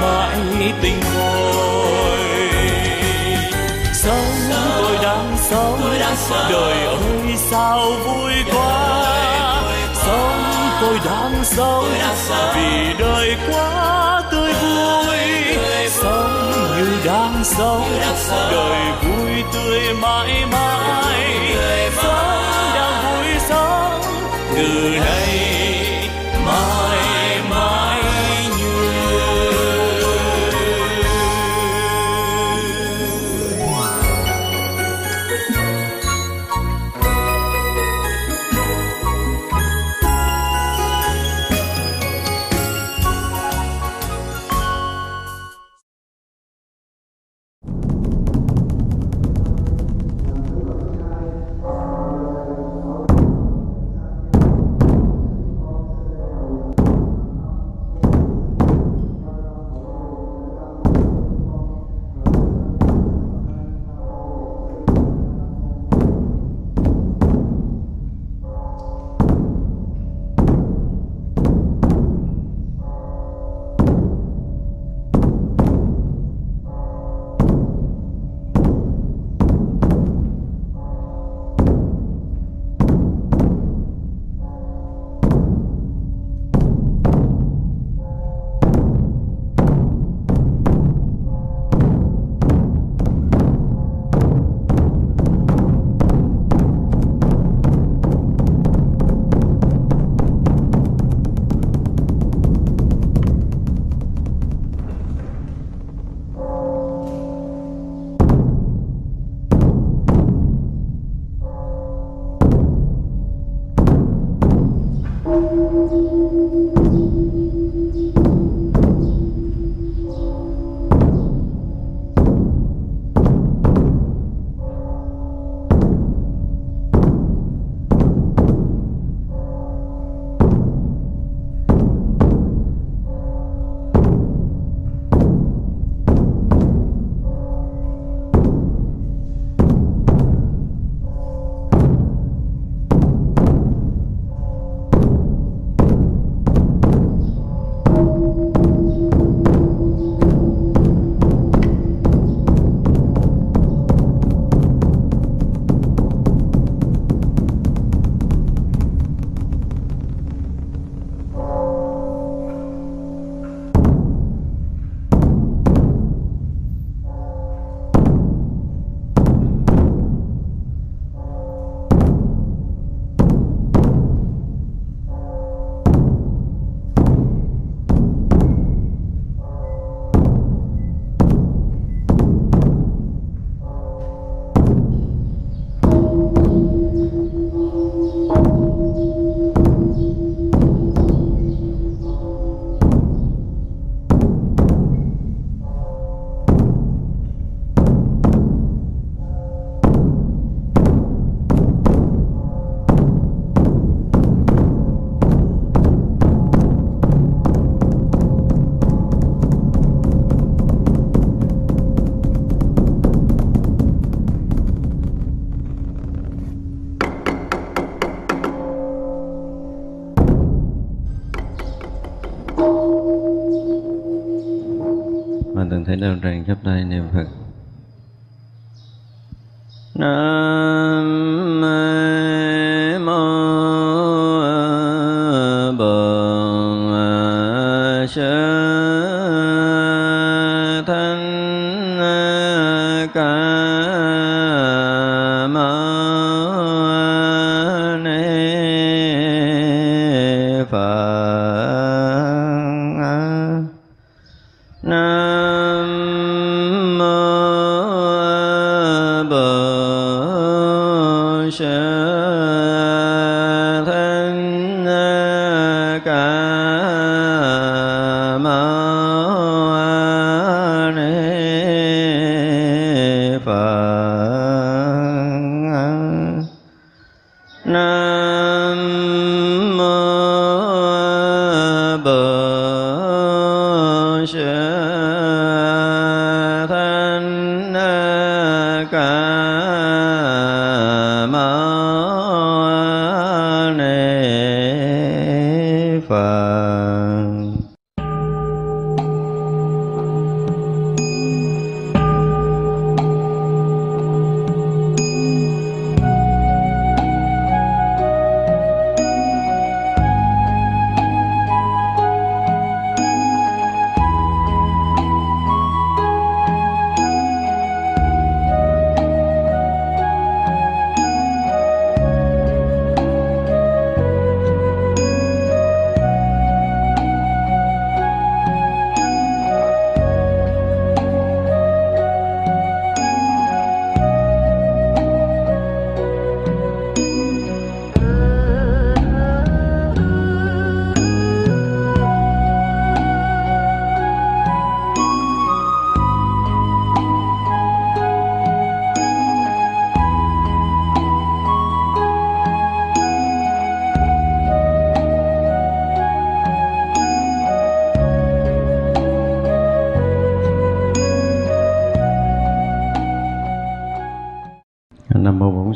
mãi tình khôi sống tôi đang sống đời ơi sao vui quá. Sống tôi đang sống vì đời quá tươi vui. Sống như đang sống đời vui tươi mãi mãi. Sống đang vui sống từ nay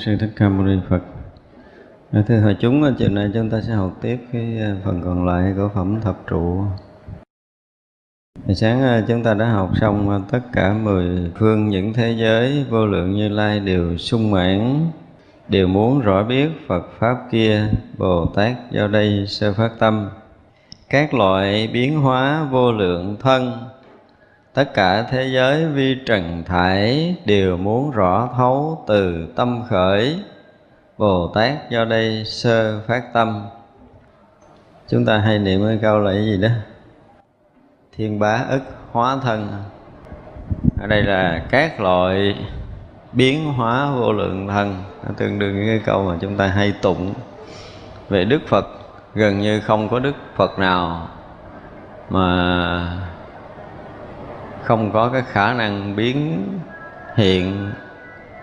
sư thích ca mâu ni phật. Thưa hội chúng, chiều nay chúng ta sẽ học tiếp cái à, phần còn lại của phẩm thập trụ. Hồi sáng à, chúng ta đã học xong à, tất cả mười phương những thế giới vô lượng như lai đều sung mãn, đều muốn rõ biết Phật Pháp kia, Bồ Tát do đây sơ phát tâm. Các loại biến hóa vô lượng thân tất cả thế giới vi trần thải đều muốn rõ thấu từ tâm khởi. Bồ tát do đây sơ phát tâm. Chúng ta hay niệm cái câu là cái gì đó? Thiên bá ức hóa thân. Ở đây là các loại biến hóa vô lượng thân. Nó tương đương với cái câu mà chúng ta hay tụng về đức phật. Gần như không có đức phật nào mà không có cái khả năng biến hiện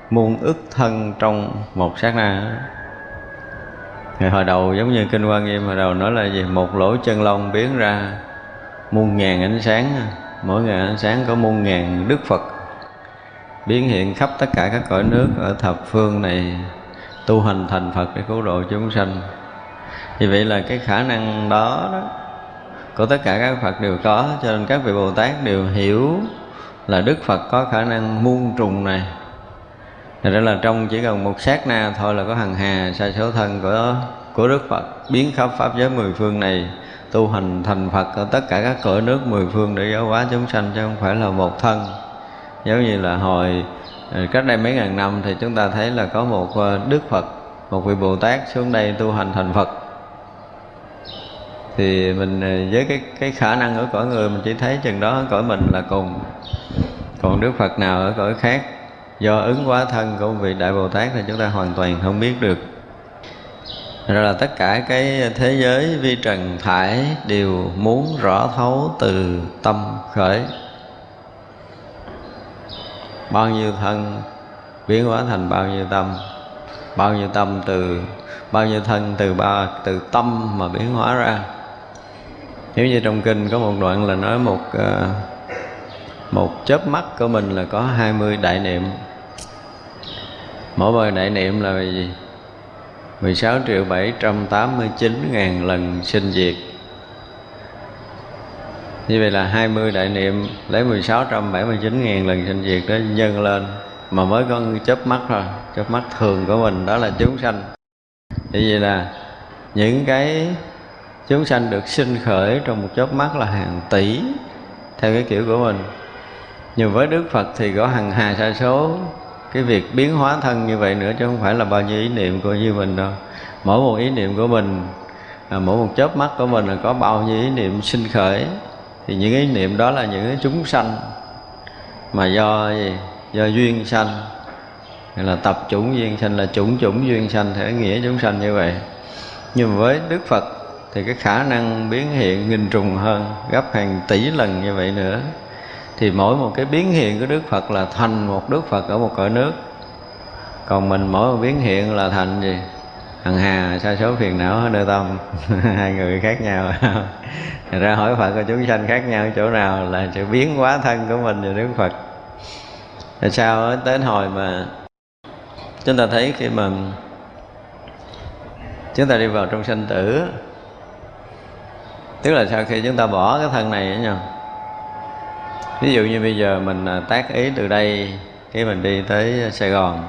muôn ức thân trong một sát na. Ngày hồi đầu giống như kinh quan nghiêm hồi đầu nói là gì? Một lỗ chân lông biến ra muôn ngàn ánh sáng. Mỗi ngàn ánh sáng có muôn ngàn đức phật. Biến hiện khắp tất cả các cõi nước ở thập phương này tu hành thành phật để cứu độ chúng sanh. Vì vậy là cái khả năng đó, đó của tất cả các Phật đều có, cho nên các vị Bồ Tát đều hiểu là Đức Phật có khả năng muôn trùng này. Thật ra là trong chỉ cần một sát na thôi là có hằng hà sa số thân của của Đức Phật biến khắp pháp giới mười phương này tu hành thành Phật ở tất cả các cõi nước mười phương để giáo hóa chúng sanh chứ không phải là một thân. Giống như là hồi ờ, cách đây mấy ngàn năm thì chúng ta thấy là có một ờ, Đức Phật, một vị Bồ Tát xuống đây tu hành thành Phật thì mình ờ, với cái cái khả năng ở cõi người, mình chỉ thấy chừng đó cõi mình là cùng. Còn đức phật nào ở cõi khác, do ứng quá thân của vị đại bồ tát thì chúng ta hoàn toàn không biết được. Rồi là tất cả cái thế giới vi trần thải đều muốn rõ thấu từ tâm khởi. Bao nhiêu thân biến hóa thành bao nhiêu tâm, bao nhiêu tâm từ, bao nhiêu thân từ ba, từ tâm mà biến hóa ra nếu như trong kinh có một đoạn là nói một ờ, một chớp mắt của mình là có 20 đại niệm. Mỗi bài đại niệm là gì 16 triệu 789 ngàn lần sinh diệt. Như vậy là 20 đại niệm lấy 1679 ngàn lần sinh diệt đó nhân lên, mà mới có chớp mắt thôi. Chớp mắt thường của mình đó là chúng sanh. Như vậy là những cái chúng sanh được sinh khởi trong một chớp mắt là hàng tỷ theo cái kiểu của mình. Nhưng với đức phật thì có hàng hà sa số. Cái việc biến hóa thân như vậy nữa chứ không phải là bao nhiêu ý niệm của như mình đâu. Mỗi một ý niệm của mình à, mỗi một chớp mắt của mình là có bao nhiêu ý niệm sinh khởi. Thì những ý niệm đó là những cái chúng sanh. Mà do gì? Do duyên sanh. Hay là tập chủng duyên sanh là chủng chủng duyên sanh thể nghĩa chúng sanh như vậy. Nhưng với đức phật thì cái khả năng biến hiện nghìn trùng hơn, gấp hàng tỷ lần như vậy nữa. Thì mỗi một cái biến hiện của đức phật là thành một đức phật ở một cõi nước. Còn mình mỗi một biến hiện là thành gì? Hằng hà, sa số, phiền não ở nơi tâm. Hai người khác nhau. Thật ra hỏi Phật của chúng sanh khác nhau chỗ nào là sự biến hóa thân của mình và Đức Phật. Tại sao đến hồi mà chúng ta thấy khi mà chúng ta đi vào trong sanh tử tức là sau khi chúng ta bỏ cái thân này nha ví dụ như bây giờ mình à, tác ý từ đây, cái mình đi tới Sài Gòn.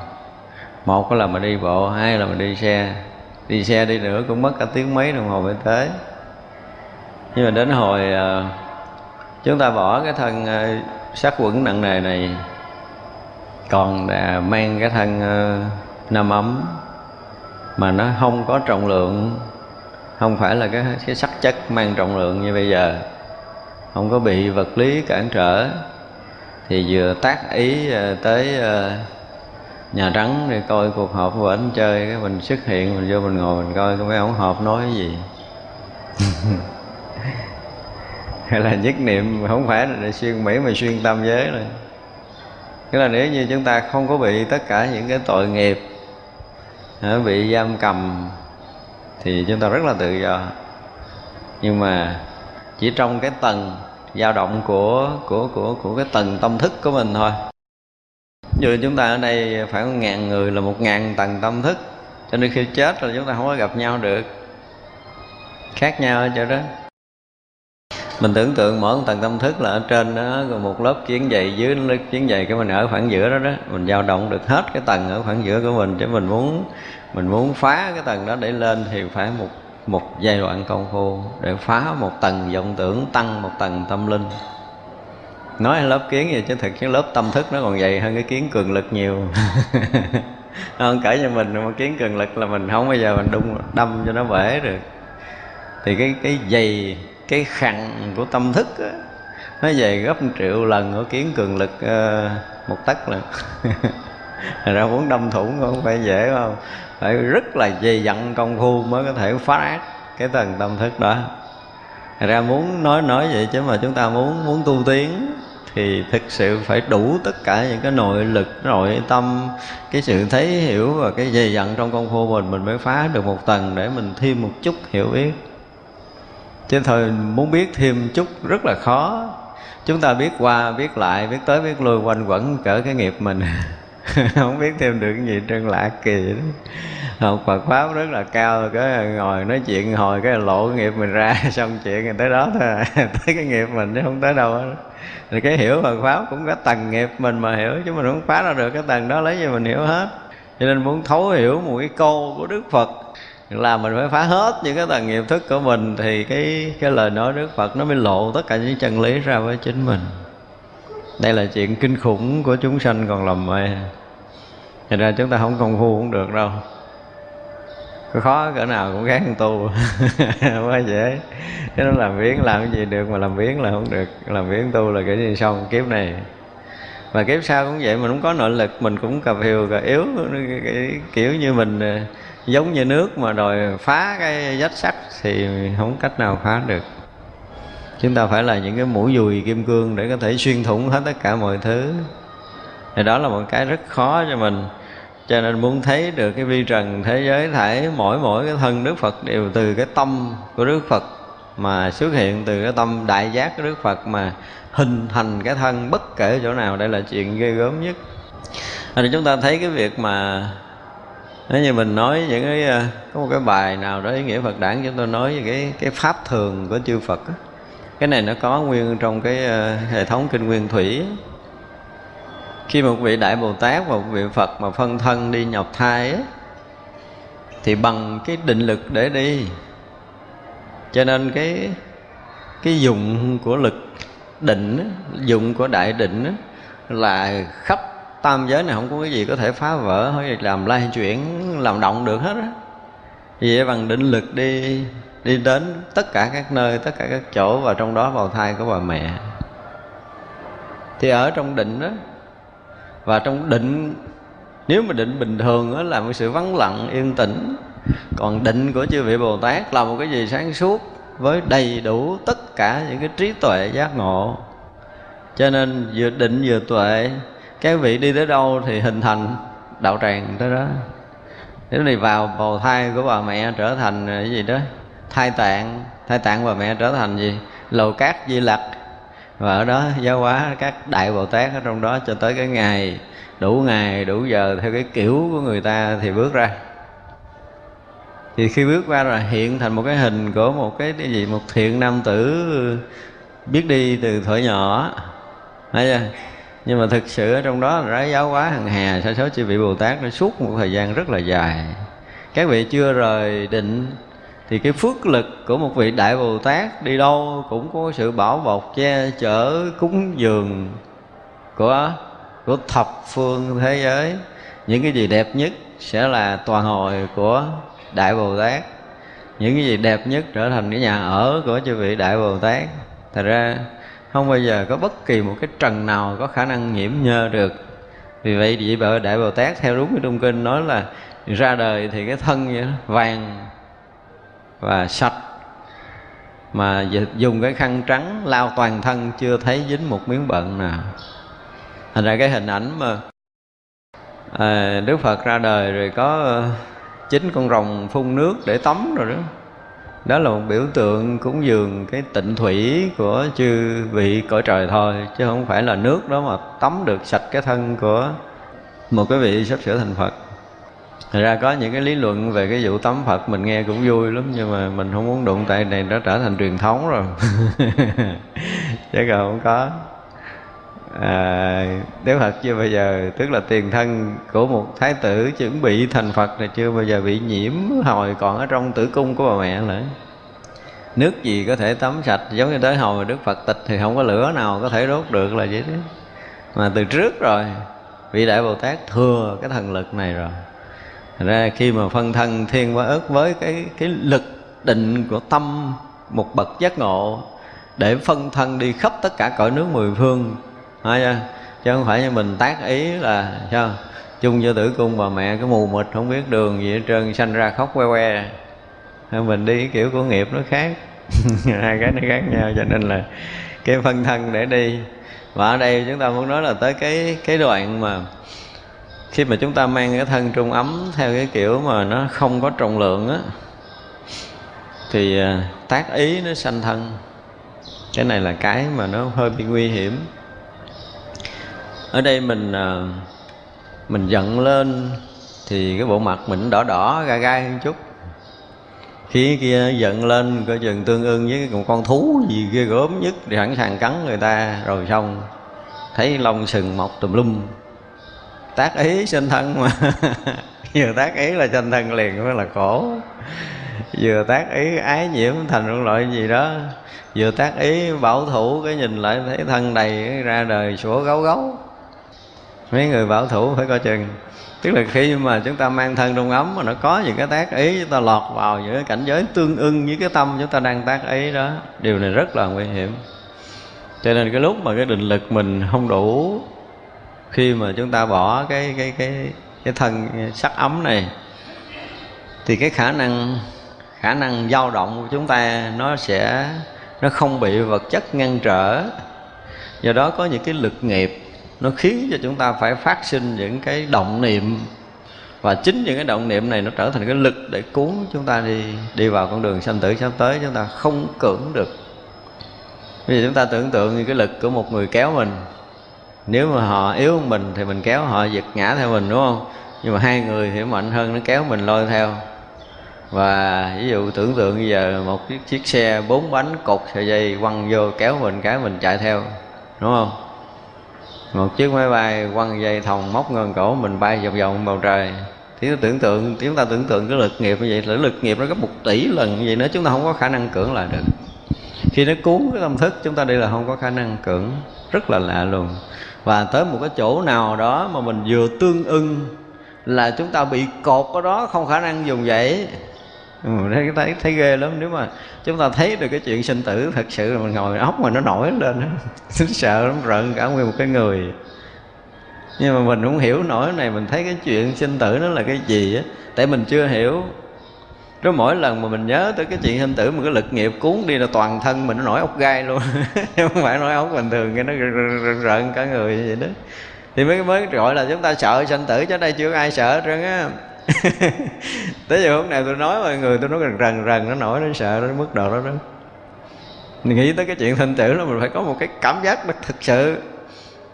Một là mình đi bộ, hai là mình đi xe. Đi xe đi nữa cũng mất cả tiếng mấy đồng hồ mới tới. Nhưng mà đến hồi à, chúng ta bỏ cái thân à, sát quẩn nặng nề này, còn đã mang cái thân nằm ấm, mà nó không có trọng lượng không phải là cái cái sắc chất mang trọng lượng như bây giờ. Không có bị vật lý cản trở. Thì vừa tác ý ờ, tới ờ, nhà trắng để coi cuộc họp của ảnh chơi, cái mình xuất hiện, mình vô mình ngồi mình coi cái mấy ổng họp nói cái gì. Hay là nhất niệm, không phải là xuyên mỹ mà xuyên tâm giới rồi. Cái là nếu như chúng ta không có bị tất cả những cái tội nghiệp bị giam cầm thì chúng ta rất là tự do. Nhưng mà chỉ trong cái tầng dao động của của của của cái tầng tâm thức của mình thôi. Như chúng ta ở đây phải có ngàn người là một ngàn tầng tâm thức. Cho nên khi chết là chúng ta không có gặp nhau được. Khác nhau ở chỗ đó. Mình tưởng tượng mỗi một tầng tâm thức là ở trên đó, rồi một lớp kiến dày, dưới lớp kiến dày cái mình ở khoảng giữa đó đó. Mình dao động được hết cái tầng ở khoảng giữa của mình, chứ mình muốn mình muốn phá cái tầng đó để lên thì phải một một giai đoạn công phu để phá một tầng vọng tưởng tăng một tầng tâm linh. Nói lớp kiến vậy chứ thực cái lớp tâm thức nó còn dày hơn cái kiến cường lực nhiều. Không cỡ như mình mà kiến cường lực là mình không bao giờ mình đung đâm cho nó bể được. Thì cái cái dày cái khăn của tâm thức á, nó dày gấp một triệu lần của kiến cường lực uh, một tấc lần ra muốn đâm thủng không phải dễ không? Phải rất là dày dặn công phu mới có thể phá ác cái tầng tâm thức đó. Ra muốn nói nói vậy chứ mà chúng ta muốn muốn tu tiến thì thực sự phải đủ tất cả những cái nội lực, nội tâm, cái sự thấy hiểu và cái dày dặn trong công phu mình mình mới phá được một tầng để mình thêm một chút hiểu biết. Chứ thôi, muốn biết thêm chút rất là khó. Chúng ta biết qua, biết lại, biết tới, biết lui quanh quẩn cỡ cái nghiệp mình. không biết thêm được cái gì trơn, lạ kỳ đó học Phật pháp rất là cao, cái ngồi nói chuyện hồi cái lộ cái nghiệp mình ra, xong chuyện rồi tới đó thôi à. tới cái nghiệp mình chứ không tới đâu hết. Thì cái hiểu Phật pháp cũng có tầng nghiệp mình mà hiểu, chứ mình không phá ra được cái tầng đó, lấy gì mình hiểu hết. Cho nên muốn thấu hiểu một cái câu của Đức Phật, là mình phải phá hết những cái tầng nghiệp thức của mình, thì cái cái lời nói Đức Phật nó mới lộ tất cả những chân lý ra với chính mình. Đây là chuyện kinh khủng của chúng sanh còn lầm mê. Thành ra chúng ta không công phu cũng được đâu. Có khó, cỡ nào cũng gán tu. Không dễ. Cái nó làm biến làm cái gì được, mà làm biến là không được. Làm biến tu là cái gì xong, kiếp này. Và kiếp sau cũng vậy, mình không có nội lực, mình cũng cà hiều cà yếu kiểu như mình ờ, giống như nước mà đòi phá cái vách sắt thì không cách nào phá được. Chúng ta phải là những cái mũi dùi kim cương để có thể xuyên thủng hết tất cả mọi thứ. Thì đó là một cái rất khó cho mình cho nên muốn thấy được cái vi trần thế giới thể mỗi mỗi cái thân đức phật đều từ cái tâm của đức phật mà xuất hiện từ cái tâm đại giác của đức phật mà hình thành cái thân bất kể chỗ nào. Đây là chuyện ghê gớm nhất. Thì chúng ta thấy cái việc mà nếu như mình nói những cái ờ, có một cái bài nào đó ý nghĩa Phật đản chúng tôi nói về cái cái pháp thường của chư Phật cái này nó có nguyên trong cái ờ, hệ thống kinh nguyên thủy khi một vị đại bồ tát và một vị phật mà phân thân đi nhập thai ấy, thì bằng cái định lực để đi. Cho nên cái cái dụng của lực định dụng của đại định là khắp tam giới này không có cái gì có thể phá vỡ hay làm lay chuyển làm động được hết á. Vì vậy bằng định lực đi đi đến tất cả các nơi tất cả các chỗ và trong đó vào thai của bà mẹ. Thì ở trong định đó và trong định, nếu mà định bình thường đó là một sự vắng lặng, yên tĩnh. Còn định của chư vị bồ tát là một cái gì sáng suốt, với đầy đủ tất cả những cái trí tuệ giác ngộ. Cho nên vừa định vừa tuệ, các vị đi tới đâu thì hình thành đạo tràng tới đó. Nếu này vào bào thai của bà mẹ trở thành cái gì đó? Thai tạng. Thai tạng bà mẹ trở thành gì? Lầu cát di lặc và ở đó giáo hóa các đại bồ tát ở trong đó cho tới cái ngày đủ ngày đủ giờ theo cái kiểu của người ta thì bước ra. Thì khi bước qua rồi hiện thành một cái hình của một cái, cái gì một thiện nam tử biết đi từ thuở nhỏ. Thấy chưa? Nhưng mà thực sự ở trong đó là giáo hóa hằng hà sa số chư vị bồ tát nó suốt một thời gian rất là dài. Các vị chưa rời định thì cái phước lực của một vị đại bồ tát đi đâu cũng có sự bảo bọc che chở cúng dường của của thập phương thế giới. Những cái gì đẹp nhất sẽ là toàn hồi của đại bồ tát. Những cái gì đẹp nhất trở thành cái nhà ở của chư vị đại bồ tát. Thật ra không bao giờ có bất kỳ một cái trần nào có khả năng nhiễm nhơ được. Vì vậy vị đại bồ tát theo đúng cái trung kinh nói là ra đời thì cái thân vậy đó, vàng và sạch. Mà dùng cái khăn trắng lao toàn thân chưa thấy dính một miếng bận nào. Thành ra cái hình ảnh mà à, đức phật ra đời rồi có ờ, chín con rồng phun nước để tắm rồi đó. Đó là một biểu tượng cúng dường cái tịnh thủy của chư vị cõi trời thôi chứ không phải là nước đó mà tắm được sạch cái thân của một cái vị sắp sửa thành phật. Thật ra có những cái lý luận về cái vụ tắm Phật mình nghe cũng vui lắm Nhưng mà mình không muốn đụng tại này nó trở thành truyền thống rồi. Chứ còn không có. À, Đức Phật chưa bao giờ Tức là tiền thân của một thái tử chuẩn bị thành Phật này Chưa bao giờ bị nhiễm hồi còn ở trong tử cung của bà mẹ nữa. Nước gì có thể tắm sạch Giống như tới hồi Đức Phật tịch Thì không có lửa nào có thể đốt được là vậy đó. Mà từ trước rồi Vị Đại Bồ Tát thừa cái thần lực này rồi ra khi mà phân thân thiên qua ức với cái cái lực định của tâm, một bậc giác ngộ, để phân thân đi khắp tất cả cõi nước mười phương Thấy chứ không phải như mình tác ý là, sao? Chung cho tử cung bà mẹ cái mù mịt, không biết đường gì hết trơn, sanh ra khóc que que. Mình đi kiểu của nghiệp nó khác. Hai cái nó khác nhau, cho nên là cái phân thân để đi. Và ở đây chúng ta muốn nói là tới cái cái đoạn mà khi mà chúng ta mang cái thân trung ấm theo cái kiểu mà nó không có trọng lượng á, thì à, tác ý nó sanh thân. Cái này là cái mà nó hơi bị nguy hiểm. Ở đây mình à, mình giận lên thì cái bộ mặt mình đỏ đỏ, gai gai một chút. Khi kia giận lên, coi chừng tương ưng với một con thú gì ghê gớm nhất thì sẵn sàng cắn người ta, rồi xong. Thấy lông sừng mọc tùm lum tác ý sinh thân mà. Vừa tác ý là sinh thân liền, mới là khổ vừa tác ý ái nhiễm thành một loại gì đó. Vừa tác ý bảo thủ cái nhìn lại thấy thân đầy ra đời sủa gấu gấu. Mấy người bảo thủ phải coi chừng. Tức là khi mà chúng ta mang thân trong ấm mà nó có những cái tác ý, chúng ta lọt vào những cái cảnh giới tương ưng với cái tâm chúng ta đang tác ý đó, điều này rất là nguy hiểm. Cho nên cái lúc mà cái định lực mình không đủ khi mà chúng ta bỏ cái cái cái cái thân sắc ấm này, thì cái khả năng khả năng dao động của chúng ta nó sẽ, nó không bị vật chất ngăn trở. Do đó có những cái lực nghiệp, nó khiến cho chúng ta phải phát sinh những cái động niệm. Và chính những cái động niệm này nó trở thành cái lực để cuốn chúng ta đi đi vào con đường sanh tử sắp tới, chúng ta không cưỡng được. Bây giờ chúng ta tưởng tượng như cái lực của một người kéo mình nếu mà họ yếu hơn mình thì mình kéo họ giật ngã theo mình đúng không? Nhưng mà hai người thì mạnh hơn nó kéo mình lôi theo. Và ví dụ tưởng tượng bây giờ một chiếc, chiếc xe bốn bánh cột sợi dây quăng vô kéo mình cái mình chạy theo đúng không? Một chiếc máy bay quăng dây thòng móc ngân cổ mình bay vòng vòng bầu trời. Thì tưởng tượng chúng ta tưởng tượng cái lực nghiệp như vậy là lực nghiệp nó gấp một tỷ lần như vậy nữa chúng ta không có khả năng cưỡng lại được. Khi nó cuốn cái tâm thức chúng ta đi là không có khả năng cưỡng. Rất là lạ luôn và tới một cái chỗ nào đó mà mình vừa tương ưng là chúng ta bị cột ở đó không khả năng dùng dậy ừ, thấy, thấy thấy ghê lắm. Nếu mà chúng ta thấy được cái chuyện sinh tử thật sự là mình ngồi ốc mà nó nổi lên tính sợ lắm rợn cả nguyên một cái người. Nhưng mà mình không hiểu nổi này mình thấy cái chuyện sinh tử nó là cái gì á. Tại mình chưa hiểu rồi mỗi lần mà mình nhớ tới cái chuyện sinh tử một cái lực nghiệp cuốn đi là toàn thân mình nó nổi ốc gai luôn. Không phải nổi ốc bình thường, cái nó rợn cả người vậy đó. Thì mới mới gọi là chúng ta sợ sinh tử, chứ đây chưa có ai sợ hết trơn á. Tới giờ hôm nay tôi nói mọi người, tôi nói rần rần rần, nó nổi, nó sợ, nó mức độ đó đó. Mình nghĩ tới cái chuyện sinh tử là mình phải có một cái cảm giác thật sự.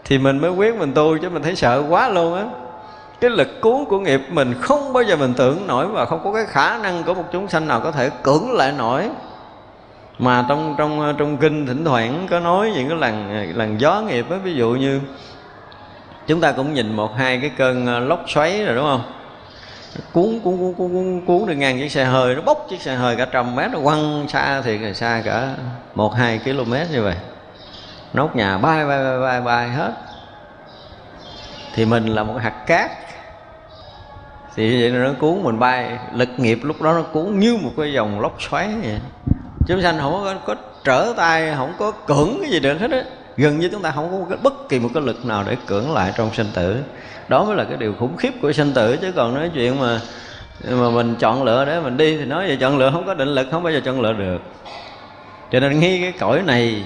Thì mình mới quyết mình tu, chứ mình thấy sợ quá luôn á cái lực cuốn của nghiệp mình không bao giờ mình tưởng nổi và không có cái khả năng của một chúng sanh nào có thể cưỡng lại nổi. Mà trong trong trong kinh thỉnh thoảng có nói những cái làn làn gió nghiệp á ví dụ như chúng ta cũng nhìn một hai cái cơn ờ, lốc xoáy rồi đúng không? Cuốn cuốn cuốn cuốn cuốn, cuốn đi ngang chiếc xe hơi nó bốc chiếc xe hơi cả trăm mét nó quăng xa thì xa cả một hai km như vậy. Nốt nhà bay bay bay bay bay hết. Thì mình là một hạt cát thì vậy nó cuốn mình bay. Lực nghiệp lúc đó nó cuốn như một cái dòng lốc xoáy vậy. Chúng sanh không có, có trở tay không có cưỡng cái gì được hết á. Gần như chúng ta không có cái, bất kỳ một cái lực nào để cưỡng lại trong sinh tử. Đó mới là cái điều khủng khiếp của sinh tử. Chứ còn nói chuyện mà mà mình chọn lựa để mình đi thì nói về chọn lựa không có định lực không bao giờ chọn lựa được. Cho nên nghi cái cõi này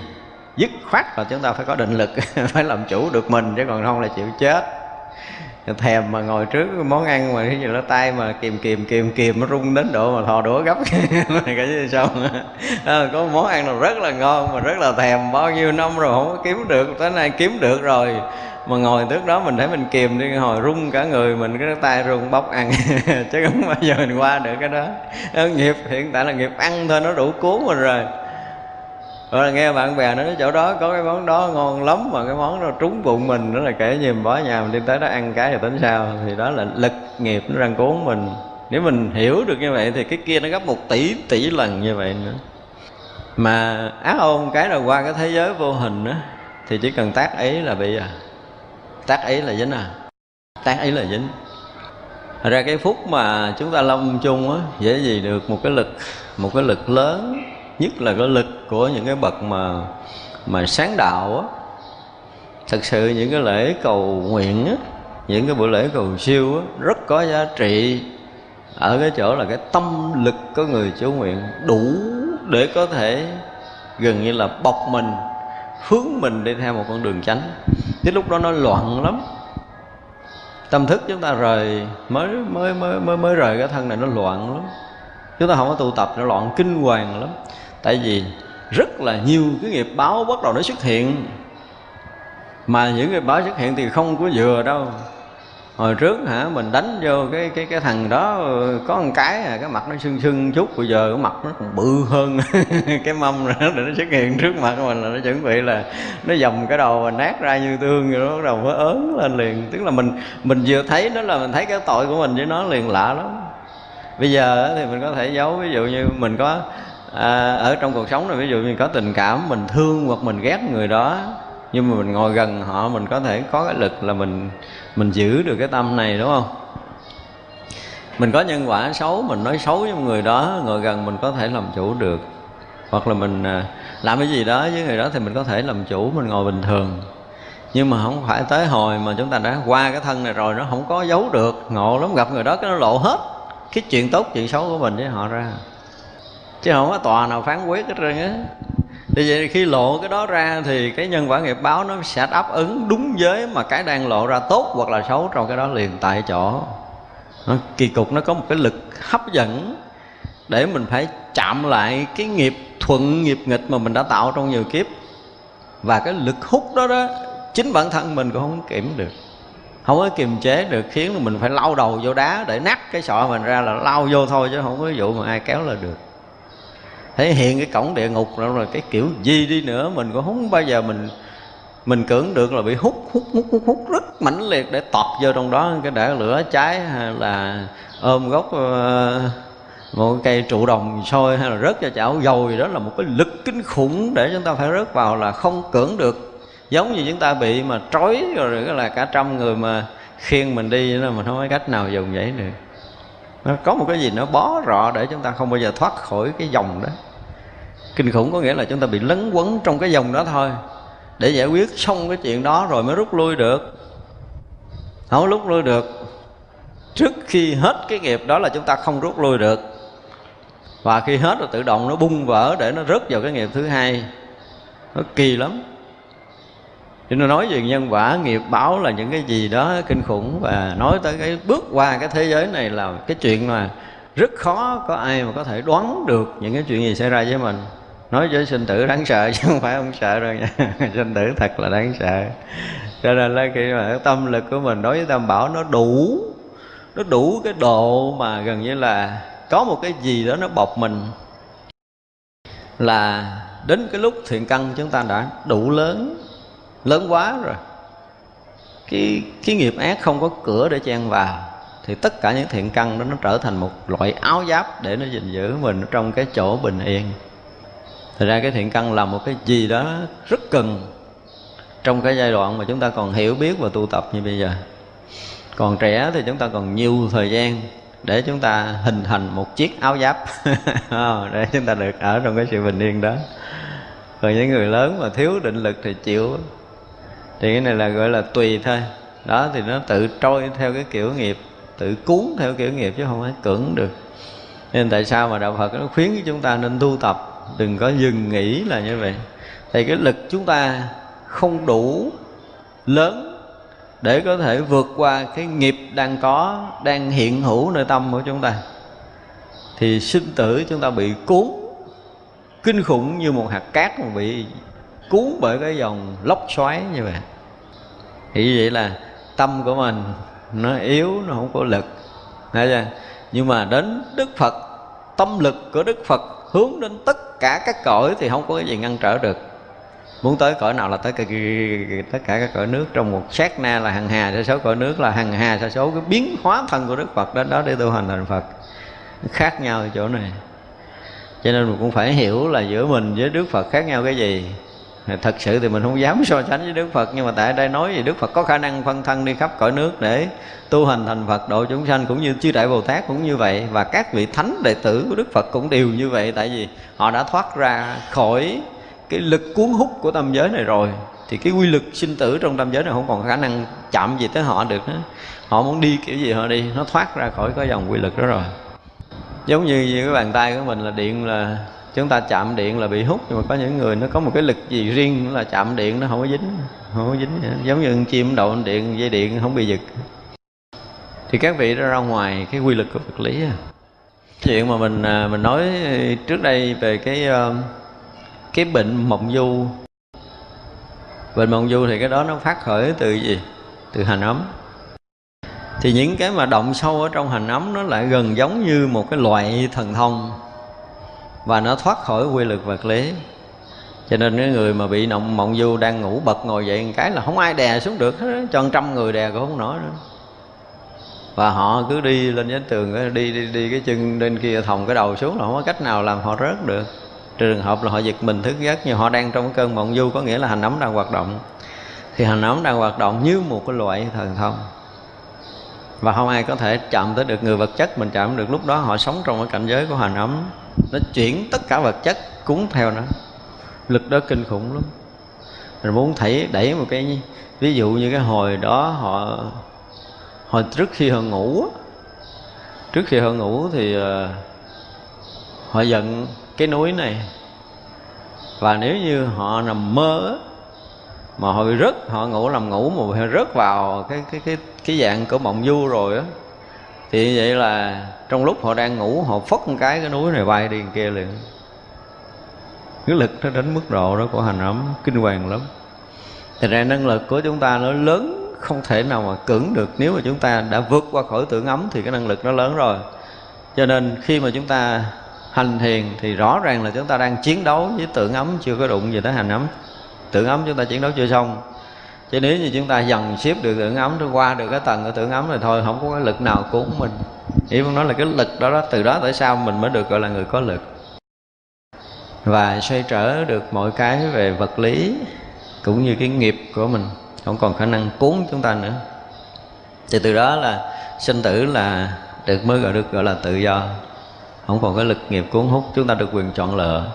dứt khoát là chúng ta phải có định lực phải làm chủ được mình chứ còn không là chịu chết thèm mà ngồi trước món ăn mà cái gì nó tay mà kìm kìm kìm kìm nó rung đến độ mà thò đũa gấp. Cái gì xong? À, có món ăn nào rất là ngon mà rất là thèm bao nhiêu năm rồi không có kiếm được tới nay kiếm được rồi. Mà ngồi trước đó mình thấy mình kìm đi hồi rung cả người mình cái tay rung bóc ăn. Chứ không bao giờ mình qua được cái đó nghiệp hiện tại là nghiệp ăn thôi nó đủ cuốn mình rồi rồi là nghe bạn bè nói chỗ đó có cái món đó ngon lắm mà cái món đó trúng bụng mình. Nó là kể như mình bỏ nhà mình đi tới đó ăn cái rồi tính sao? Thì đó là lực nghiệp nó răng cuốn mình. Nếu mình hiểu được như vậy thì cái kia nó gấp một tỷ tỷ lần như vậy nữa. Mà ác ôn cái nào qua cái thế giới vô hình á, thì chỉ cần tác ấy là bị à. Tác ấy là dính à. Tác ấy là dính. Thật ra cái phút mà chúng ta lông chung á, dễ gì được một cái lực, một cái lực lớn nhất là cái lực của những cái bậc mà mà sáng đạo á. Thật sự những cái lễ cầu nguyện á, những cái buổi lễ cầu siêu á, rất có giá trị. Ở cái chỗ là cái tâm lực của người chủ nguyện đủ để có thể gần như là bọc mình, hướng mình đi theo một con đường chánh. Cái lúc đó nó loạn lắm. Tâm thức chúng ta rời, mới mới mới mới mới rời cái thân này nó loạn lắm. Chúng ta không có tụ tập, nó loạn kinh hoàng lắm tại vì rất là nhiều cái nghiệp báo bắt đầu nó xuất hiện. Mà những nghiệp báo xuất hiện thì không có vừa đâu. Hồi trước hả mình đánh vô cái cái cái thằng đó có một cái à, cái mặt nó sưng sưng chút bây giờ cái mặt nó còn bự hơn. Cái mâm rồi nó xuất hiện trước mặt của mình là nó chuẩn bị là nó dầm cái đầu và nát ra như tương rồi nó bắt đầu mới ớn lên liền. Tức là mình mình vừa thấy nó là mình thấy cái tội của mình với nó liền lạ lắm. Bây giờ thì mình có thể giấu ví dụ như mình có à, ở trong cuộc sống này ví dụ mình có tình cảm mình thương hoặc mình ghét người đó nhưng mà mình ngồi gần họ mình có thể có cái lực là mình mình giữ được cái tâm này đúng không? Mình có nhân quả xấu mình nói xấu với người đó ngồi gần mình có thể làm chủ được. Hoặc là mình à, làm cái gì đó với người đó thì mình có thể làm chủ mình ngồi bình thường. Nhưng mà không phải tới hồi mà chúng ta đã qua cái thân này rồi nó không có giấu được. Ngộ lắm gặp người đó cái nó lộ hết cái chuyện tốt chuyện xấu của mình với họ ra chứ không có tòa nào phán quyết hết trơn á. Thì vậy khi lộ cái đó ra thì cái nhân quả nghiệp báo nó sẽ đáp ứng đúng với mà cái đang lộ ra tốt hoặc là xấu trong cái đó liền tại chỗ. Nó, kỳ cục nó có một cái lực hấp dẫn để mình phải chạm lại cái nghiệp thuận nghiệp nghịch mà mình đã tạo trong nhiều kiếp. Và cái lực hút đó đó chính bản thân mình cũng không kiểm được. Không có kiềm chế được khiến mình phải lau đầu vô đá để nát cái sọ mình ra là lau vô thôi chứ không có vụ mà ai kéo là được thể hiện cái cổng địa ngục rồi, rồi cái kiểu gì đi nữa mình cũng không bao giờ mình mình cưỡng được là bị hút hút hút hút hút rất mãnh liệt để tọt vô trong đó. Cái để lửa cháy hay là ôm gốc ờ, một cây trụ đồng sôi hay là rớt cho chảo dầu gì đó là một cái lực kinh khủng để chúng ta phải rớt vào là không cưỡng được. Giống như chúng ta bị mà trói rồi là cả trăm người mà khiêng mình đi là mình không có cách nào dùng vậy được. Nó có một cái gì nó bó rọ để chúng ta không bao giờ thoát khỏi cái dòng đó kinh khủng có nghĩa là chúng ta bị lấn quấn trong cái dòng đó thôi. Để giải quyết xong cái chuyện đó rồi mới rút lui được. Không rút lui được. Trước khi hết cái nghiệp đó là chúng ta không rút lui được. Và khi hết rồi tự động nó bung vỡ để nó rớt vào cái nghiệp thứ hai. Nó kỳ lắm. Cho nên nói về nhân quả, nghiệp báo là những cái gì đó kinh khủng. Và nói tới cái bước qua cái thế giới này là cái chuyện mà rất khó có ai mà có thể đoán được những cái chuyện gì xảy ra với mình nói với sinh tử đáng sợ chứ không phải không sợ đâu nha. Sinh tử thật là đáng sợ. Cho nên là khi mà tâm lực của mình đối với tam bảo nó đủ nó đủ cái độ mà gần như là có một cái gì đó nó bọc mình, là đến cái lúc thiện căn chúng ta đã đủ lớn lớn quá rồi. Cái cái nghiệp ác không có cửa để chen vào, thì tất cả những thiện căn đó nó trở thành một loại áo giáp để nó gìn giữ mình trong cái chỗ bình yên. Thật ra cái thiện căn là một cái gì đó rất cần trong cái giai đoạn mà chúng ta còn hiểu biết và tu tập như bây giờ. Còn trẻ thì chúng ta còn nhiều thời gian để chúng ta hình thành một chiếc áo giáp. Ờ, để chúng ta được ở trong cái sự bình yên đó. Còn những người lớn mà thiếu định lực thì chịu. Thì cái này là gọi là tùy thôi. Đó, thì nó tự trôi theo cái kiểu nghiệp, tự cuốn theo kiểu nghiệp chứ không phải cưỡng được. Nên tại sao mà đạo phật nó khuyến chúng ta nên tu tập? Đừng có dừng nghĩ là như vậy. Thì cái lực chúng ta không đủ lớn để có thể vượt qua cái nghiệp đang có, đang hiện hữu nơi tâm của chúng ta. Thì sinh tử chúng ta bị cuốn, kinh khủng như một hạt cát mà bị cuốn bởi cái dòng lốc xoáy như vậy. Thì vậy là tâm của mình nó yếu, nó không có lực. Thấy chưa? nhưng mà đến đức phật, tâm lực của đức phật hướng đến tất cả các cõi thì không có cái gì ngăn trở được. Muốn tới cõi nào là tới cả, tất cả các cõi nước trong một sát na là hằng hà sa số cõi nước là hằng hà sa số cái biến hóa thân của đức phật đến đó để tu hành thành phật. Khác nhau ở chỗ này. Cho nên mình cũng phải hiểu là giữa mình với đức phật khác nhau cái gì thật sự thì mình không dám so sánh với đức phật, nhưng mà tại đây nói gì đức phật, có khả năng phân thân đi khắp cõi nước để tu hành thành phật, độ chúng sanh cũng như chư đại bồ tát cũng như vậy, và các vị thánh đệ tử của đức phật cũng đều như vậy, tại vì họ đã thoát ra khỏi cái lực cuốn hút của tâm giới này rồi. Thì cái quy lực sinh tử trong tâm giới này không còn khả năng chạm gì tới họ được nữa. Họ muốn đi kiểu gì họ đi, nó thoát ra khỏi cái dòng quy lực đó rồi. Giống như cái bàn tay của mình là điện là chúng ta chạm điện là bị hút, nhưng mà có những người nó có một cái lực gì riêng là chạm điện nó không có dính, không có dính. Giống như chim đậu điện, dây điện không bị giật. Thì các vị ra ngoài, cái quy lực của vật lý chuyện mà mình à, mình nói trước đây về cái ờ, cái bệnh mộng du. Bệnh mộng du thì cái đó nó phát khởi từ gì? Từ hành ấm. Thì những cái mà động sâu ở trong hành ấm nó lại gần giống như một cái loại thần thông và nó thoát khỏi quy luật vật lý. Cho nên cái người mà bị động mộng du đang ngủ bật ngồi dậy một cái là không ai đè xuống được hết cho trăm người đè cũng không nổi nữa. Và họ cứ đi lên trên tường đi đi đi cái chân lên kia thòng cái đầu xuống là không có cách nào làm họ rớt được. Trường hợp là họ giật mình thức giấc nhưng họ đang trong cái cơn mộng du, có nghĩa là hành ấm đang hoạt động. Thì hành ấm đang hoạt động như một cái loại thần thông. Và không ai có thể chạm tới được người vật chất, mình chạm được lúc đó họ sống trong cái cảnh giới của hành ấm nó chuyển tất cả vật chất cúng theo nó. Lực đó kinh khủng lắm. Mình muốn thấy đẩy một cái ví dụ như cái hồi đó họ hồi trước khi họ ngủ trước khi họ ngủ thì ờ, họ giận cái núi này. Và nếu như họ nằm mơ mà họ bị rớt, họ ngủ nằm ngủ mà họ rớt vào cái cái cái cái dạng của mộng du rồi á thì vậy là trong lúc họ đang ngủ, họ phất một cái cái núi này bay đi kia liền. Cái lực nó đến mức độ đó của hành ấm, kinh hoàng lắm. Thì ra năng lực của chúng ta nó lớn, không thể nào mà cưỡng được. Nếu mà chúng ta đã vượt qua khỏi tưởng ấm thì cái năng lực nó lớn rồi. Cho nên khi mà chúng ta hành thiền thì rõ ràng là chúng ta đang chiến đấu với tưởng ấm chưa có đụng gì tới hành ấm. Tưởng ấm chúng ta chiến đấu chưa xong chứ nếu như chúng ta dần xếp được tưởng ấm, rồi qua được cái tầng của tưởng ấm rồi thôi, không có cái lực nào cuốn mình. Ý muốn nói là cái lực đó đó, từ đó tới sau mình mới được gọi là người có lực. Và xoay trở được mọi cái về vật lý cũng như cái nghiệp của mình, không còn khả năng cuốn chúng ta nữa. Thì từ đó là sinh tử là được, mới gọi được gọi là tự do. Không còn cái lực nghiệp cuốn hút, chúng ta được quyền chọn lựa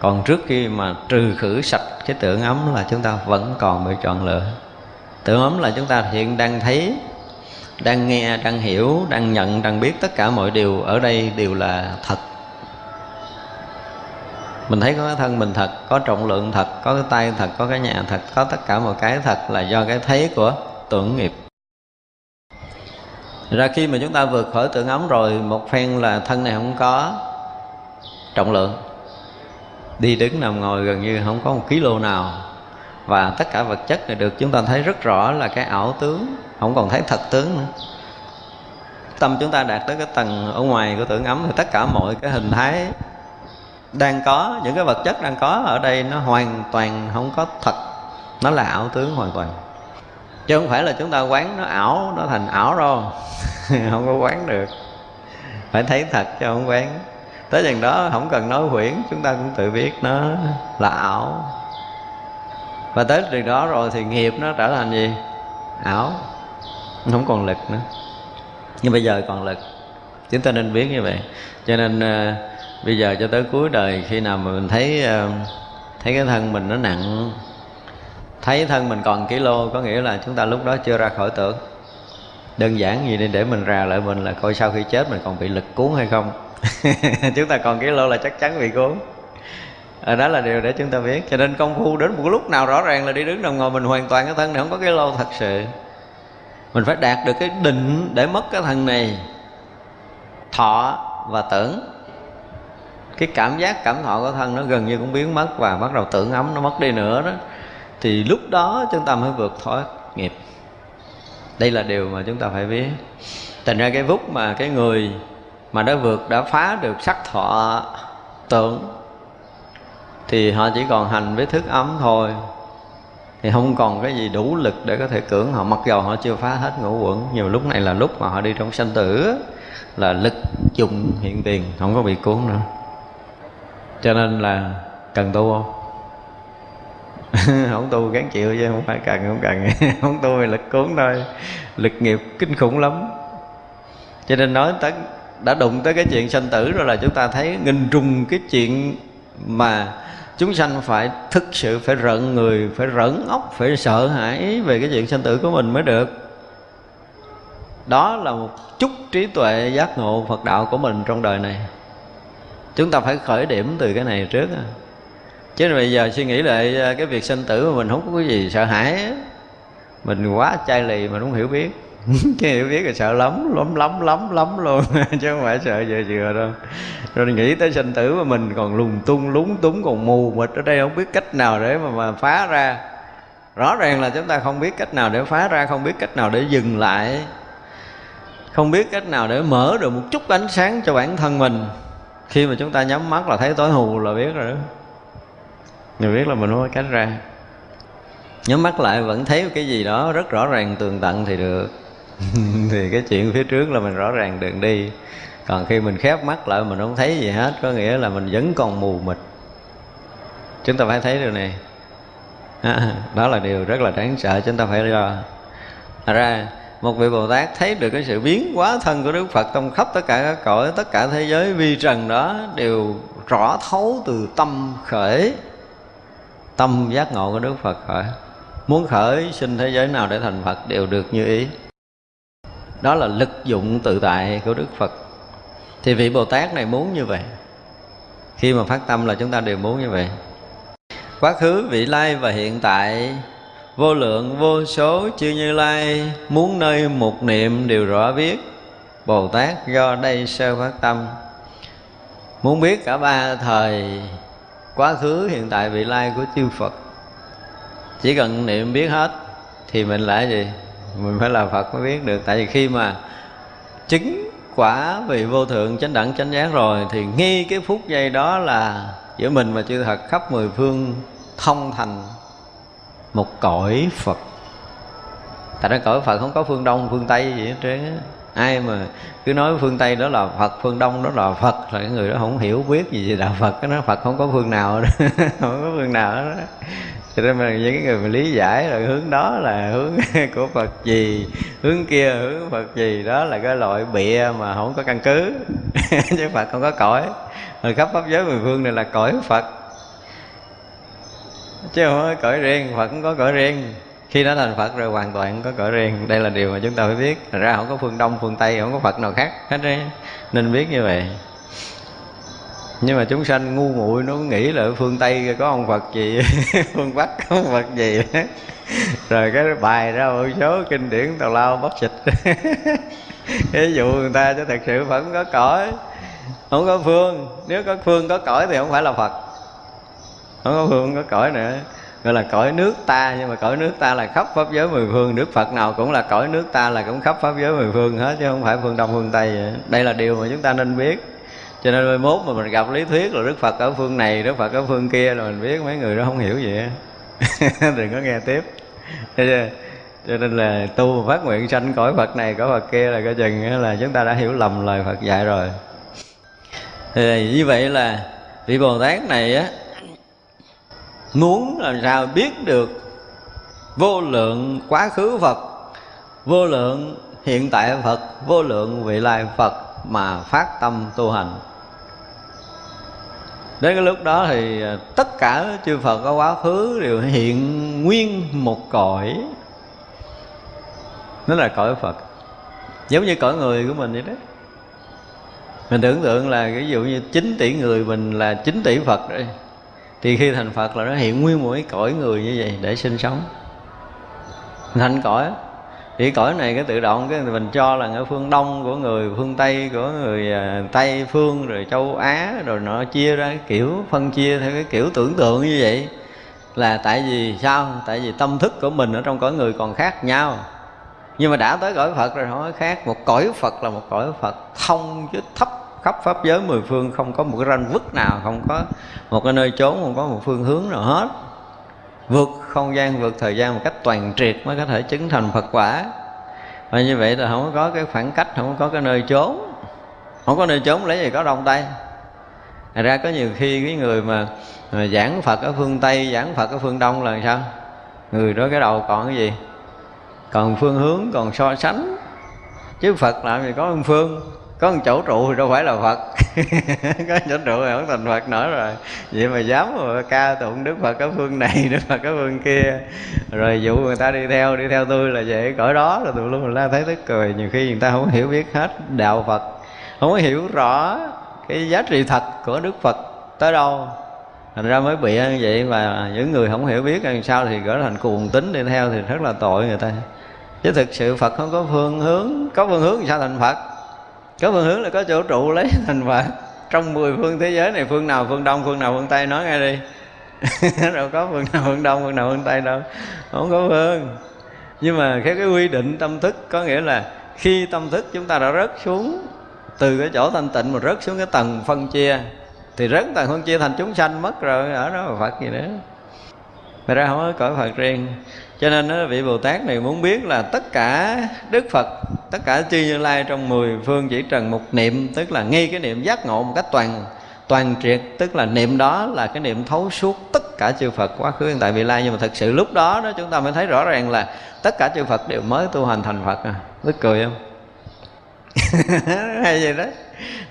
còn trước khi mà trừ khử sạch cái tưởng ấm là chúng ta vẫn còn bị chọn lựa. Tưởng ấm là chúng ta hiện đang thấy, đang nghe, đang hiểu, đang nhận, đang biết tất cả mọi điều ở đây đều là thật. Mình thấy có cái thân mình thật, có trọng lượng thật, có cái tay thật, có cái nhà thật, có tất cả mọi cái thật là do cái thấy của tưởng nghiệp. Ra khi mà chúng ta vượt khỏi tưởng ấm rồi, một phen là thân này không có trọng lượng đi đứng nằm ngồi gần như không có một ký lô nào. Và tất cả vật chất này được chúng ta thấy rất rõ là cái ảo tướng. Không còn thấy thật tướng nữa. Tâm chúng ta đạt tới cái tầng ở ngoài của tưởng ấm thì tất cả mọi cái hình thái đang có, những cái vật chất đang có ở đây nó hoàn toàn không có thật. Nó là ảo tướng hoàn toàn. Chứ không phải là chúng ta quán nó ảo, nó thành ảo đâu. Không có quán được. Phải thấy thật chứ không quán tới chừng đó không cần nói huyễn chúng ta cũng tự biết nó là ảo. Và tới chừng đó rồi thì nghiệp nó trở thành gì? Ảo không còn lực nữa. Nhưng bây giờ còn lực chúng ta nên biết như vậy. Cho nên uh, bây giờ cho tới cuối đời khi nào mà mình thấy uh, thấy cái thân mình nó nặng thấy thân mình còn kilo có nghĩa là chúng ta lúc đó chưa ra khỏi tưởng. Đơn giản gì đi để mình ra lại mình là coi sau khi chết mình còn bị lực cuốn hay không. chúng ta còn cái lô là chắc chắn bị cuốn à, đó là điều để chúng ta biết. Cho nên công phu đến một lúc nào rõ ràng là đi đứng nằm ngồi mình hoàn toàn cái thân này không có cái lô thật sự. Mình phải đạt được cái định để mất cái thân này. Thọ và tưởng. Cái cảm giác cảm thọ của thân nó gần như cũng biến mất và bắt đầu tưởng ấm nó mất đi nữa đó. Thì lúc đó chúng ta mới vượt thoát nghiệp. Đây là điều mà chúng ta phải biết. Thành ra cái phút mà cái người mà đã vượt đã phá được sắc thọ tưởng thì họ chỉ còn hành với thức ấm thôi. Thì không còn cái gì đủ lực để có thể cưỡng họ. Mặc dầu họ chưa phá hết ngũ quẩn nhiều lúc này là lúc mà họ đi trong sanh tử, là lực dùng hiện tiền, không có bị cuốn nữa. Cho nên là cần tu không? Không tu gán chịu chứ, không phải cần, không cần. Không tu thì lực cuốn thôi. Lực nghiệp kinh khủng lắm. Cho nên nói tới đã đụng tới cái chuyện sanh tử rồi là chúng ta thấy nghìn trùng cái chuyện mà chúng sanh phải thực sự phải rợn người, phải rỡn óc, phải sợ hãi về cái chuyện sanh tử của mình mới được. Đó là một chút trí tuệ giác ngộ phật đạo của mình trong đời này. Chúng ta phải khởi điểm từ cái này trước chứ bây giờ suy nghĩ lại à, cái việc sinh tử mà mình không có cái gì sợ hãi mình quá chai lì mà không hiểu biết. chứ hiểu biết là sợ lắm lắm lắm lắm lắm luôn. Chứ không phải sợ vừa vừa đâu. Rồi nghĩ tới sinh tử mà mình còn lùng tung lúng túng còn mù mịt ở đây không biết cách nào để mà, mà phá ra. Rõ ràng là chúng ta không biết cách nào để phá ra không biết cách nào để dừng lại. Không biết cách nào để mở được một chút ánh sáng cho bản thân mình. Khi mà chúng ta nhắm mắt là thấy tối hù là biết rồi đó. Người biết là mình không có cách ra. Nhắm mắt lại vẫn thấy cái gì đó rất rõ ràng tường tận thì được. thì cái chuyện phía trước là mình rõ ràng đường đi. Còn khi mình khép mắt lại mình không thấy gì hết, có nghĩa là mình vẫn còn mù mịt. Chúng ta phải thấy điều này. À, đó là điều rất là đáng sợ, chúng ta phải lo. Ra, một vị bồ tát thấy được cái sự biến hóa thân của đức phật trong khắp tất cả các cõi, tất cả thế giới vi trần đó, đều rõ thấu từ tâm khởi, tâm giác ngộ của đức phật khởi. Muốn khởi sinh thế giới nào để thành phật đều được như ý đó là lực dụng tự tại của đức phật. Thì vị bồ tát này muốn như vậy. Khi mà phát tâm là chúng ta đều muốn như vậy. Quá khứ, vị lai và hiện tại, vô lượng, vô số, chư như lai, muốn nơi một niệm đều rõ biết. Bồ tát do đây sơ phát tâm. Muốn biết cả ba thời, quá khứ, hiện tại vị lai của chư phật. Chỉ cần niệm biết hết, thì mình là gì? Mình phải là phật mới biết được. Tại vì khi mà chứng quả vị vô thượng, chánh đẳng, chánh giác rồi, thì ngay cái phút giây đó là giữa mình và chư thật khắp mười phương thông thành một cõi phật. Tại đó cõi phật không có phương đông, phương tây gì hết trơn ai mà cứ nói phương tây đó là phật, phương đông đó là phật là cái người đó không hiểu biết gì về đạo phật, cái nó phật không có phương nào đó. Không có phương nào đó cho nên mà những người mà lý giải là hướng đó là hướng của phật gì, hướng kia hướng phật gì, đó là cái loại bịa mà không có căn cứ. Chứ phật không có cõi. Rồi khắp pháp giới mười phương này là cõi phật. Chứ không có cõi riêng, phật cũng có cõi riêng. Khi nó thành phật rồi hoàn toàn không có cõi riêng. Đây là điều mà chúng ta phải biết. Thật ra không có phương đông, phương tây, không có phật nào khác. Hết đấy nên biết như vậy nhưng mà chúng sanh ngu muội nó nghĩ là phương tây có ông phật gì, phương bắc có ông phật gì. Rồi cái bài ra một số kinh điển tào lao bất xịt ví dụ người ta cho thật sự vẫn có cõi, không có phương. Nếu có phương, có cõi thì không phải là phật. Không có phương có cõi nữa. Gọi là cõi nước ta, nhưng mà cõi nước ta là khắp pháp giới mười phương. Nước phật nào cũng là cõi nước ta là cũng khắp pháp giới mười phương hết, chứ không phải phương đông, phương tây đây là điều mà chúng ta nên biết cho nên mai mốt mà mình gặp lý thuyết là đức phật ở phương này, đức phật ở phương kia là mình biết mấy người đó không hiểu gì đừng có nghe tiếp. Cho nên là tu phát nguyện sanh cõi phật này, cõi phật kia là coi chừng là chúng ta đã hiểu lầm lời phật dạy rồi. Thì như vậy là vị bồ tát này á, muốn làm sao biết được vô lượng quá khứ phật, vô lượng hiện tại phật, vô lượng vị lai phật mà phát tâm tu hành? Đến cái lúc đó thì à, tất cả chư Phật có quá khứ đều hiện nguyên một cõi. Nó là cõi Phật. Giống như cõi người của mình vậy đó. Mình tưởng tượng là ví dụ như 9 tỷ người mình là 9 tỷ Phật rồi thì khi thành Phật là nó hiện nguyên một cái cõi người như vậy để sinh sống. Thành cõi thì cõi này cái tự động, cái mình cho là ở phương đông của người, phương tây của người à, tây phương, rồi châu á, rồi nó chia ra, cái kiểu phân chia theo cái kiểu tưởng tượng như vậy. Là tại vì sao? Tại vì tâm thức của mình ở trong cõi người còn khác nhau. Nhưng mà đã tới cõi phật rồi không có khác, một cõi phật là một cõi phật thông chứ thấp, khắp pháp giới mười phương, không có một cái ranh vứt nào, không có một cái nơi trốn, không có một phương hướng nào hết vượt không gian vượt thời gian một cách toàn triệt mới có thể chứng thành phật quả. Và như vậy là không có cái khoảng cách không có cái nơi trốn. Không có nơi trốn lấy gì có đông tây Thật ra có nhiều khi cái người mà, mà giảng Phật ở phương Tây, giảng Phật ở phương Đông là sao? Người đó cái đầu còn cái gì? Còn phương hướng, còn so sánh. Chứ Phật làm gì có phương phương có một chỗ trụ thì đâu phải là phật. Có chỗ trụ thì không thành phật nữa rồi. Vậy mà dám mà ca tụng đức phật có phương này, đức phật có phương kia. Rồi dụ người ta đi theo đi theo tôi là vậy cõi đó là tụi luôn la thấy tức cười nhiều khi người ta không hiểu biết hết đạo phật, không hiểu rõ cái giá trị thật của đức phật tới đâu. Thành ra mới bị như vậy và những người không hiểu biết làm sao thì gỡ thành cuồng tính đi theo thì rất là tội người ta. Chứ thực sự phật không có phương hướng, có phương hướng thì sao thành phật? Có phương hướng là có chỗ trụ lấy, thành phật trong mười phương thế giới này phương nào phương đông, phương nào phương tây nói ngay đi. Đâu có phương nào phương đông, phương nào phương tây đâu, không có phương. Nhưng mà cái cái quy định tâm thức, có nghĩa là khi tâm thức chúng ta đã rớt xuống, từ cái chỗ thanh tịnh mà rớt xuống cái tầng phân chia, thì rớt tầng phân chia thành chúng sanh mất rồi, ở đó là phật gì nữa. Thật ra không có cõi Phật riêng. Cho nên vị Bồ Tát này muốn biết là tất cả Đức Phật, Tất cả chư Như Lai trong mười phương chỉ trần một niệm, Tức là ngay cái niệm giác ngộ một cách toàn toàn triệt, Tức là niệm đó là cái niệm thấu suốt tất cả chư Phật quá khứ hiện tại vị lai. Nhưng mà thực sự lúc đó đó, chúng ta mới thấy rõ ràng là Tất cả chư Phật đều mới tu hành thành Phật à. Tức cười không? hay gì đó.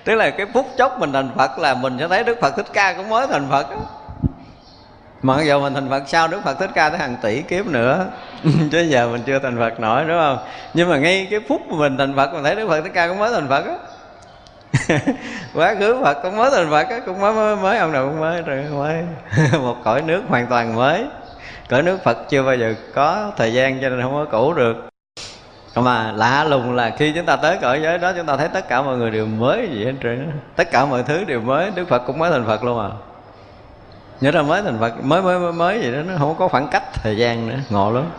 Tức là cái phút chốc mình thành Phật là mình sẽ thấy Đức Phật Thích Ca cũng mới thành Phật đó mặc dù mình thành phật sau đức phật thích ca tới hàng tỷ kiếp nữa chứ giờ mình chưa thành phật nổi đúng không? Nhưng mà ngay cái phút mà mình thành phật mình thấy đức phật thích ca cũng mới thành phật á. Quá khứ phật cũng mới thành phật á cũng mới, mới mới ông nào cũng mới rồi mới. Một cõi nước hoàn toàn mới. Cõi nước phật chưa bao giờ có thời gian cho nên không có cũ được. Mà lạ lùng là khi chúng ta tới cõi giới đó chúng ta thấy tất cả mọi người đều mới gì hết trơn tất cả mọi thứ đều mới đức phật cũng mới thành phật luôn à nhớ ra mới thành phật. Mới mới mới mới vậy đó, nó không có khoảng cách thời gian nữa. Ngộ lắm.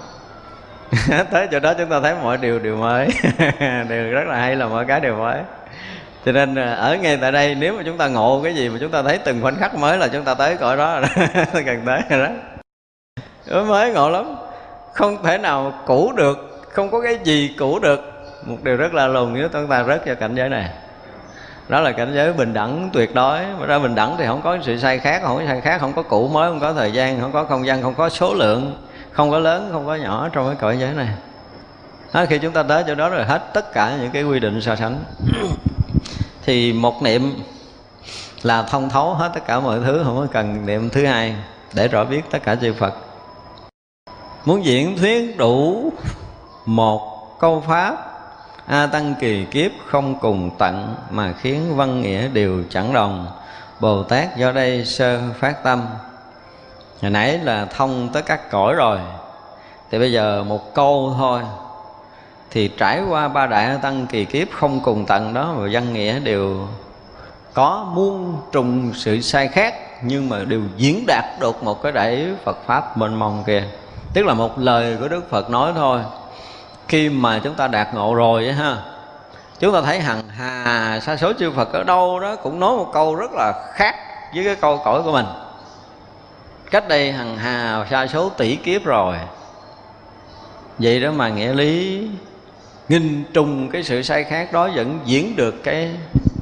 Tới chỗ đó chúng ta thấy mọi điều đều mới. Đều rất là hay là mọi cái đều mới. Cho nên à, ở ngay tại đây, nếu mà chúng ta ngộ cái gì mà chúng ta thấy từng khoảnh khắc mới là chúng ta tới cõi đó rồi đó. Gần tới rồi đó. Mới ngộ lắm. Không thể nào cũ được. Không có cái gì cũ được. Một điều rất là lùng nếu chúng ta rớt vào cảnh giới này đó là cảnh giới bình đẳng tuyệt đối. Mà ra bình đẳng thì không có sự sai khác không có sai khác không có cũ mới không có thời gian không có không gian không có số lượng không có lớn không có nhỏ trong cái cõi giới này. Đó, khi chúng ta tới chỗ đó rồi hết tất cả những cái quy định so sánh. Thì một niệm là thông thấu hết tất cả mọi thứ không có cần niệm thứ hai để rõ biết tất cả chư Phật. Muốn diễn thuyết đủ một câu pháp A tăng kỳ kiếp không cùng tận Mà khiến văn nghĩa đều chẳng đồng. Bồ Tát do đây sơ phát tâm. Hồi nãy là thông tới các cõi rồi. Thì bây giờ một câu thôi. Thì trải qua ba đại tăng kỳ kiếp không cùng tận đó Và văn nghĩa đều có muôn trùng sự sai khác, Nhưng mà đều diễn đạt được một cái đại Phật Pháp mênh mông kia. Tức là một lời của Đức Phật nói thôi khi mà chúng ta đạt ngộ rồi ấy, ha chúng ta thấy hằng hà sa số chư Phật ở đâu đó cũng nói một câu rất là khác với cái câu cõi của mình. Cách đây hằng hà sa số tỷ kiếp rồi. Vậy đó mà nghĩa lý nghìn trùng cái sự sai khác đó vẫn diễn được cái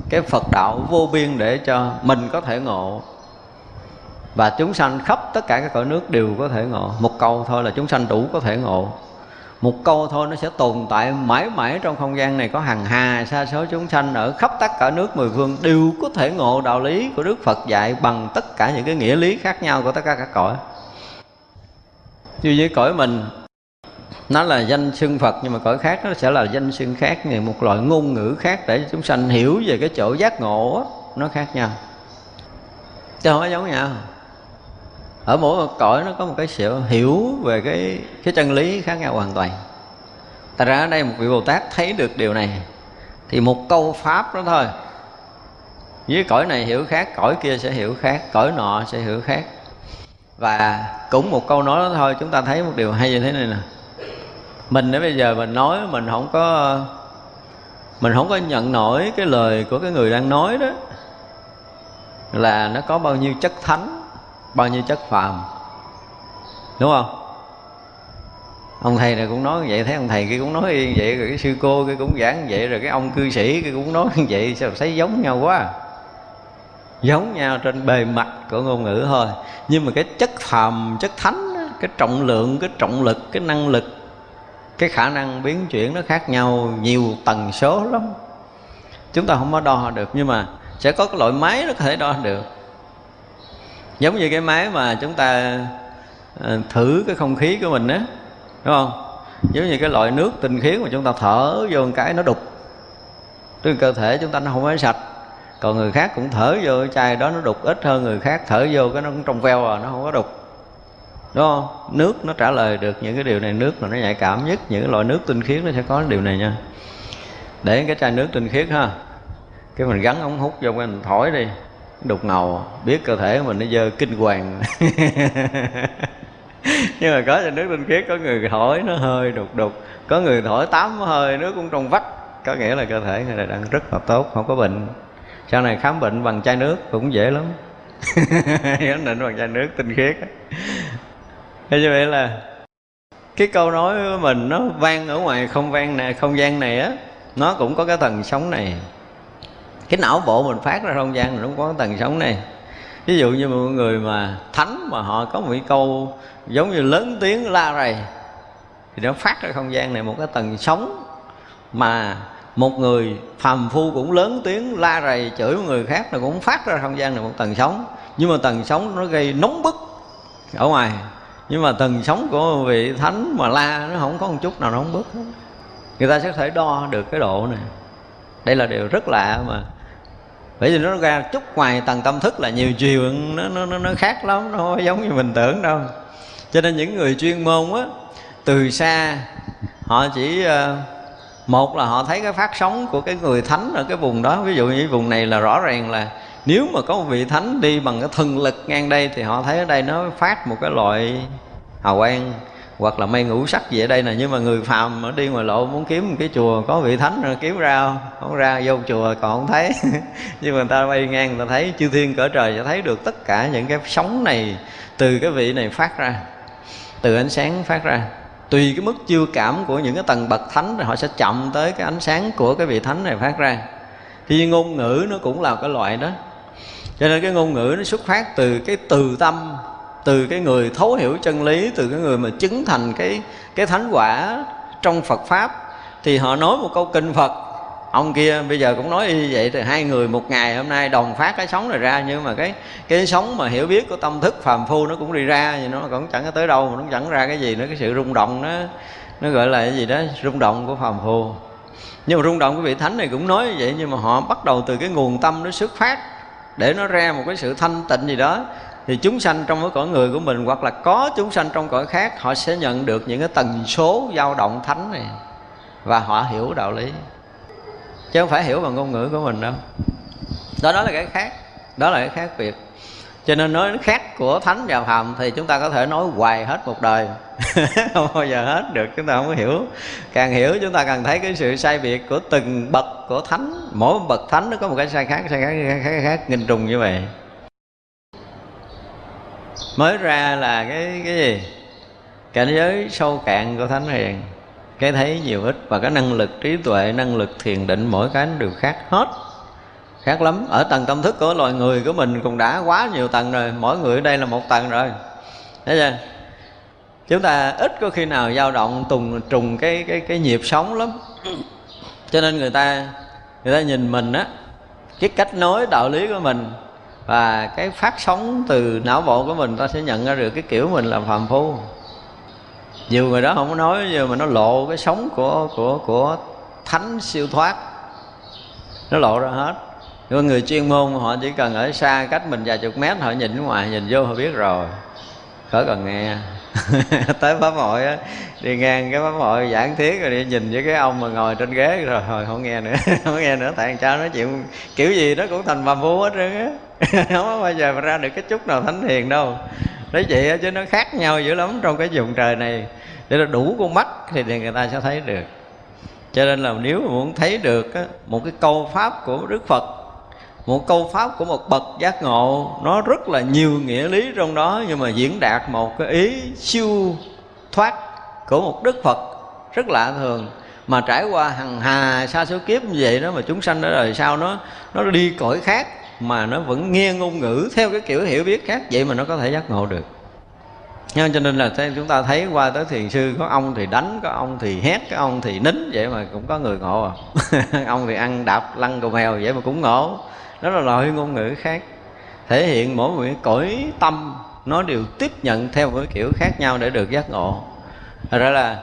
cái Phật đạo vô biên để cho mình có thể ngộ. Và chúng sanh khắp tất cả các cõi nước đều có thể ngộ. Một câu thôi là chúng sanh đủ có thể ngộ một câu thôi nó sẽ tồn tại mãi mãi trong không gian này. Có hàng hà sa số chúng sanh ở khắp tất cả nước mười phương đều có thể ngộ đạo lý của Đức Phật dạy bằng tất cả những cái nghĩa lý khác nhau của tất cả các cõi. Như với cõi mình, nó là danh xưng Phật, nhưng mà cõi khác nó sẽ là danh xưng khác, như một loại ngôn ngữ khác để chúng sanh hiểu về cái chỗ giác ngộ nó khác nhau. Chứ không có giống nhau ở mỗi một cõi nó có một cái sự hiểu về cái cái chân lý khác nhau hoàn toàn. Tại ra ở đây một vị bồ tát thấy được điều này thì một câu pháp đó thôi. Với cõi này hiểu khác, cõi kia sẽ hiểu khác, cõi nọ sẽ hiểu khác. Và cũng một câu nói đó thôi, chúng ta thấy một điều hay như thế này nè. Mình đến bây giờ mình nói, mình không có, mình không có nhận nổi cái lời của cái người đang nói đó. Là nó có bao nhiêu chất thánh bao nhiêu chất phàm. Đúng không? Ông thầy này cũng nói vậy, thấy ông thầy kia cũng nói như vậy, rồi cái sư cô kia cũng giảng vậy, rồi cái ông cư sĩ kia cũng nói như vậy, sao thấy giống nhau quá? Giống nhau trên bề mặt của ngôn ngữ thôi. Nhưng mà cái chất phàm, chất thánh cái trọng lượng, cái trọng lực, cái năng lực, cái khả năng biến chuyển nó khác nhau nhiều tần số lắm. Chúng ta không có đo được, nhưng mà sẽ có cái loại máy nó có thể đo được giống như cái máy mà chúng ta ờ, thử cái không khí của mình á, đúng không? Giống như cái loại nước tinh khiết mà chúng ta thở vô một cái nó đục. Tức cơ thể chúng ta nó không phải sạch, còn người khác cũng thở vô cái chai đó nó đục ít hơn người khác, thở vô cái nó cũng trong veo à nó không có đục. Đúng không? Nước nó trả lời được những cái điều này, nước mà nó nhạy cảm nhất, những cái loại nước tinh khiết nó sẽ có điều này nha. Để cái chai nước tinh khiết ha, cái mình gắn ống hút vô cái mình thổi đi đục ngầu, biết cơ thể mình nó dơ kinh hoàng. Nhưng mà có trong nước tinh khiết, có người thổi nó hơi đục đục, có người thổi tám hơi, nước cũng trong vắt. Có nghĩa là cơ thể người này đang rất là tốt, không có bệnh. Sau này khám bệnh bằng chai nước cũng dễ lắm. Giám định bằng chai nước tinh khiết thế như vậy là cái câu nói của mình nó vang ở ngoài không vang này, không gian này á, nó cũng có cái tầng sống này cái não bộ mình phát ra không gian nó cũng có tầng sống này. Ví dụ như một người mà thánh mà họ có một cái câu giống như lớn tiếng la rầy, thì nó phát ra không gian này một cái tầng sống mà một người phàm phu cũng lớn tiếng la rầy, chửi một người khác là cũng phát ra không gian này một tầng sống. Nhưng mà tầng sống nó gây nóng bức ở ngoài. Nhưng mà tầng sống của vị thánh mà la nó không có một chút nào nóng bức người ta sẽ thể đo được cái độ này. Đây là điều rất lạ mà bởi vì nó ra chút ngoài tầng tâm thức là nhiều chiều nó, nó, nó, nó khác lắm nó không giống như mình tưởng đâu. Cho nên những người chuyên môn á từ xa họ chỉ ờ, một là họ thấy cái phát sóng của cái người thánh ở cái vùng đó. Ví dụ như vùng này là rõ ràng là nếu mà có một vị thánh đi bằng cái thần lực ngang đây thì họ thấy ở đây nó phát một cái loại hào quang hoặc là mây ngũ sắc gì ở đây nè, nhưng mà người phàm ở đi ngoài lộ muốn kiếm một cái chùa có vị thánh rồi kiếm ra không? Không ra, vô chùa còn không thấy. Nhưng mà người ta bay ngang, người ta thấy chư thiên cỡ trời, sẽ thấy được tất cả những cái sóng này từ cái vị này phát ra, từ ánh sáng phát ra. Tùy cái mức chiêu cảm của những cái tầng bậc thánh thì họ sẽ chậm tới cái ánh sáng của cái vị thánh này phát ra. Thì ngôn ngữ nó cũng là cái loại đó. Cho nên cái ngôn ngữ nó xuất phát từ cái từ tâm từ cái người thấu hiểu chân lý, từ cái người mà chứng thành cái cái thánh quả trong Phật pháp, thì họ nói một câu kinh Phật. Ông kia bây giờ cũng nói như vậy, thì hai người một ngày hôm nay đồng phát cái sống này ra, nhưng mà cái cái sống mà hiểu biết của tâm thức phàm phu nó cũng đi ra, thì nó cũng chẳng có tới đâu, mà nó chẳng ra cái gì nữa, cái sự rung động nó nó gọi là cái gì đó, rung động của phàm phu. Nhưng mà rung động của vị thánh này cũng nói như vậy, nhưng mà họ bắt đầu từ cái nguồn tâm nó xuất phát, để nó ra một cái sự thanh tịnh gì đó thì chúng sanh trong cái cõi người của mình hoặc là có chúng sanh trong cõi khác họ sẽ nhận được những cái tần số dao động thánh này và họ hiểu đạo lý chứ không phải hiểu bằng ngôn ngữ của mình đâu đó đó là cái khác đó là cái khác biệt cho nên nói khác của thánh và phàm thì chúng ta có thể nói hoài hết một đời không bao giờ hết được chúng ta không có hiểu càng hiểu chúng ta càng thấy cái sự sai biệt của từng bậc của thánh mỗi bậc thánh nó có một cái sai khác sai khác khác, khác, khác nghìn trùng như vậy mới ra là cái cái gì? Cảnh giới sâu cạn của thánh hiền. Cái thấy nhiều ít và cái năng lực trí tuệ, năng lực thiền định mỗi cái nó đều khác hết. Khác lắm. Ở tầng tâm thức của loài người của mình cũng đã quá nhiều tầng rồi. Mỗi người ở đây là một tầng rồi. Thấy chưa? Chúng ta ít có khi nào dao động tùng, trùng cái cái cái nhịp sống lắm. Cho nên người ta người ta nhìn mình á, cái cách nói đạo lý của mình và cái phát sóng từ não bộ của mình, ta sẽ nhận ra được cái kiểu mình là phàm phu. Dù người đó không có nói, nhưng mà nó lộ cái sống của của của thánh siêu thoát. Nó lộ ra hết. Nhưng người chuyên môn, họ chỉ cần ở xa cách mình vài chục mét, họ nhìn ngoài, nhìn vô, họ biết rồi. Khỏi cần nghe. tới pháp hội á đi ngang cái pháp hội giảng thiết rồi đi nhìn với cái ông mà ngồi trên ghế rồi hồi không nghe nữa không nghe nữa tại sao nói chuyện kiểu gì nó cũng thành bà vú hết trơn á. Không có bao giờ mà ra được cái chút nào thánh hiền đâu. Đấy vậy chứ nó khác nhau dữ lắm trong cái vùng trời này. Để là đủ con mắt thì người ta sẽ thấy được. Cho nên là nếu mà muốn thấy được á, một cái câu pháp của đức phật một câu pháp của một bậc giác ngộ nó rất là nhiều nghĩa lý trong đó nhưng mà diễn đạt một cái ý siêu thoát của một đức phật rất lạ thường. Mà trải qua hằng hà sa số kiếp như vậy đó mà chúng sanh ở đời sau nó nó đi cõi khác mà nó vẫn nghe ngôn ngữ theo cái kiểu hiểu biết khác vậy mà nó có thể giác ngộ được. Nha, cho nên là chúng ta thấy qua tới thiền sư có ông thì đánh có ông thì hét có ông thì nín vậy mà cũng có người ngộ à. Ông thì ăn đạp lăn cầu mèo vậy mà cũng ngộ đó là loại ngôn ngữ khác. Thể hiện mỗi một cái cõi tâm, nó đều tiếp nhận theo cái kiểu khác nhau để được giác ngộ. Thật ra là,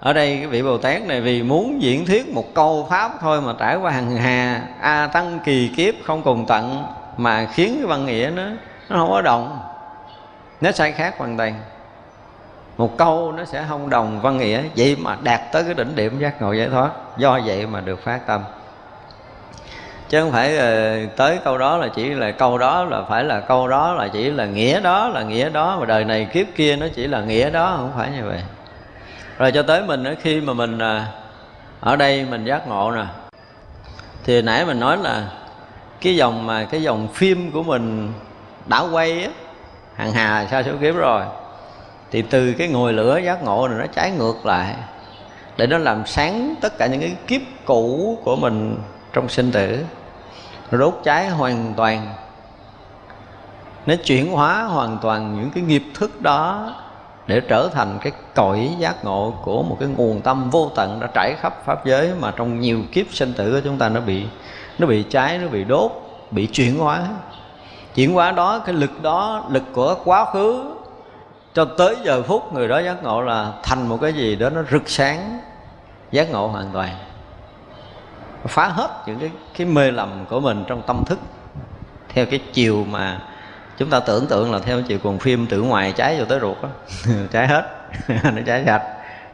ở đây cái vị Bồ Tát này vì muốn diễn thuyết một câu pháp thôi mà trải qua hằng hà, a tăng kỳ kiếp không cùng tận, mà khiến cái văn nghĩa nó nó không có đồng nó sai khác hoàn toàn. Một câu nó sẽ không đồng văn nghĩa, vậy mà đạt tới cái đỉnh điểm giác ngộ giải thoát. Do vậy mà được phát tâm chứ không phải ờ, tới câu đó là chỉ là câu đó là phải là câu đó là chỉ là nghĩa đó, là nghĩa đó. Mà đời này kiếp kia nó chỉ là nghĩa đó, không phải như vậy. Rồi cho tới mình khi mà mình ờ, ở đây mình giác ngộ nè, thì nãy mình nói là cái dòng mà cái dòng phim của mình đã quay á, hàng hà sao số kiếp rồi, thì từ cái ngồi lửa giác ngộ này nó trái ngược lại, để nó làm sáng tất cả những cái kiếp cũ của mình trong sinh tử, rốt đốt cháy hoàn toàn, nó chuyển hóa hoàn toàn những cái nghiệp thức đó để trở thành cái cõi giác ngộ của một cái nguồn tâm vô tận đã trải khắp pháp giới mà trong nhiều kiếp sinh tử của chúng ta nó bị nó bị cháy, nó bị đốt, bị chuyển hóa. Chuyển hóa đó, cái lực đó, lực của quá khứ cho tới giờ phút người đó giác ngộ là thành một cái gì đó nó rực sáng, giác ngộ hoàn toàn phá hết những cái cái mê lầm của mình trong tâm thức. Theo cái chiều mà chúng ta tưởng tượng là theo chiều cuồng phim từ ngoài cháy vô tới ruột đó cháy hết. Nó cháy sạch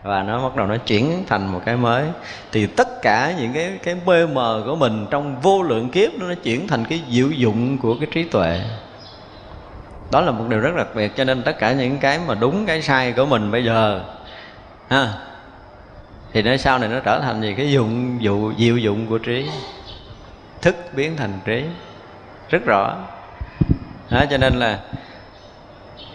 và nó bắt đầu nó chuyển thành một cái mới. Thì tất cả những cái cái mê mờ của mình trong vô lượng kiếp nó chuyển thành cái diệu dụng của cái trí tuệ. Đó là một điều rất đặc biệt, cho nên tất cả những cái mà đúng, cái sai của mình bây giờ, ha thì nó sau này nó trở thành gì? Cái dụng dụ diệu dụng của trí. Thức biến thành trí. Rất rõ. Đó, cho nên là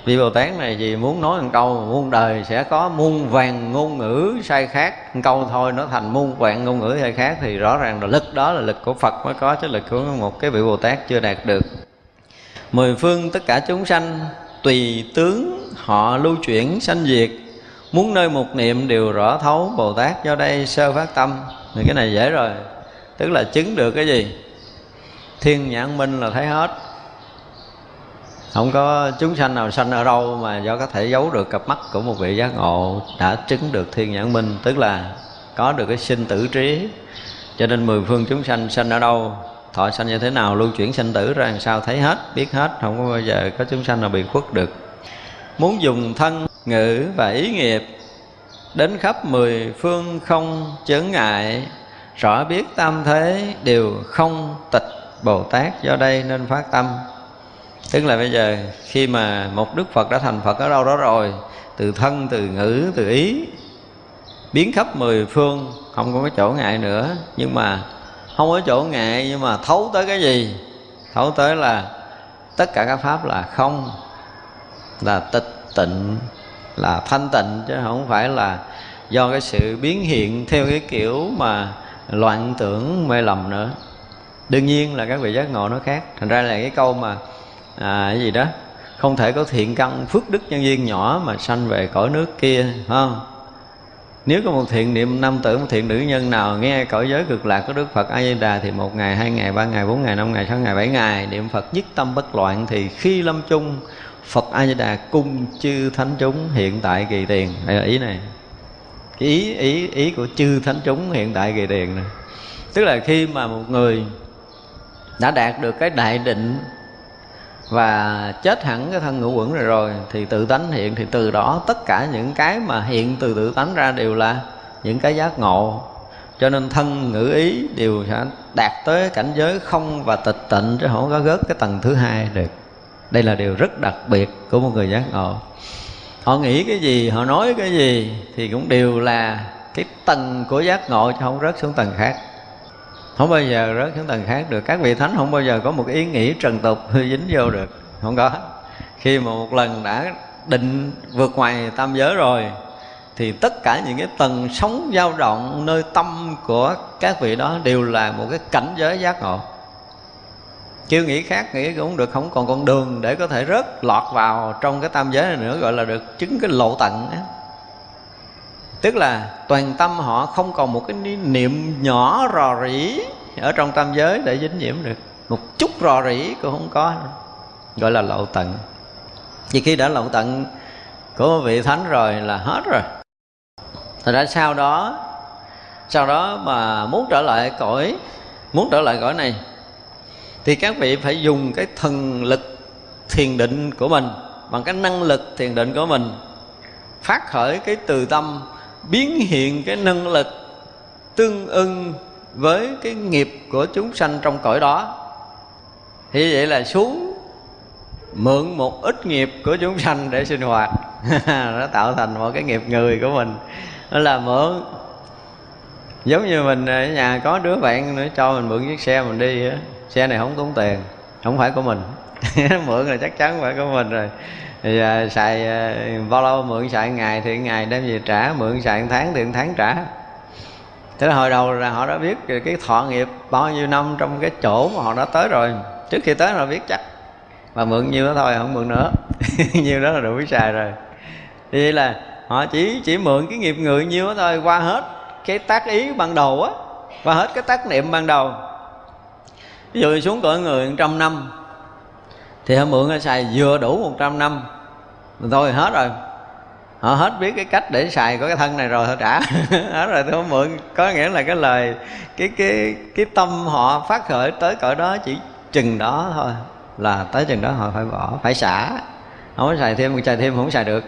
vị bồ tát này chỉ muốn nói một câu muôn đời sẽ có muôn vàng ngôn ngữ sai khác. Một câu thôi nó thành muôn vàng ngôn ngữ sai khác thì rõ ràng là lực đó là lực của phật mới có chứ lực của một cái vị bồ tát chưa đạt được. Mười phương tất cả chúng sanh tùy tướng họ lưu chuyển sanh diệt muốn nơi một niệm đều rõ thấu bồ tát do đây sơ phát tâm. Thì cái này dễ rồi. Tức là chứng được cái gì? Thiên nhãn minh là thấy hết. Không có chúng sanh nào sanh ở đâu mà do có thể giấu được cặp mắt của một vị giác ngộ đã chứng được thiên nhãn minh. Tức là có được cái sinh tử trí. Cho nên mười phương chúng sanh sanh ở đâu, thọ sanh như thế nào lưu chuyển sinh tử ra làm sao thấy hết, biết hết. Không có bao giờ có chúng sanh nào bị khuất được. Muốn dùng thân ngữ và ý nghiệp. Đến khắp mười phương không chướng ngại, rõ biết tam thế đều không tịch bồ tát. Do đây nên phát tâm. Tức là bây giờ khi mà một đức phật đã thành phật ở đâu đó rồi, từ thân, từ ngữ, từ ý, biến khắp mười phương, không có cái chỗ ngại nữa. Nhưng mà không có chỗ ngại, nhưng mà thấu tới cái gì? Thấu tới là tất cả các pháp là không, là tịch tịnh là thanh tịnh chứ không phải là do cái sự biến hiện theo cái kiểu mà loạn tưởng mê lầm nữa. Đương nhiên là các vị giác ngộ nó khác. Thành ra là cái câu mà à, cái gì đó không thể có thiện căn phước đức nhân duyên nhỏ mà sanh về cõi nước kia không? Nếu có một thiện niệm nam tử một thiện nữ nhân nào nghe cõi giới cực lạc của đức phật a di đà thì một ngày hai ngày ba ngày bốn ngày năm ngày sáu ngày bảy ngày niệm phật nhất tâm bất loạn thì khi lâm chung phật a di đà cung chư thánh chúng hiện tại kỳ tiền. Đây là ý này. Cái ý ý ý của chư thánh chúng hiện tại kỳ tiền này. Tức là khi mà một người đã đạt được cái đại định và chết hẳn cái thân ngũ quẩn rồi rồi, thì tự tánh hiện, thì từ đó tất cả những cái mà hiện từ tự tánh ra đều là những cái giác ngộ. Cho nên thân ngữ ý đều sẽ đạt tới cảnh giới không và tịch tịnh, chứ không có gớt cái tầng thứ hai được đây là điều rất đặc biệt của một người giác ngộ. Họ nghĩ cái gì, họ nói cái gì thì cũng đều là cái tầng của giác ngộ chứ không rớt xuống tầng khác. Không bao giờ rớt xuống tầng khác được. Các vị thánh không bao giờ có một ý nghĩ trần tục dính vô được. Không có. Khi mà một lần đã định vượt ngoài tam giới rồi, thì tất cả những cái tầng sống dao động, nơi tâm của các vị đó đều là một cái cảnh giới giác ngộ chưa nghĩ khác, nghĩ cũng được, không còn con đường để có thể rớt lọt vào trong cái tam giới này nữa, gọi là được chứng cái lộ tận á. Tức là toàn tâm họ không còn một cái niệm nhỏ rò rỉ ở trong tam giới để dính nhiễm được. Một chút rò rỉ cũng không có. Gọi là lộ tận. Vì khi đã lộ tận của vị thánh rồi là hết rồi. Thật ra sau đó sau đó mà muốn trở lại cõi, muốn trở lại cõi này thì các vị phải dùng cái thần lực thiền định của mình bằng cái năng lực thiền định của mình, phát khởi cái từ tâm, biến hiện cái năng lực tương ưng với cái nghiệp của chúng sanh trong cõi đó. Thì vậy là xuống, mượn một ít nghiệp của chúng sanh để sinh hoạt. Nó tạo thành một cái nghiệp người của mình. Nó là mượn. Giống như mình ở nhà có đứa bạn nữa cho mình mượn chiếc xe mình đi xe này không tốn tiền không phải của mình. Mượn là chắc chắn phải của mình rồi. Thì à, xài à, bao lâu mượn xài ngày thì ngày đem về trả mượn xài tháng thì tháng trả. Thế là hồi đầu là họ đã biết cái thọ nghiệp bao nhiêu năm trong cái chỗ mà họ đã tới rồi. Trước khi tới họ biết chắc mà mượn nhiêu đó thôi không mượn nữa. Nhiêu đó là đủ xài rồi. Thì là họ chỉ chỉ mượn cái nghiệp người nhiêu đó thôi qua hết cái tác ý ban đầu á qua hết cái tác niệm ban đầu ví dụ xuống cõi người trăm năm, thì họ mượn xài vừa đủ 100 năm thôi hết rồi. Họ hết biết cái cách để xài có cái thân này rồi, họ trả. Hết rồi, tôi mượn. Có nghĩa là cái lời, cái cái cái tâm họ phát khởi tới cõi đó chỉ chừng đó thôi, là tới chừng đó họ phải bỏ, phải xả. Không có xài thêm xài thêm không xài được.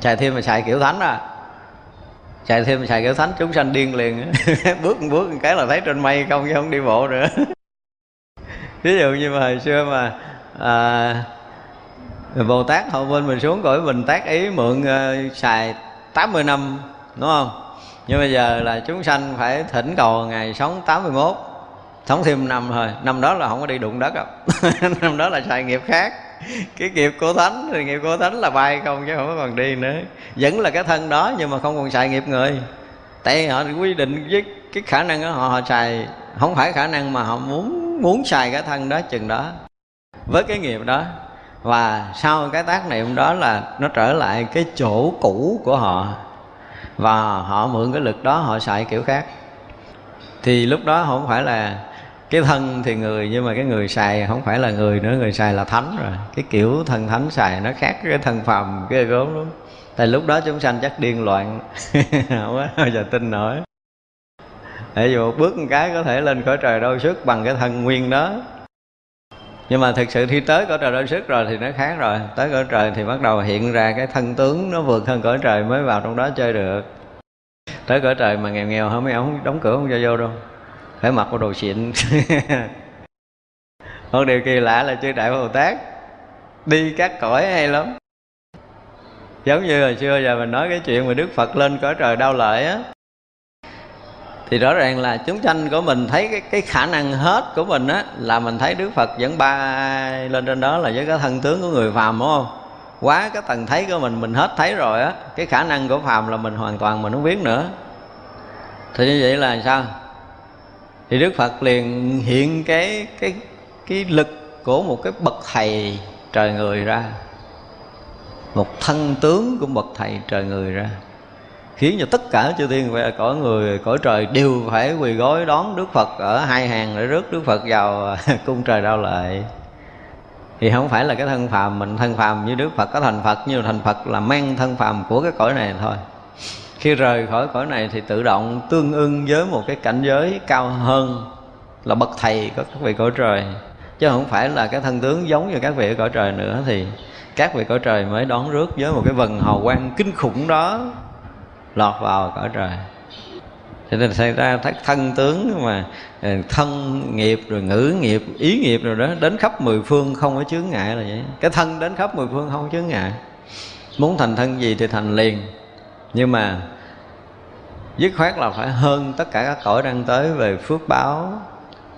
Xài thêm mà xài kiểu thánh à. Xài thêm mà xài kiểu thánh, chúng sanh điên liền. Bước một bước một cái là thấy trên mây không, chứ không đi bộ nữa. ví dụ như mà hồi xưa mà à, Bồ Tát hậu bên mình xuống cõi mình tác ý mượn uh, xài 80 năm đúng không? Nhưng bây giờ là chúng sanh phải thỉnh cầu ngày sống 81 sống thêm năm thôi. Năm đó là không có đi đụng đất đâu. Năm đó là xài nghiệp khác. Cái nghiệp của thánh thì nghiệp của thánh là bay không chứ không có còn đi nữa. Vẫn là cái thân đó nhưng mà không còn xài nghiệp người. Tại họ quy định với cái khả năng đó họ họ xài không phải khả năng mà họ muốn muốn xài cái thân đó chừng đó, với cái nghiệp đó. Và sau cái tác niệm đó là nó trở lại cái chỗ cũ của họ. Và họ mượn cái lực đó, họ xài kiểu khác. Thì lúc đó không phải là cái thân thì người, nhưng mà cái người xài không phải là người nữa, người xài là thánh rồi. Cái kiểu thân thánh xài nó khác cái thân phàm cái gốm lắm. Tại lúc đó chúng sanh chắc điên loạn. Không bao giờ tin nổi ví dù bước một cái có thể lên cõi trời đôi sức bằng cái thân nguyên đó. Nhưng mà thực sự khi tới cõi trời đôi sức rồi thì nó khác rồi. Tới cõi trời thì bắt đầu hiện ra cái thân tướng, nó vượt hơn cõi trời mới vào trong đó chơi được. Tới cõi trời mà nghèo nghèo, không mấy ông đóng cửa không cho vô đâu. Phải mặc bộ đồ xịn. Một điều kỳ lạ là chư đại bồ tát đi các cõi hay lắm. Giống như hồi xưa giờ mình nói cái chuyện mà đức phật lên cõi trời đau lợi á thì rõ ràng là chúng sanh của mình thấy cái, cái khả năng hết của mình á là mình thấy đức phật vẫn bay lên trên đó là với cái thân tướng của người phàm đúng không? Quá cái tầng thấy của mình mình hết thấy rồi á cái khả năng của phàm là mình hoàn toàn mình không biết nữa. Thì như vậy là sao? Thì đức phật liền hiện cái cái cái lực của một cái bậc thầy trời người ra một thân tướng của bậc thầy trời người ra khiến cho tất cả chư thiên và cõi người, cõi trời đều phải quỳ gối đón đức phật ở hai hàng để rước đức phật vào à, cung trời đau lợi thì không phải là cái thân phàm mình, thân phàm như đức phật, có thành phật như thành phật là mang thân phàm của cái cõi này thôi. Khi rời khỏi cõi này thì tự động tương ưng với một cái cảnh giới cao hơn là bậc thầy của các vị cõi trời. Chứ không phải là cái thân tướng giống như các vị cõi trời nữa thì các vị cõi trời mới đón rước với một cái vần hào quang kinh khủng đó lọt vào cõi trời. Cho nên xảy ra thất thân tướng mà ờ, thân nghiệp rồi ngữ nghiệp, ý nghiệp rồi đó, đến khắp mười phương không có chướng ngại là vậy. Cái thân đến khắp mười phương không có chướng ngại. Muốn thành thân gì thì thành liền. Nhưng mà dứt khoát là phải hơn tất cả các cõi đang tới về phước báo.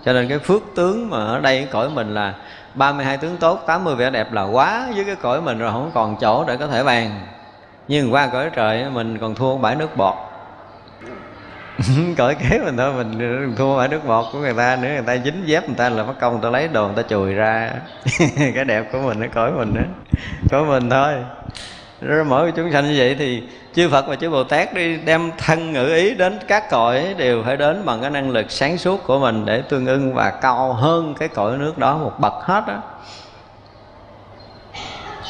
Cho nên cái phước tướng mà ở đây cõi mình là 32 tướng tốt 80 vẻ đẹp là quá với cái cõi mình rồi không còn chỗ để có thể bàn nhưng qua cõi trời mình còn thua bãi nước bọt. Cõi kế mình thôi mình thua bãi nước bọt của người ta. Nữa người ta dính dép người ta là mất công người ta lấy đồ người ta chùi ra. Cái đẹp của mình nó cõi mình nữa cõi mình thôi. Rồi mỗi chúng sanh như vậy thì chư Phật và chư Bồ Tát đi đem thân ngữ ý đến các cõi đều phải đến bằng cái năng lực sáng suốt của mình để tương ưng và cao hơn cái cõi nước đó một bậc hết á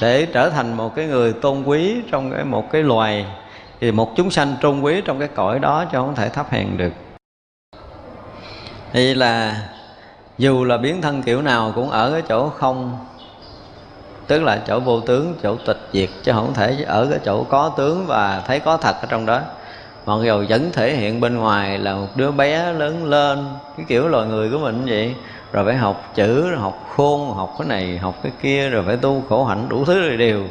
để trở thành một cái người tôn quý trong cái một cái loài, thì một chúng sanh tôn quý trong cái cõi đó cho không thể thấp hèn được. Thì là dù là biến thân kiểu nào cũng ở cái chỗ không, tức là chỗ vô tướng, chỗ tịch diệt, chứ không thể ở cái chỗ có tướng và thấy có thật ở trong đó. Mặc dù vẫn thể hiện bên ngoài là một đứa bé lớn lên, cái kiểu loài người của mình vậy rồi phải học chữ, rồi học khôn, học cái này, học cái kia, rồi phải tu khổ hạnh, đủ thứ rồi đều.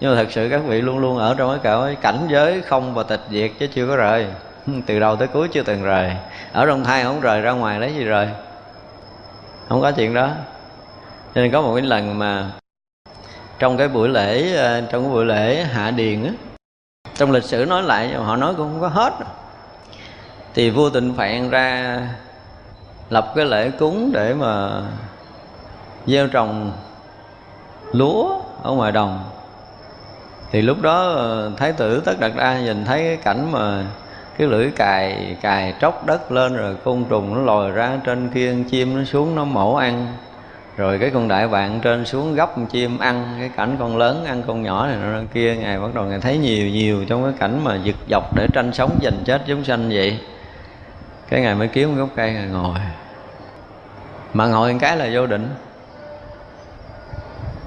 Nhưng mà thật sự các vị luôn luôn ở trong cái cõi cảnh giới không và tịch diệt chứ chưa có rời. Từ đầu tới cuối chưa từng rời. Ở trong thai không rời, ra ngoài lấy gì rời? Không có chuyện đó. Cho nên có một cái lần mà trong cái buổi lễ ờ, trong cái buổi lễ hạ điền á, trong lịch sử nói lại, họ nói cũng không có hết. Thì vua tịnh phạn ra lập cái lễ cúng để mà gieo trồng lúa ở ngoài đồng. Thì lúc đó ờ, thái tử tất đạt đa nhìn thấy cái cảnh mà cái lưỡi cài cài tróc đất lên rồi côn trùng nó lòi ra trên kia chim nó xuống nó mổ ăn. Rồi cái con đại bàng trên xuống gấp con chim ăn, cái cảnh con lớn ăn con nhỏ này nó kia, ngài bắt đầu ngài thấy nhiều nhiều trong cái cảnh mà giật dọc để tranh sống giành chết chúng sanh vậy cái ngài mới kiếm một gốc cây ngài ngồi. Mà ngồi một cái là vô định.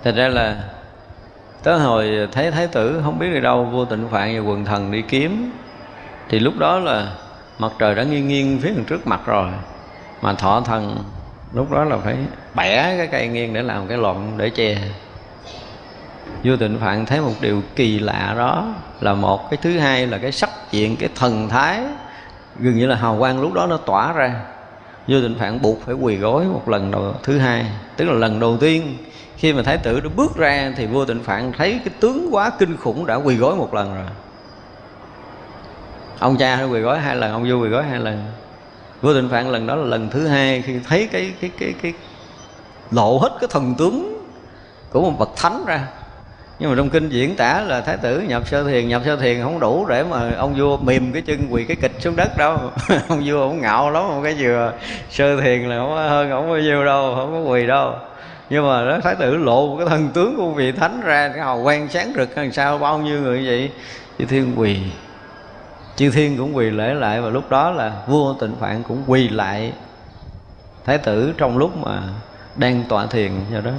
Thật ra là tới hồi thấy thái tử, không biết đi đâu, vô tịnh phạn và quần thần đi kiếm. Thì lúc đó là mặt trời đã nghiêng nghiêng phía trước mặt rồi. Mà thọ thần lúc đó là phải bẻ cái cây nghiêng để làm cái lọn để che. Vua tịnh phạn thấy một điều kỳ lạ đó là một cái thứ hai là cái sắc diện, cái thần thái gần như là hào quang lúc đó nó tỏa ra. Vua tịnh phạn buộc, phải quỳ gối một lần đầu, thứ hai. Tức là lần đầu tiên, khi mà thái tử nó bước ra thì vua tịnh phạn thấy cái tướng quá kinh khủng đã quỳ gối một lần rồi. Ông cha nó quỳ gối hai lần, ông vua quỳ gối hai lần. Vua tịnh phạn lần đó là lần thứ hai khi thấy cái cái cái cái, lộ hết cái thần tướng của một bậc thánh ra nhưng mà trong kinh diễn tả là thái tử nhập sơ thiền, nhập sơ thiền không đủ để mà ông vua mềm cái chân quỳ cái kịch xuống đất đâu. Ông vua ông ngạo lắm một cái vừa sơ thiền là không hơn, không bao nhiêu đâu, không có quỳ đâu. Nhưng mà đó, thái tử lộ một cái thân tướng của vị thánh ra, cái hào quang sáng rực hơn sao bao nhiêu người vậy? Chư thiên quỳ. Chư thiên cũng quỳ lễ lại và lúc đó là vua tịnh phạn cũng quỳ lại thái tử trong lúc mà đang tọa thiền cho đó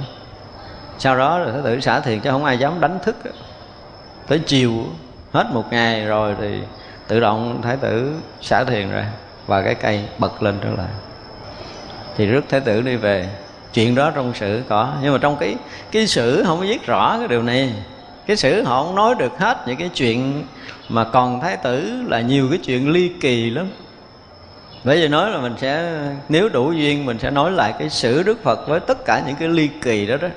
sau đó rồi thái tử xả thiền chứ không ai dám đánh thức. Tới chiều hết một ngày rồi thì tự động thái tử xả thiền ra và cái cây bật lên trở lại. Thì rước thái tử đi về. Chuyện đó trong sử có. Nhưng mà trong cái cái sử không có viết rõ cái điều này. Cái sử họ không nói được hết những cái chuyện mà còn thái tử là nhiều cái chuyện ly kỳ lắm. Bởi vì nói là mình sẽ, nếu đủ duyên mình sẽ nói lại cái sử đức phật với tất cả những cái ly kỳ đó đó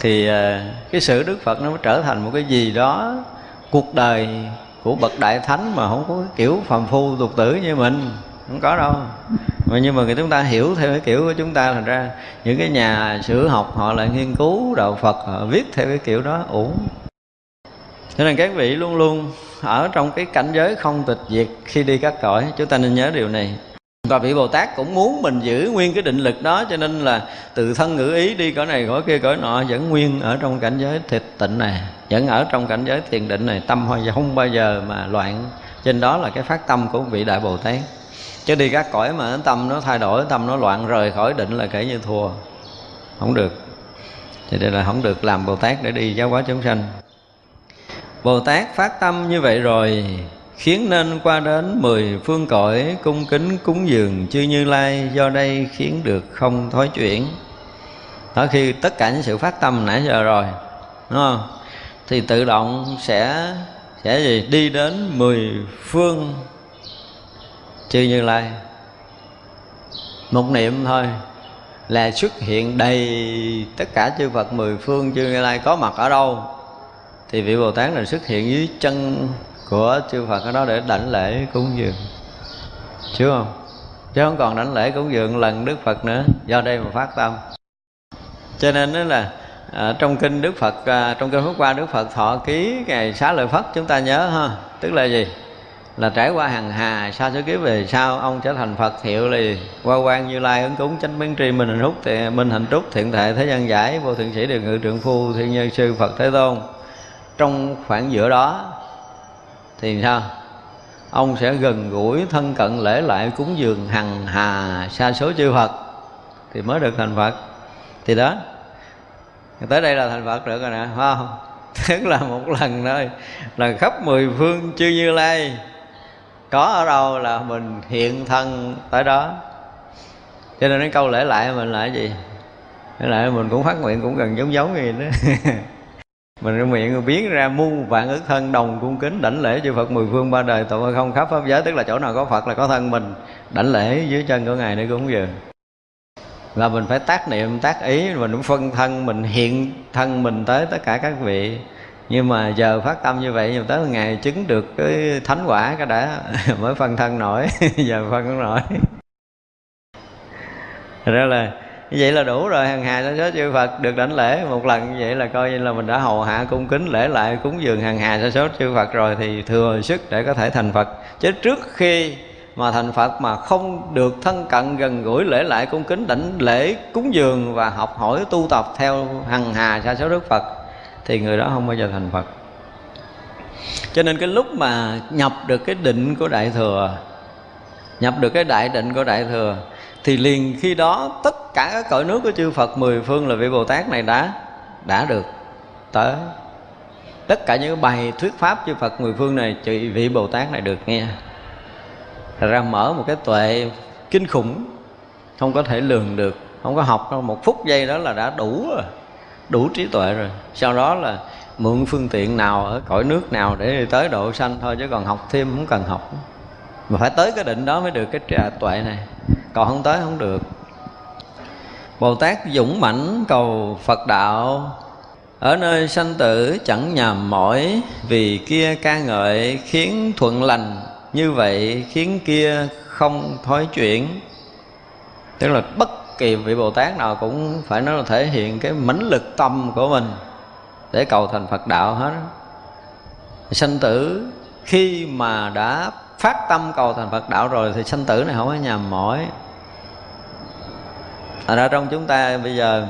thì à, cái sự đức phật nó mới trở thành một cái gì đó, cuộc đời của bậc đại thánh mà không có kiểu phàm phu tục tử như mình, không có đâu. Mà nhưng mà người chúng ta hiểu theo cái kiểu của chúng ta thành ra, những cái nhà sử học họ lại nghiên cứu đạo phật, họ viết theo cái kiểu đó ổn cho nên các vị luôn luôn ở trong cái cảnh giới không tịch diệt khi đi các cõi. Chúng ta nên nhớ điều này và vị bồ tát cũng muốn mình giữ nguyên cái định lực đó, cho nên là từ thân ngữ ý đi cõi này, cõi kia, cõi nọ, vẫn nguyên ở trong cảnh giới thiệt tịnh này, vẫn ở trong cảnh giới thiền định này. Tâm không bao giờ mà loạn. Trên đó là cái phát tâm của vị đại bồ tát chứ đi các cõi mà tâm nó thay đổi, tâm nó loạn rời khỏi định là kể như thua. Không được. Thì đây là không được làm bồ tát để đi giáo hóa chúng sanh. Bồ tát phát tâm như vậy rồi khiến nên qua đến mười phương cõi cung kính cúng dường chư như lai, do đây khiến được không thói chuyển. Đó, khi tất cả những sự phát tâm nãy giờ rồi, đúng không? Thì tự động sẽ sẽ gì? Đi đến mười phương chư như lai. Một niệm thôi, là xuất hiện đầy tất cả chư Phật mười phương chư Như Lai có mặt ở đâu, thì vị Bồ Tát là xuất hiện dưới chân của chư Phật ở đó để đảnh lễ cúng dường. Chứ không? Chứ không còn đảnh lễ cúng dường lần Đức Phật nữa. Do đây mà phát tâm. Cho nên đó là à, trong kinh Đức Phật à, trong kinh Phước qua Đức Phật thọ ký ngày xá lợi Phất chúng ta nhớ ha. Tức là gì? Là trải qua hàng hà sa số kiếp về sau ông trở thành Phật hiệu là gì? qua quan như lai ứng cúng chánh biến tri minh hạnh húc thì minh hạnh trúc thiện thệ thế gian giải vô thượng sĩ điều ngự trượng phu thiên nhân sư Phật thế tôn. Trong khoảng giữa đó thì sao? Ông sẽ gần gũi thân cận lễ lại cúng dường hằng hà sa số chư Phật. Thì mới được thành Phật. Thì đó. Tới đây là thành Phật được rồi nè, phải không? Tức là một lần thôi. Là khắp mười phương chư như lai. Có ở đâu là mình hiện thân tới đó. Cho nên cái câu lễ lại mình là cái gì? Lễ lại mình cũng phát nguyện cũng gần giống giống gì đó. mình miệng biến ra muôn vạn ức thân đồng cung kính đảnh lễ chư Phật mười phương ba đời tụ không khắp pháp giới, tức là chỗ nào có Phật là có thân mình, đảnh lễ dưới chân của ngài để cúng dường là mình phải tác niệm, tác ý, mình cũng phân thân mình, hiện thân mình tới tất cả các vị. Nhưng mà giờ phát tâm như vậy, nhưng tới ngày chứng được cái thánh quả cái đã, mới phân thân nổi, giờ phân không nổi. Đó là như vậy là đủ rồi hàng hà sa số chư Phật, được đảnh lễ một lần. Như vậy là coi như là mình đã hầu hạ, cung kính, lễ lại, cúng dường hàng hà sa số chư Phật rồi thì thừa sức để có thể thành Phật. Chứ trước khi mà thành Phật mà không được thân cận gần gũi, lễ lại, cung kính, đảnh lễ, cúng dường và học hỏi, tu tập theo hằng hà sa số đức Phật, thì người đó không bao giờ thành Phật. Cho nên cái lúc mà nhập được cái định của đại thừa, nhập được cái đại định của đại thừa thì liền khi đó, tất cả các cõi nước của chư Phật mười phương là vị Bồ Tát này đã đã được tới. Tất cả những bài thuyết pháp chư Phật mười phương này chị vị Bồ Tát này được nghe. Thật ra mở một cái tuệ kinh khủng, không có thể lường được, không có học đâu. Một phút giây đó là đã đủ rồi, đủ trí tuệ rồi. Sau đó là mượn phương tiện nào, ở cõi nước nào để đi tới độ sanh thôi, chứ còn học thêm không cần học mà phải tới cái định đó mới được cái trà tuệ này. Còn không tới không được. Bồ tát dũng mãnh cầu phật đạo, ở nơi sanh tử chẳng nhàm mỏi, vì kia ca ngợi khiến thuận lành, như vậy khiến kia không thói chuyển. Tức là bất kỳ vị bồ tát nào cũng phải nói là thể hiện cái mãnh lực tâm của mình để cầu thành phật đạo hết sanh tử khi mà đã phát tâm cầu thành phật đạo rồi thì sanh tử này không có nhàm mỏi. Thành ra trong chúng ta bây giờ,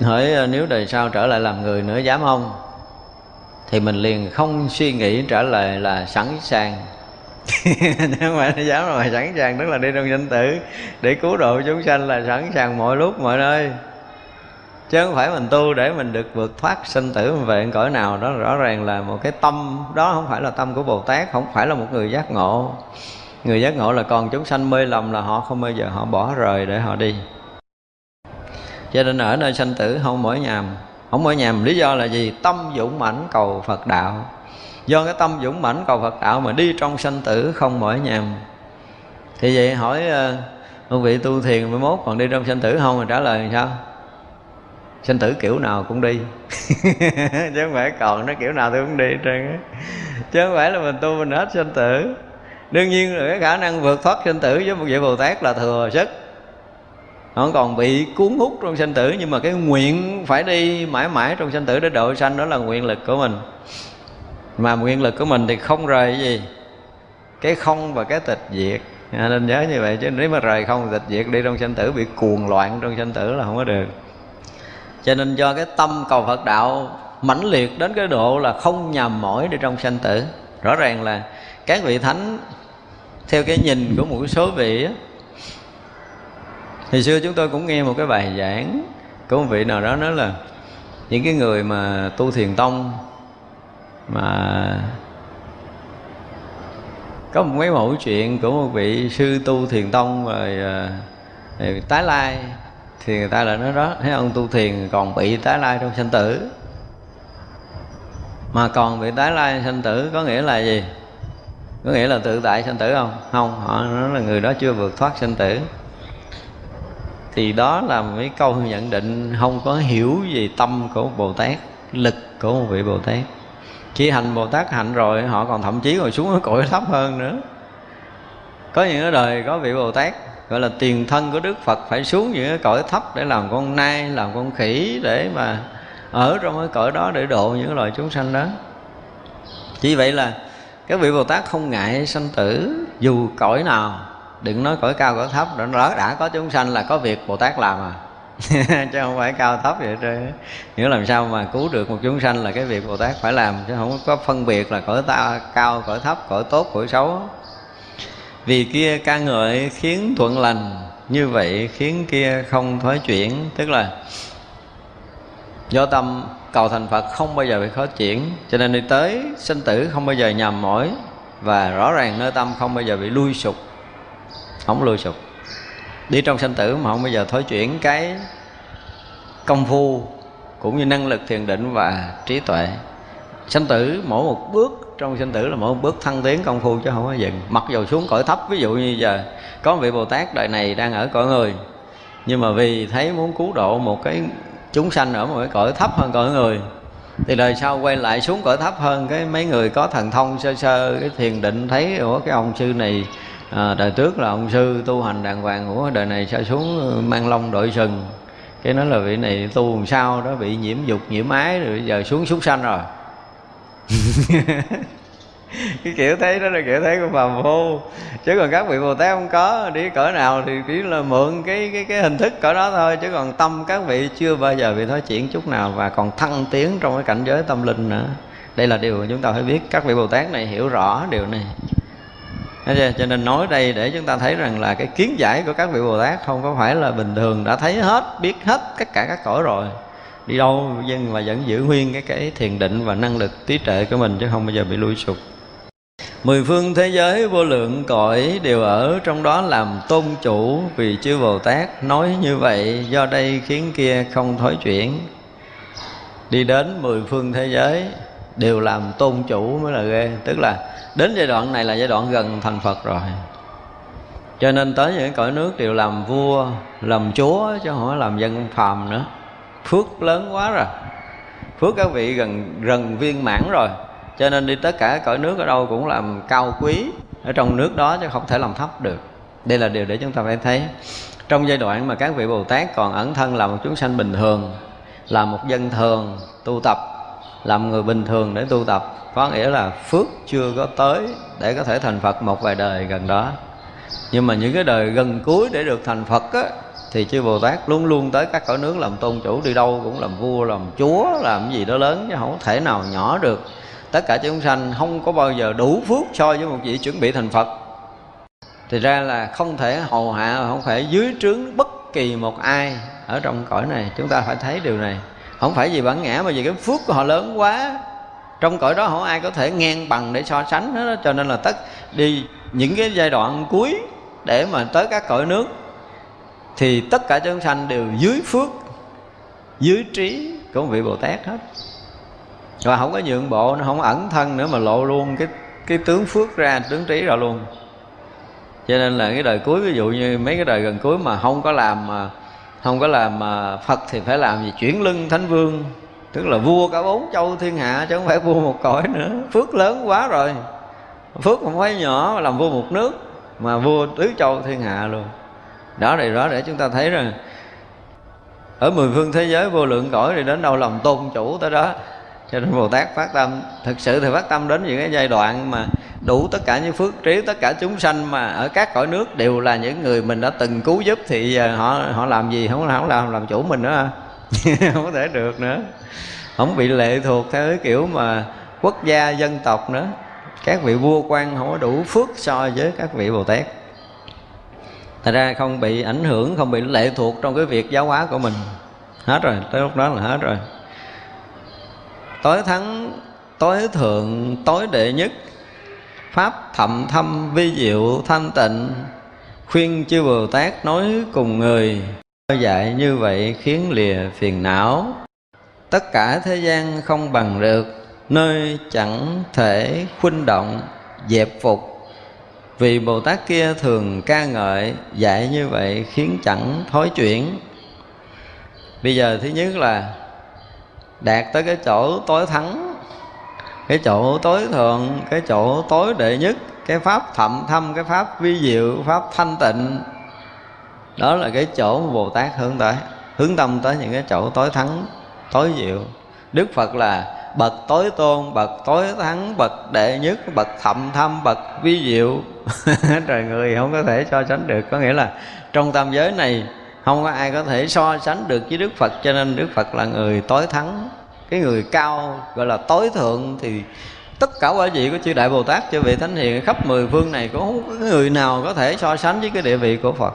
hỏi ờ, nếu đời sau trở lại làm người nữa dám không? Thì mình liền không suy nghĩ trả lời là sẵn sàng. Nếu mà dám rồi, sẵn sàng tức là đi trong sinh tử, để cứu độ chúng sanh là sẵn sàng mọi lúc, mọi nơi chứ không phải mình tu để mình được vượt thoát sinh tử về cõi nào. Đó rõ ràng là một cái tâm. Đó không phải là tâm của bồ tát, không phải là một người giác ngộ. Người giác ngộ là còn chúng sanh mê lầm là họ không bao giờ họ bỏ rời để họ đi. Cho nên ở nơi sanh tử không mỗi nhàm không mỗi nhàm lý do là gì? Tâm dũng mãnh cầu phật đạo. Do cái tâm dũng mãnh cầu phật đạo mà đi trong sanh tử không mỗi nhàm thì vậy hỏi ờ, ông vị tu thiền 11 còn đi trong sanh tử không? Mà trả lời làm sao? Sinh tử kiểu nào cũng đi. Chứ không phải còn nó kiểu nào tôi cũng đi trơn chứ không phải là mình tu mình hết sinh tử. Đương nhiên là cái khả năng vượt thoát sinh tử với một vị bồ tát là thừa sức. Nó còn bị cuốn hút trong sinh tử nhưng mà cái nguyện phải đi mãi mãi trong sinh tử để độ sanh đó là nguyện lực của mình. Mà nguyện lực của mình thì không rời cái gì? Cái không và cái tịch diệt. À, nên nhớ như vậy chứ nếu mà rời không tịch diệt đi trong sinh tử bị cuồng loạn trong sinh tử là không có được cho nên do cái tâm cầu phật đạo mãnh liệt đến cái độ là không nhầm mỏi để trong sanh tử. Rõ ràng là các vị thánh theo cái nhìn của một số vị á, thì xưa chúng tôi cũng nghe một cái bài giảng của một vị nào đó nói là những cái người mà tu thiền tông mà có một mấy mẫu chuyện của một vị sư tu thiền tông rồi, à, rồi tái lai thì người ta lại nói đó thấy ông tu thiền còn bị tái lai trong sanh tử. Mà còn bị tái lai sanh tử có nghĩa là gì? Có nghĩa là tự tại sanh tử không? Không, họ nói là người đó chưa vượt thoát sanh tử. Thì đó là mấy câu nhận định không có hiểu gì tâm của bồ tát, lực của một vị bồ tát. Khi hành bồ tát hạnh rồi, họ còn thậm chí còn xuống ở cõi thấp hơn nữa. Có những cái đời có vị bồ tát gọi là tiền thân của đức phật phải xuống những cái cõi thấp để làm con nai làm con khỉ để mà ở trong cái cõi đó để độ những loài chúng sanh đó. Chỉ vậy là các vị bồ tát không ngại sanh tử dù cõi nào đừng nói cõi cao cõi thấp đã, đã có chúng sanh là có việc bồ tát làm à. Chứ không phải cao thấp vậy trơn nghĩa làm sao mà cứu được một chúng sanh là cái việc bồ tát phải làm chứ không có phân biệt là cõi ta cao cõi thấp cõi tốt cõi xấu vì kia ca ngợi khiến thuận lành, như vậy khiến kia không thối chuyển. Tức là, do tâm cầu thành phật không bao giờ bị khó chuyển, cho nên đi tới sinh tử không bao giờ nhầm mỏi, và rõ ràng nơi tâm không bao giờ bị lui sụp, không lui sụp. Đi trong sanh tử mà không bao giờ thối chuyển cái công phu, cũng như năng lực thiền định và trí tuệ. Sanh tử mỗi một bước trong sinh tử là mỗi một bước thăng tiến công phu chứ không có dừng. Mặc dù xuống cõi thấp ví dụ như giờ có một vị bồ tát đời này đang ở cõi người nhưng mà vì thấy muốn cứu độ một cái chúng sanh ở một cái cõi thấp hơn cõi người thì đời sau quay lại xuống cõi thấp hơn cái mấy người có thần thông sơ sơ cái thiền định thấy của cái ông sư này à, đời trước là ông sư tu hành đàng hoàng của đời này sao xuống ờ, mang long đội sừng? Cái nói là vị này tu làm sao đó bị nhiễm dục nhiễm ái rồi giờ xuống súc sanh rồi. cái kiểu thấy đó là kiểu thấy của phàm phu chứ còn các vị bồ tát không có đi cỡ nào thì chỉ là mượn cái cái cái hình thức cỡ đó thôi. Chứ còn tâm các vị chưa bao giờ bị nói chuyển chút nào và còn thăng tiến trong cái cảnh giới tâm linh nữa. Đây là điều chúng ta phải biết. Các vị bồ tát này hiểu rõ điều này. Cho nên nói đây để chúng ta thấy rằng là cái kiến giải của các vị Bồ Tát không có phải là bình thường đã thấy hết, biết hết tất cả các cõi rồi đi đâu dân mà vẫn giữ nguyên cái cái thiền định và năng lực trí tuệ của mình chứ không bao giờ bị lui sụp. Mười phương thế giới vô lượng cõi đều ở trong đó làm tôn chủ vì chư bồ tát nói như vậy, do đây khiến kia không thối chuyển. Đi đến mười phương thế giới đều làm tôn chủ mới là ghê, tức là đến giai đoạn này là giai đoạn gần thành phật rồi. Cho nên tới những cõi nước đều làm vua, làm chúa chứ không phải làm dân phàm nữa phước lớn quá rồi. Phước các vị gần gần viên mãn rồi. Cho nên đi tất cả cõi nước ở đâu cũng làm cao quý. Ở trong nước đó chứ không thể làm thấp được. Đây là điều để chúng ta phải thấy. Trong giai đoạn mà các vị bồ tát còn ẩn thân là một chúng sanh bình thường, là một dân thường, tu tập, làm người bình thường để tu tập, có nghĩa là phước chưa có tới để có thể thành phật một vài đời gần đó. Nhưng mà những cái đời gần cuối để được thành phật á thì chư bồ tát luôn luôn tới các cõi nước làm tôn chủ, đi đâu cũng làm vua, làm chúa, làm gì đó lớn, chứ không thể nào nhỏ được. Tất cả chúng sanh không có bao giờ đủ phước so với một vị chuẩn bị thành phật. Thì ra là không thể hầu hạ, không phải dưới trướng bất kỳ một ai ở trong cõi này. Chúng ta phải thấy điều này. Không phải vì bản ngã, mà vì cái phước của họ lớn quá. Trong cõi đó không ai có thể ngang bằng để so sánh hết đó. cho nên là tất đi những cái giai đoạn cuối để mà tới các cõi nước thì tất cả chúng sanh đều dưới phước, dưới trí của một vị bồ tát hết. Và không có nhượng bộ, nó không ẩn thân nữa mà lộ luôn cái cái tướng phước ra, tướng trí ra luôn. Cho nên là cái đời cuối, ví dụ như mấy cái đời gần cuối mà không có làm mà không có làm mà phật thì phải làm gì? Chuyển lưng thánh vương, tức là vua cả bốn châu thiên hạ chứ không phải vua một cõi nữa. Phước lớn quá rồi. Phước không phải nhỏ, mà làm vua một nước mà vua tứ châu thiên hạ luôn đó thì đó để chúng ta thấy rằng ở mười phương thế giới vô lượng cõi thì đến đâu lòng tôn chủ tới đó. Cho nên bồ tát phát tâm, thực sự thì phát tâm đến những cái giai đoạn mà đủ tất cả những phước trí, tất cả chúng sanh mà ở các cõi nước đều là những người mình đã từng cứu giúp thì họ họ làm gì? Không không làm làm chủ mình nữa à? không có thể được nữa. Không bị lệ thuộc theo cái kiểu mà quốc gia, dân tộc nữa. Các vị vua quan không có đủ phước so với các vị bồ tát. Thật ra không bị ảnh hưởng, không bị lệ thuộc trong cái việc giáo hóa của mình. Hết rồi, tới lúc đó là hết rồi. Tối thắng, tối thượng, tối đệ nhất. Pháp thậm thâm vi diệu thanh tịnh Khuyên chư Bồ Tát nói cùng người. Dạy như vậy khiến lìa phiền não. Tất cả thế gian không bằng được Nơi chẳng thể khuynh động dẹp phục vì bồ tát kia thường ca ngợi dạy như vậy khiến chẳng thối chuyển. Bây giờ thứ nhất là đạt tới cái chỗ tối thắng, cái chỗ tối thượng, cái chỗ tối đệ nhất, cái pháp thậm thâm, cái pháp vi diệu, pháp thanh tịnh. Đó là cái chỗ mà bồ tát hướng tới, hướng tâm tới những cái chỗ tối thắng, tối diệu. Đức phật là bậc tối tôn, bậc tối thắng, bậc đệ nhất, bậc thậm thâm, bậc vi diệu. Trời người, không có thể so sánh được. Có nghĩa là trong tam giới này, không có ai có thể so sánh được với đức phật, cho nên đức phật là người tối thắng. Cái người cao, gọi là tối thượng, thì tất cả quả vị của chư đại bồ tát, chư vị thánh hiền khắp mười phương này, cũng không có người nào có thể so sánh với cái địa vị của phật.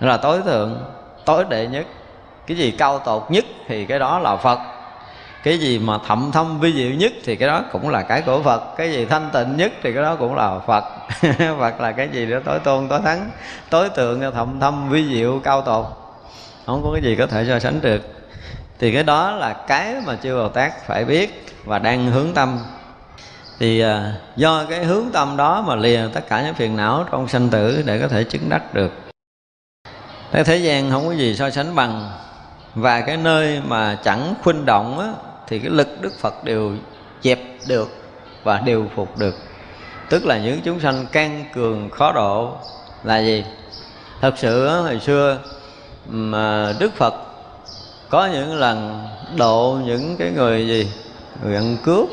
Là tối thượng, tối đệ nhất. Cái gì cao tột nhất thì cái đó là phật cái gì mà thậm thâm vi diệu nhất thì cái đó cũng là cái của phật. Cái gì thanh tịnh nhất thì cái đó cũng là phật. Phật là cái gì đó tối tôn tối thắng tối tượng thậm thâm vi diệu cao tột. Không có cái gì có thể so sánh được. Thì cái đó là cái mà chư bồ tát phải biết và đang hướng tâm. Thì à, do cái hướng tâm đó mà lìa tất cả những phiền não trong sanh tử để có thể chứng đắc được. Thế thế gian không có gì so sánh bằng. Và cái nơi mà chẳng khuynh động á, thì cái lực đức phật đều dẹp được và đều phục được. Tức là những chúng sanh can cường khó độ là gì? Thật sự hồi xưa mà đức phật có những lần độ những cái người gì? Người ăn cướp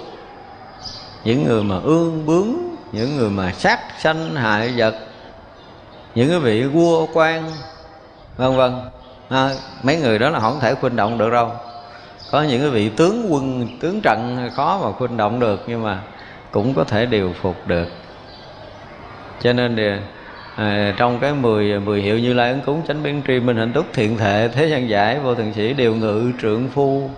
những người mà ương bướng những người mà sát sanh hại vật những cái vị vua quan vân vân. À, mấy người đó là không thể khuynh động được đâu có những cái vị tướng quân tướng trận khó mà khuynh động được nhưng mà cũng có thể điều phục được. Cho nên thì, à, trong cái mười mười hiệu như lai ứng cúng chánh biến tri minh hạnh túc thiện thệ thế gian giải vô thường sĩ điều ngự trượng phu.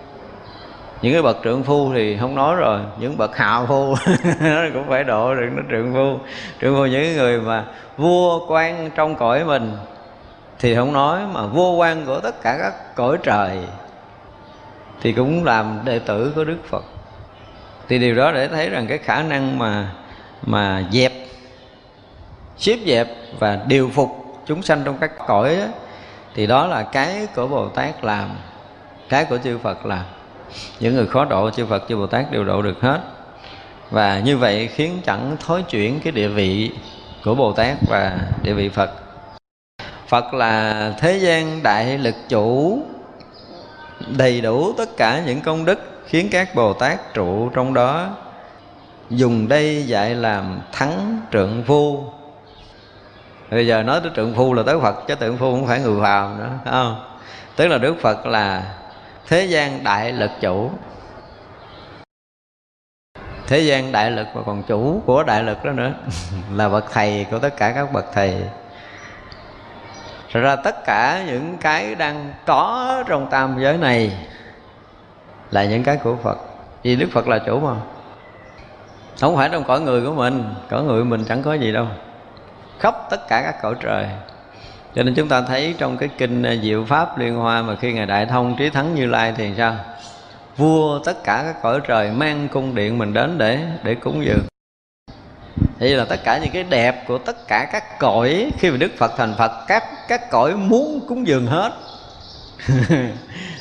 Những cái bậc trượng phu thì không nói rồi những bậc hạ phu cũng phải độ được nó trượng phu. Trượng phu những người mà vua quan trong cõi mình thì không nói mà vua quan của tất cả các cõi trời thì cũng làm đệ tử của đức phật. Thì điều đó để thấy rằng cái khả năng mà mà dẹp xếp dẹp và điều phục chúng sanh trong các cõi đó, thì đó là cái của bồ tát làm cái của chư phật làm. Những người khó độ chư phật chư bồ tát đều độ được hết. Và như vậy khiến chẳng thối chuyển cái địa vị của bồ tát và địa vị phật. Phật là thế gian đại lực chủ đầy đủ tất cả những công đức khiến các bồ tát trụ trong đó. Dùng đây dạy làm thắng trượng phu. Bây giờ nói tới trượng phu là tới phật, chứ trượng phu không phải người phàm nữa không? Tức là đức phật là thế gian đại lực chủ. Thế gian đại lực và còn chủ của đại lực đó nữa, là bậc thầy của tất cả các bậc thầy. Thật ra tất cả những cái đang có trong tam giới này là những cái của Phật. Vì Đức Phật là chủ mà. Không phải trong cõi người của mình, cõi người mình chẳng có gì đâu. Khắp tất cả các cõi trời. Cho nên chúng ta thấy trong cái kinh à, diệu pháp liên hoa mà khi ngài đại thông trí thắng như lai thì sao? Vua tất cả các cõi trời mang cung điện mình đến để để cúng dường thì là tất cả những cái đẹp của tất cả các cõi, khi mà đức phật thành phật, các các cõi muốn cúng dường hết.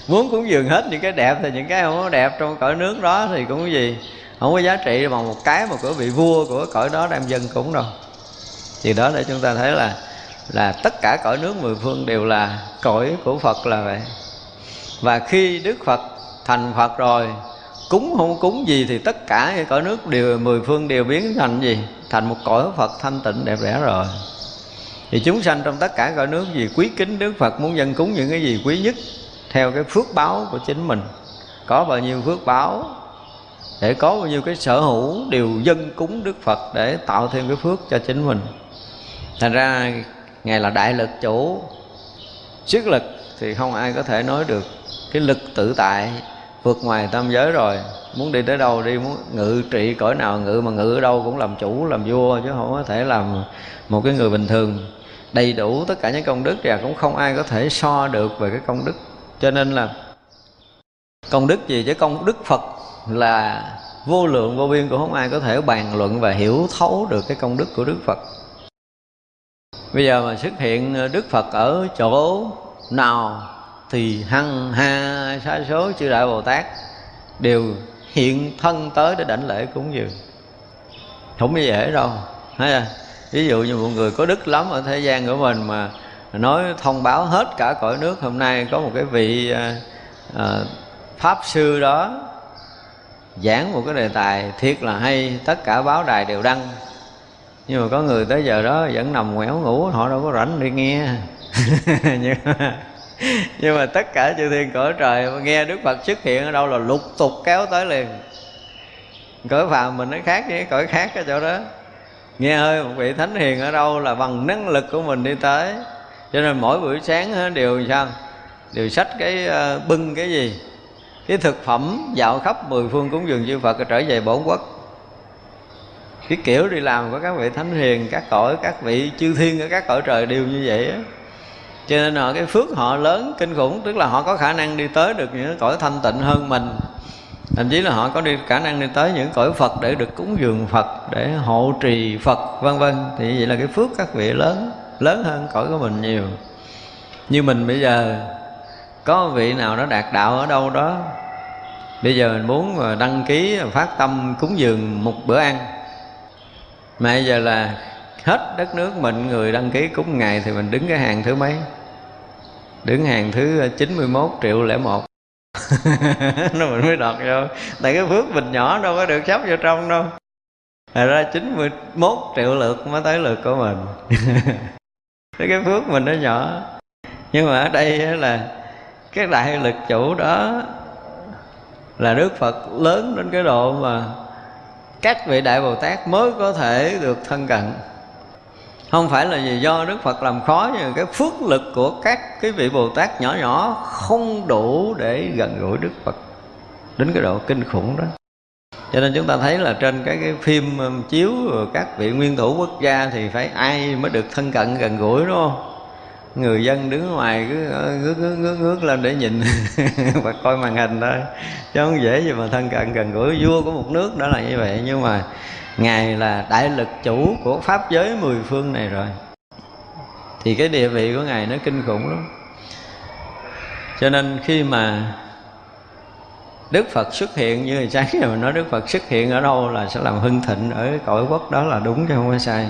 Muốn cúng dường hết những cái đẹp thì những cái không có đẹp trong cõi nước đó thì cũng gì, không có giá trị bằng một cái mà của vị vua của cõi đó đem dân cúng đâu. Thì đó để chúng ta thấy là là tất cả cõi nước mười phương đều là cõi của phật là vậy. Và khi đức phật thành phật rồi cúng không cúng gì thì tất cả cái cõi nước đều, mười phương đều biến thành gì? Thành một cõi phật thanh tịnh đẹp đẽ rồi. Thì chúng sanh trong tất cả cõi nước gì quý kính đức phật muốn dân cúng những cái gì quý nhất theo cái phước báo của chính mình. Có bao nhiêu phước báo để có bao nhiêu cái sở hữu đều dân cúng đức phật để tạo thêm cái phước cho chính mình. Thành ra ngài là đại lực chủ. Sức lực thì không ai có thể nói được. Cái lực tự tại vượt ngoài tam giới rồi. Muốn đi tới đâu đi, muốn ngự trị cõi nào ngự mà ngự ở đâu cũng làm chủ, làm vua, chứ không có thể làm một cái người bình thường. Đầy đủ tất cả những công đức và cũng không ai có thể so được về cái công đức. Cho nên là công đức gì chứ? Công đức phật là vô lượng, vô biên, cũng không ai có thể bàn luận và hiểu thấu được cái công đức của đức phật. Bây giờ mà xuất hiện đức phật ở chỗ nào thì hằng hà sa số chư đại bồ tát đều hiện thân tới để đảnh lễ cúng dường không có dễ đâu thấy à? ví dụ như một người có đức lắm ở thế gian của mình mà nói thông báo hết cả cõi nước hôm nay có một cái vị à, à, pháp sư đó giảng một cái đề tài thiệt là hay tất cả báo đài đều đăng nhưng mà có người tới giờ đó vẫn nằm ngoẻo ngủ họ đâu có rảnh đi nghe nhưng nhưng mà tất cả chư thiên cõi trời nghe đức phật xuất hiện ở đâu là lục tục kéo tới liền. Cõi phàm mình nó khác với cõi khác ở chỗ đó. Nghe hơi một vị thánh hiền ở đâu là bằng năng lực của mình đi tới. Cho nên mỗi buổi sáng đều sao? Đều sách cái ờ, bưng cái gì? Cái thực phẩm dạo khắp mười phương cúng dường chư phật trở về bổn quốc. Cái kiểu đi làm của các vị thánh hiền, các cõi, các vị chư thiên ở các cõi trời đều như vậy á cho nên là cái phước họ lớn, kinh khủng, tức là họ có khả năng đi tới được những cõi thanh tịnh hơn mình. Thậm chí là họ có đi, khả năng đi tới những cõi Phật để được cúng dường Phật, để hộ trì Phật, vân vân. Thì vậy là cái phước các vị lớn lớn hơn cõi của mình nhiều. Như mình bây giờ, có vị nào đó đạt đạo ở đâu đó, bây giờ mình muốn đăng ký, phát tâm cúng dường một bữa ăn, mà bây giờ là hết đất nước mình, người đăng ký cúng ngày thì mình đứng cái hàng thứ mấy? Đứng hàng thứ ờ, 91 triệu lẻ một. Nó mình mới đọt vô. Tại cái phước mình nhỏ đâu có được sắp vô trong đâu. Thật ra 91 triệu lượt mới tới lượt của mình. Cái phước mình nó nhỏ. Nhưng mà ở đây là cái đại lực chủ đó là Đức Phật lớn đến cái độ mà các vị đại Bồ Tát mới có thể được thân cận không phải là vì do Đức Phật làm khó nhưng cái phước lực của các cái vị Bồ Tát nhỏ nhỏ không đủ để gần gũi Đức Phật đến cái độ kinh khủng đó. Cho nên chúng ta thấy là trên cái cái phim um, chiếu các vị nguyên thủ quốc gia thì phải ai mới được thân cận gần gũi đúng không? Người dân đứng ngoài cứ ờ, ngước ngước ngước, ngước lên để nhìn và coi màn hình thôi. Chứ không dễ gì mà thân cận gần gũi. Vua của một nước đó là như vậy. Nhưng mà ngài là đại lực chủ của pháp giới mười phương này rồi. Thì cái địa vị của ngài nó kinh khủng lắm. Cho nên khi mà Đức Phật xuất hiện như hồi sáng giờ mình nói Đức Phật xuất hiện ở đâu là sẽ làm hưng thịnh ở cái cõi quốc đó là đúng chứ không có sai.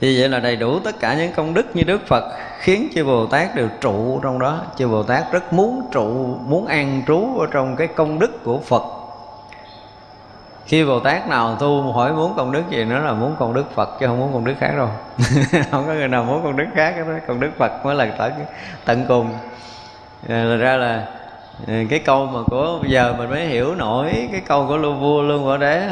Vì vậy là đầy đủ tất cả những công đức như Đức Phật khiến chư Bồ Tát đều trụ trong đó. Chư Bồ Tát rất muốn trụ, muốn an trú ở trong cái công đức của Phật khi Bồ Tát nào tu hỏi muốn công đức gì nó là muốn công đức Phật chứ không muốn công đức khác đâu. Không có người nào muốn công đức khác đó công đức Phật mới là tận tận cùng. Ờ, là ra là ờ, cái câu mà của bây giờ mình mới hiểu nổi cái câu của lưu vua lương võ đế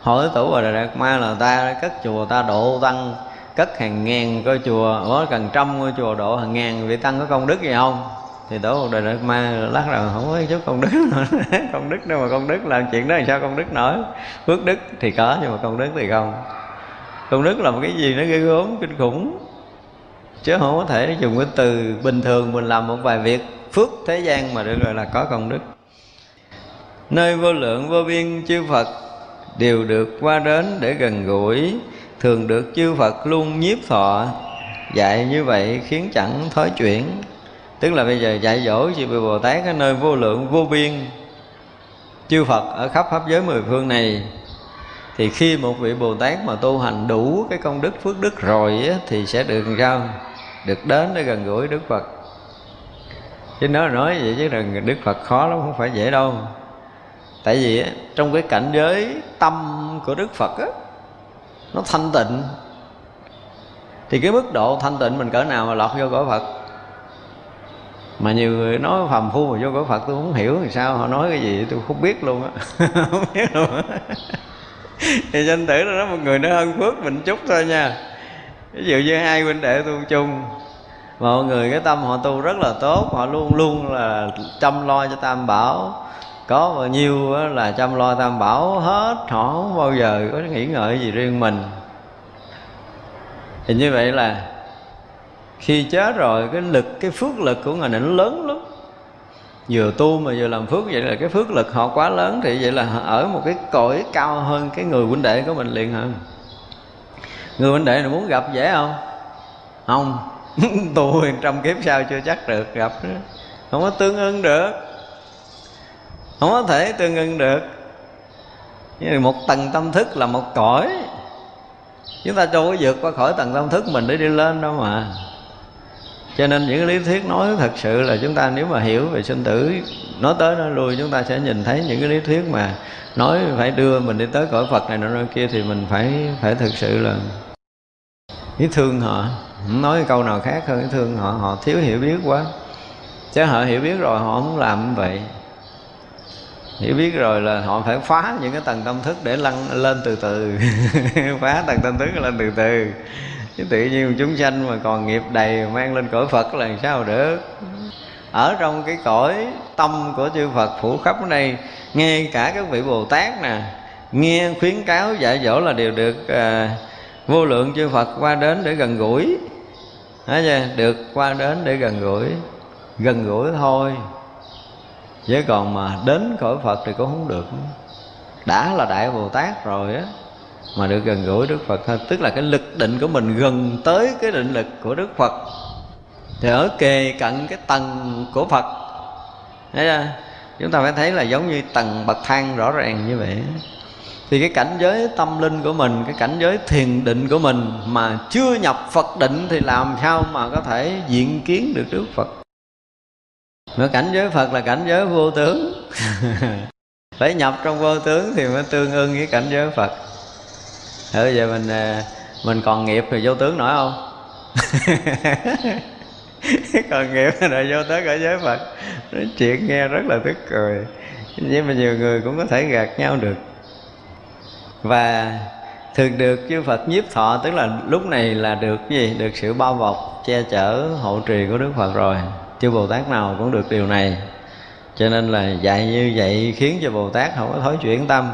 hỏi tổ bà đạt ma là ta cất chùa, ta độ tăng, cất hàng ngàn ngôi chùa có cần trăm ngôi chùa độ hàng ngàn vị tăng có công đức gì không? Thì đổ một đời đạt ma lắc rồi không có chút công đức nữa. Công đức đâu mà công đức, làm chuyện đó làm sao công đức nổi? Phước đức thì có nhưng mà công đức thì không. Công đức là một cái gì nó ghê gớm, kinh khủng. Chứ không có thể dùng cái từ bình thường mình làm một vài việc phước thế gian mà được gọi là có công đức. Nơi vô lượng vô biên chư phật đều được qua đến để gần gũi, thường được chư phật luôn nhiếp thọ. Dạy như vậy khiến chẳng thói chuyển tức là bây giờ dạy dỗ chư vị bồ tát ở nơi vô lượng vô biên. Chư phật ở khắp pháp giới mười phương này thì khi một vị bồ tát mà tu hành đủ cái công đức phước đức rồi á, thì sẽ được sao? Được đến để gần gũi đức phật. Chứ nói nói vậy chứ rằng đức phật khó lắm không phải dễ đâu. Tại vì á, trong cái cảnh giới tâm của đức phật á nó thanh tịnh. Thì cái mức độ thanh tịnh mình cỡ nào mà lọt vô cõi phật? Mà nhiều người nói phàm phu mà vô cõi phật tôi không hiểu thì sao, họ nói cái gì tôi không biết luôn á. Không biết luôn á. Thì danh tử là một người nó hơn phước mình chút thôi nha. Ví dụ như hai huynh đệ tu chung mọi người cái tâm họ tu rất là tốt, họ luôn luôn là chăm lo cho tam bảo. Có bao nhiêu là chăm lo tam bảo hết, họ không bao giờ có nghĩ ngợi gì riêng mình. Thì như vậy là khi chết rồi, cái lực, cái phước lực của ngài này nó lớn lắm. Vừa tu mà vừa làm phước, vậy là cái phước lực họ quá lớn thì vậy là ở một cái cõi cao hơn cái người huynh đệ của mình liền hả? Người huynh đệ này muốn gặp dễ không? Không. Tu trăm kiếp sau chưa chắc được gặp nữa. Không có tương ưng được. Không có thể tương ưng được. Một tầng tâm thức là một cõi. Chúng ta đâu có vượt qua khỏi tầng tâm thức mình để đi lên đâu mà cho nên những cái lý thuyết nói thật sự là chúng ta nếu mà hiểu về sinh tử, nói tới nói lui, chúng ta sẽ nhìn thấy những cái lý thuyết mà nói phải đưa mình đi tới cõi Phật này nọ kia thì mình phải phải thực sự là biết thương họ. Không nói cái câu nào khác hơn cái thương họ họ thiếu hiểu biết quá. Chứ họ hiểu biết rồi họ không làm như vậy. Hiểu biết rồi là họ phải phá những cái tầng tâm thức để lăn lên từ từ. Phá tầng tâm thức lên từ từ chứ tự nhiên chúng sanh mà còn nghiệp đầy mang lên cõi phật là sao được? Ở trong cái cõi tâm của chư phật phủ khắp ở đây nghe cả các vị bồ tát nè nghe khuyến cáo dạy dỗ là đều được à, vô lượng chư phật qua đến để gần gũi. Thấy chưa? được qua đến để gần gũi. Gần gũi thôi. Chứ còn mà đến cõi phật thì cũng không được đã là đại bồ tát rồi á mà được gần gũi đức phật hơn tức là cái lực định của mình gần tới cái định lực của đức phật. Thì ở kề cận cái tầng của phật. Thấy chưa? Chúng ta phải thấy là giống như tầng bậc thang rõ ràng như vậy. Thì cái cảnh giới tâm linh của mình, cái cảnh giới thiền định của mình mà chưa nhập phật định thì làm sao mà có thể diện kiến được đức phật? Mà cảnh giới phật là cảnh giới vô tướng. Phải nhập trong vô tướng thì mới tương ưng với cảnh giới phật bây giờ mình à, mình còn nghiệp thì vô tướng nổi không? Còn nghiệp rồi vô tới cả giới phật. Nói chuyện nghe rất là tức cười. Nhưng mà nhiều người cũng có thể gạt nhau được. Và thường được chư Phật nhiếp thọ tức là lúc này là được gì? Được sự bao bọc che chở hộ trì của Đức Phật rồi. Chư Bồ Tát nào cũng được điều này. Cho nên là dạy như vậy khiến cho Bồ Tát không có thối chuyển tâm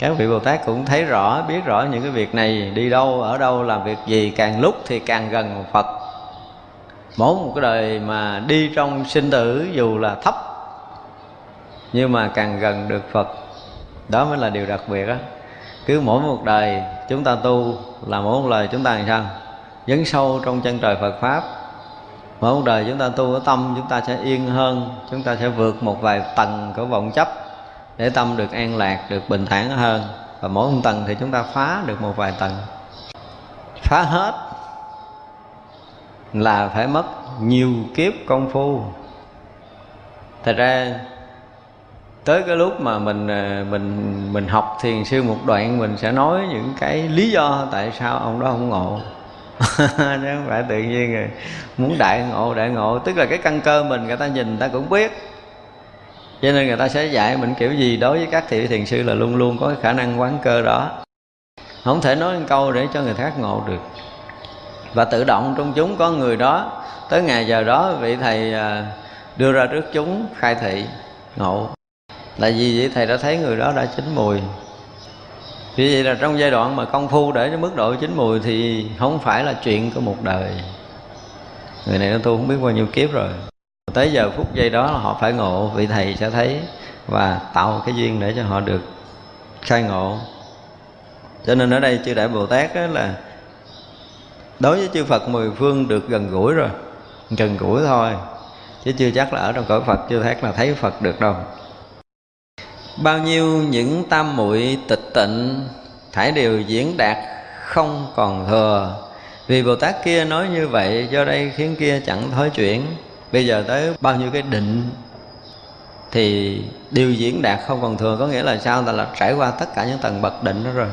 các vị Bồ Tát cũng thấy rõ, biết rõ những cái việc này đi đâu, ở đâu, làm việc gì, càng lúc thì càng gần Phật. Mỗi một cái đời mà đi trong sinh tử, dù là thấp, nhưng mà càng gần được Phật, đó mới là điều đặc biệt á. Cứ mỗi một đời chúng ta tu là mỗi một lời chúng ta làm sao? Dấn sâu trong chân trời Phật pháp. Mỗi một đời chúng ta tu ở tâm, chúng ta sẽ yên hơn, chúng ta sẽ vượt một vài tầng của vọng chấp để tâm được an lạc, được bình thản hơn. Và mỗi một tầng thì chúng ta phá được một vài tầng. Phá hết là phải mất nhiều kiếp công phu. Thật ra, tới cái lúc mà mình ờ, mình mình học thiền sư một đoạn, mình sẽ nói những cái lý do tại sao ông đó không ngộ. Chứ không phải tự nhiên rồi muốn đại ngộ đại ngộ. Tức là cái căn cơ mình, người ta nhìn, người ta cũng biết cho nên người ta sẽ dạy mình kiểu gì đối với các thị thiền sư là luôn luôn có khả năng quán cơ đó. Không thể nói một câu để cho người khác ngộ được. Và tự động trong chúng có người đó. Tới ngày giờ đó, vị thầy à, đưa ra trước chúng khai thị, ngộ. Là vì vậy thầy đã thấy người đó đã chín mùi. Vì vậy là trong giai đoạn mà công phu để đến mức độ chín mùi thì không phải là chuyện của một đời. Người này nó tu không biết bao nhiêu kiếp rồi tới giờ phút giây đó là họ phải ngộ, vị thầy sẽ thấy và tạo cái duyên để cho họ được khai ngộ. Cho nên ở đây chư đại bồ tát là đối với chư phật mười phương được gần gũi rồi, gần gũi thôi, chứ chưa chắc là ở trong cõi phật, chưa chắc là thấy phật được đâu. Bao nhiêu những tam muội tịch tịnh, thải đều diễn đạt không còn thừa. Vì bồ tát kia nói như vậy, do đây khiến kia chẳng thối chuyển bây giờ tới bao nhiêu cái định thì điều diễn đạt không còn thường có nghĩa là sao? Ta là trải qua tất cả những tầng bậc định đó rồi.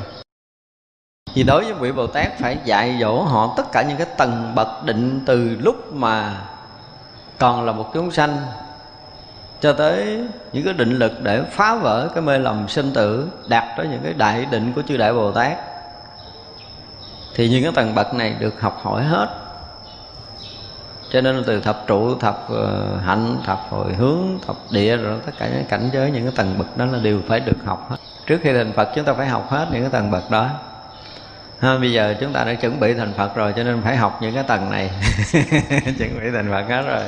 Vì đối với vị bồ tát phải dạy dỗ họ tất cả những cái tầng bậc định từ lúc mà còn là một chúng sanh cho tới những cái định lực để phá vỡ cái mê lầm sinh tử, đạt tới những cái đại định của chư đại bồ tát. Thì những cái tầng bậc này được học hỏi hết cho nên từ thập trụ thập uh, hạnh thập hồi hướng thập địa rồi tất cả những cảnh giới những cái tầng bậc đó là đều phải được học hết. Trước khi thành phật chúng ta phải học hết những cái tầng bậc đó. Ha, bây giờ chúng ta đã chuẩn bị thành phật rồi cho nên phải học những cái tầng này. Chuẩn bị thành phật hết rồi.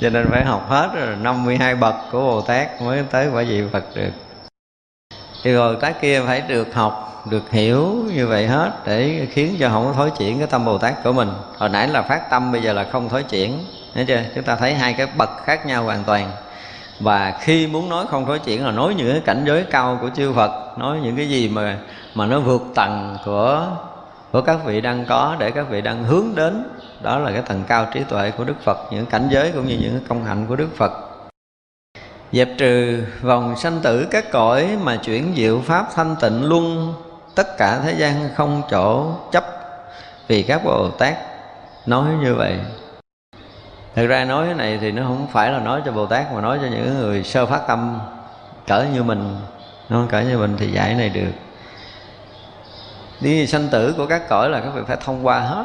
Cho nên phải học hết rồi 52 bậc của bồ tát mới tới quả vị phật được. Thì rồi cái kia phải được học được hiểu như vậy hết để khiến cho không có thối chuyển cái tâm bồ tát của mình. Hồi nãy là phát tâm, bây giờ là không thối chuyển. Thấy chưa? Chúng ta thấy hai cái bậc khác nhau hoàn toàn. Và khi muốn nói không thối chuyển là nói những cái cảnh giới cao của chư Phật, nói những cái gì mà mà nó vượt tầng của của các vị đang có để các vị đang hướng đến. Đó là cái tầng cao trí tuệ của Đức Phật, những cảnh giới cũng như những công hạnh của Đức Phật. Dẹp trừ vòng sanh tử các cõi mà chuyển diệu pháp thanh tịnh luân tất cả thế gian không chỗ chấp, vì các bồ tát nói như vậy. Thực ra nói cái này thì nó không phải là nói cho bồ tát, mà nói cho những người sơ phát tâm, cỡ như mình. Nó cỡ như mình thì dạy này được. Đi sanh tử của các cõi là các vị phải thông qua hết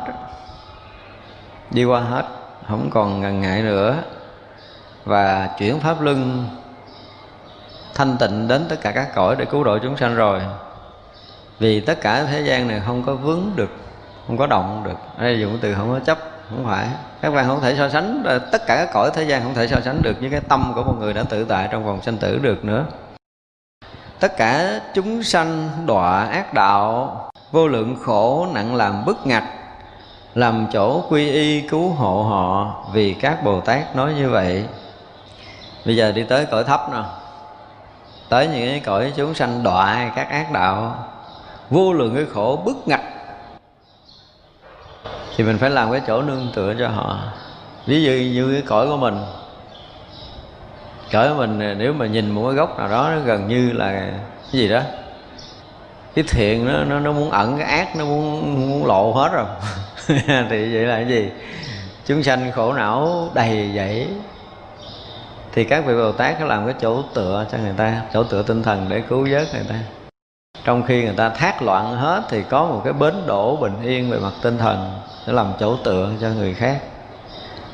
đi qua hết, không còn ngần ngại nữa. Và chuyển pháp luân thanh tịnh đến tất cả các cõi để cứu độ chúng sanh rồi vì tất cả thế gian này không có vướng được, không có động được. Ở đây dùng từ không có chấp, không phải. Các bạn không thể so sánh tất cả các cõi thế gian không thể so sánh được với cái tâm của một người đã tự tại trong vòng sanh tử được nữa. Tất cả chúng sanh đọa ác đạo, vô lượng khổ, nặng làm bức ngạch, làm chỗ quy y cứu hộ họ, vì các bồ tát nói như vậy. Bây giờ đi tới cõi thấp nè tới những cái cõi chúng sanh đọa các ác đạo vô lượng cái khổ bức ngặt. Thì mình phải làm cái chỗ nương tựa cho họ. Ví dụ như cái cõi của mình cõi của mình nếu mà nhìn một cái gốc nào đó nó gần như là cái gì đó cái thiện nó nó, nó muốn ẩn cái ác nó muốn muốn lộ hết rồi. Thì vậy là cái gì? Chúng sanh khổ não đầy dẫy. Thì các vị bồ tát có làm cái chỗ tựa cho người ta chỗ tựa tinh thần để cứu vớt người ta trong khi người ta thác loạn hết thì có một cái bến đổ bình yên về mặt tinh thần để làm chỗ tựa cho người khác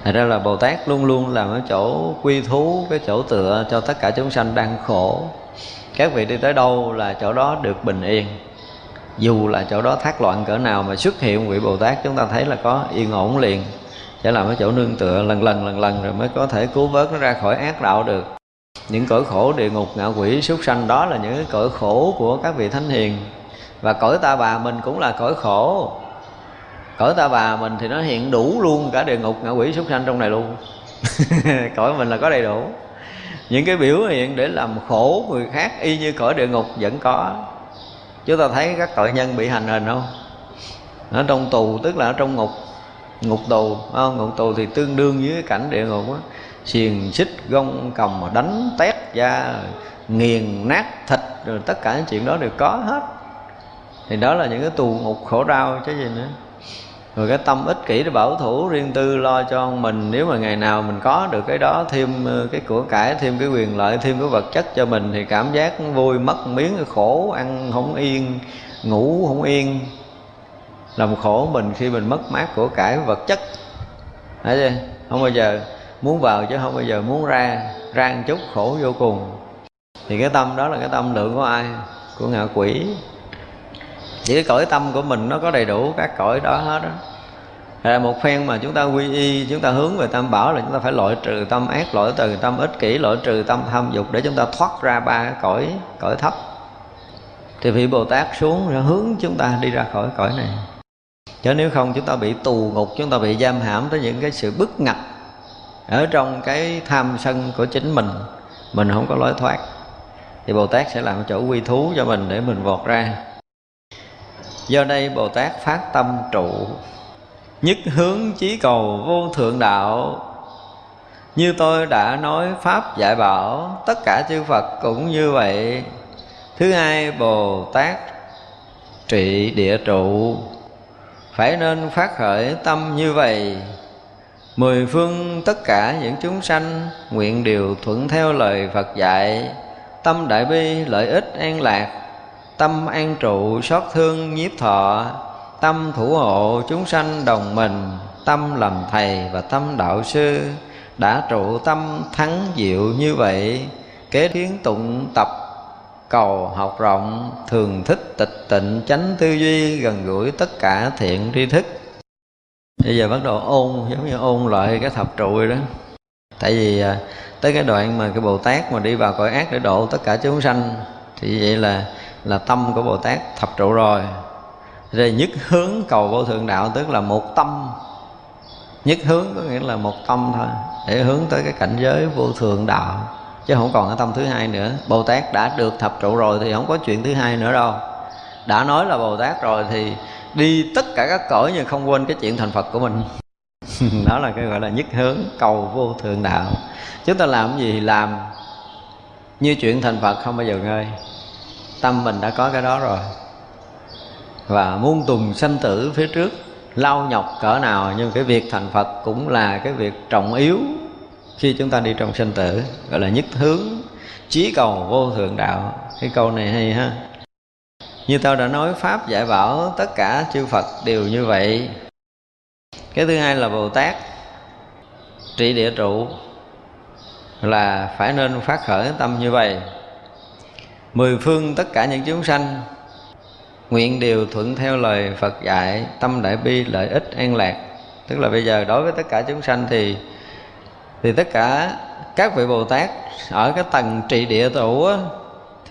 Thật ra là Bồ Tát luôn luôn làm cái chỗ quy thú, cái chỗ tựa cho tất cả chúng sanh đang khổ. Các vị đi tới đâu là chỗ đó được bình yên. Dù là chỗ đó thác loạn cỡ nào mà xuất hiện vị Bồ Tát chúng ta thấy là có yên ổn liền. Sẽ làm cái chỗ nương tựa lần lần lần lần rồi mới có thể cứu vớt nó ra khỏi ác đạo được những cõi khổ địa ngục ngạ quỷ súc sanh, đó là những cái cõi khổ của các vị thánh hiền. Và cõi ta bà mình cũng là cõi khổ. Cõi ta bà mình thì nó hiện đủ luôn cả địa ngục ngạ quỷ súc sanh trong này luôn. Cõi mình là có đầy đủ. Những cái biểu hiện để làm khổ người khác y như cõi địa ngục vẫn có. Chúng ta thấy các tội nhân bị hành hình không? Ở trong tù, tức là ở trong ngục ngục tù không? Ngục tù thì tương đương với cái cảnh địa ngục á xiềng xích gông còng mà đánh tét da, nghiền nát thịt, rồi tất cả những chuyện đó đều có hết. Thì đó là những cái tù ngục khổ đau chứ gì nữa. Rồi cái tâm ích kỷ để bảo thủ riêng tư lo cho mình, nếu mà ngày nào mình có được cái đó, thêm ờ, cái của cải, thêm cái quyền lợi, thêm cái vật chất cho mình, thì cảm giác vui, mất miếng khổ, ăn không yên, ngủ không yên. Làm khổ mình khi mình mất mát của cải, vật chất. Thấy chưa? Không bao giờ muốn vào chứ không bao giờ muốn ra ra một chút khổ vô cùng. Thì cái tâm đó là cái tâm lượng của ai? Của ngạ quỷ. Chỉ cái cõi tâm của mình nó có đầy đủ các cõi đó hết đó là một phen mà chúng ta quy y, chúng ta hướng về tam bảo là chúng ta phải loại trừ tâm ác, loại trừ tâm ích kỷ, loại trừ tâm tham dục để chúng ta thoát ra ba cái cõi cõi thấp. Thì vị bồ tát xuống ra hướng chúng ta đi ra khỏi cõi này. Chứ nếu không chúng ta bị tù ngục, chúng ta bị giam hãm tới những cái sự bức ngặt ở trong cái tham sân của chính mình mình không có lối thoát, thì bồ tát sẽ làm chỗ quy thú cho mình để mình vọt ra. Do đây bồ tát phát tâm trụ, nhất hướng chí cầu vô thượng đạo. Như tôi đã nói pháp dạy bảo, tất cả chư phật cũng như vậy. Thứ hai, bồ tát trị địa trụ. Phải nên phát khởi tâm như vậy mười phương tất cả những chúng sanh nguyện đều thuận theo lời phật dạy. Tâm đại bi, lợi ích, an lạc. Tâm an trụ, xót thương, nhiếp thọ. Tâm thủ hộ, chúng sanh đồng mình. Tâm làm thầy và tâm đạo sư. Đã trụ tâm thắng diệu như vậy, kế thiến tụng tập, cầu học rộng, thường thích tịch tịnh chánh tư duy, gần gũi tất cả thiện tri thức bây giờ bắt đầu ôn, giống như ôn lại cái thập trụ rồi đó. Tại vì à, tới cái đoạn mà cái bồ tát mà đi vào cõi ác để độ tất cả chúng sanh, thì vậy là là tâm của bồ tát thập trụ rồi. Rồi nhất hướng cầu vô thượng đạo tức là một tâm. Nhất hướng có nghĩa là một tâm thôi, để hướng tới cái cảnh giới vô thượng đạo. Chứ không còn cái tâm thứ hai nữa. Bồ tát đã được thập trụ rồi thì không có chuyện thứ hai nữa đâu. Đã nói là bồ tát rồi thì đi tất cả các cõi nhưng không quên cái chuyện thành phật của mình. Đó là cái gọi là nhất hướng cầu vô thượng đạo. Chúng ta làm gì thì làm. Như chuyện thành phật không bao giờ ngơi. Tâm mình đã có cái đó rồi. Và muôn tùng sanh tử phía trước lao nhọc cỡ nào, nhưng cái việc thành phật cũng là cái việc trọng yếu khi chúng ta đi trong sanh tử, gọi là nhất hướng, chí cầu vô thượng đạo. Cái câu này hay ha như tao đã nói, pháp dạy bảo tất cả chư phật đều như vậy. Cái thứ hai là bồ tát, trị địa trụ, là phải nên phát khởi tâm như vậy. Mười phương tất cả những chúng sanh nguyện đều thuận theo lời Phật dạy, tâm đại bi, lợi ích, an lạc. Tức là bây giờ đối với tất cả chúng sanh thì thì tất cả các vị Bồ Tát ở cái tầng trị địa trụ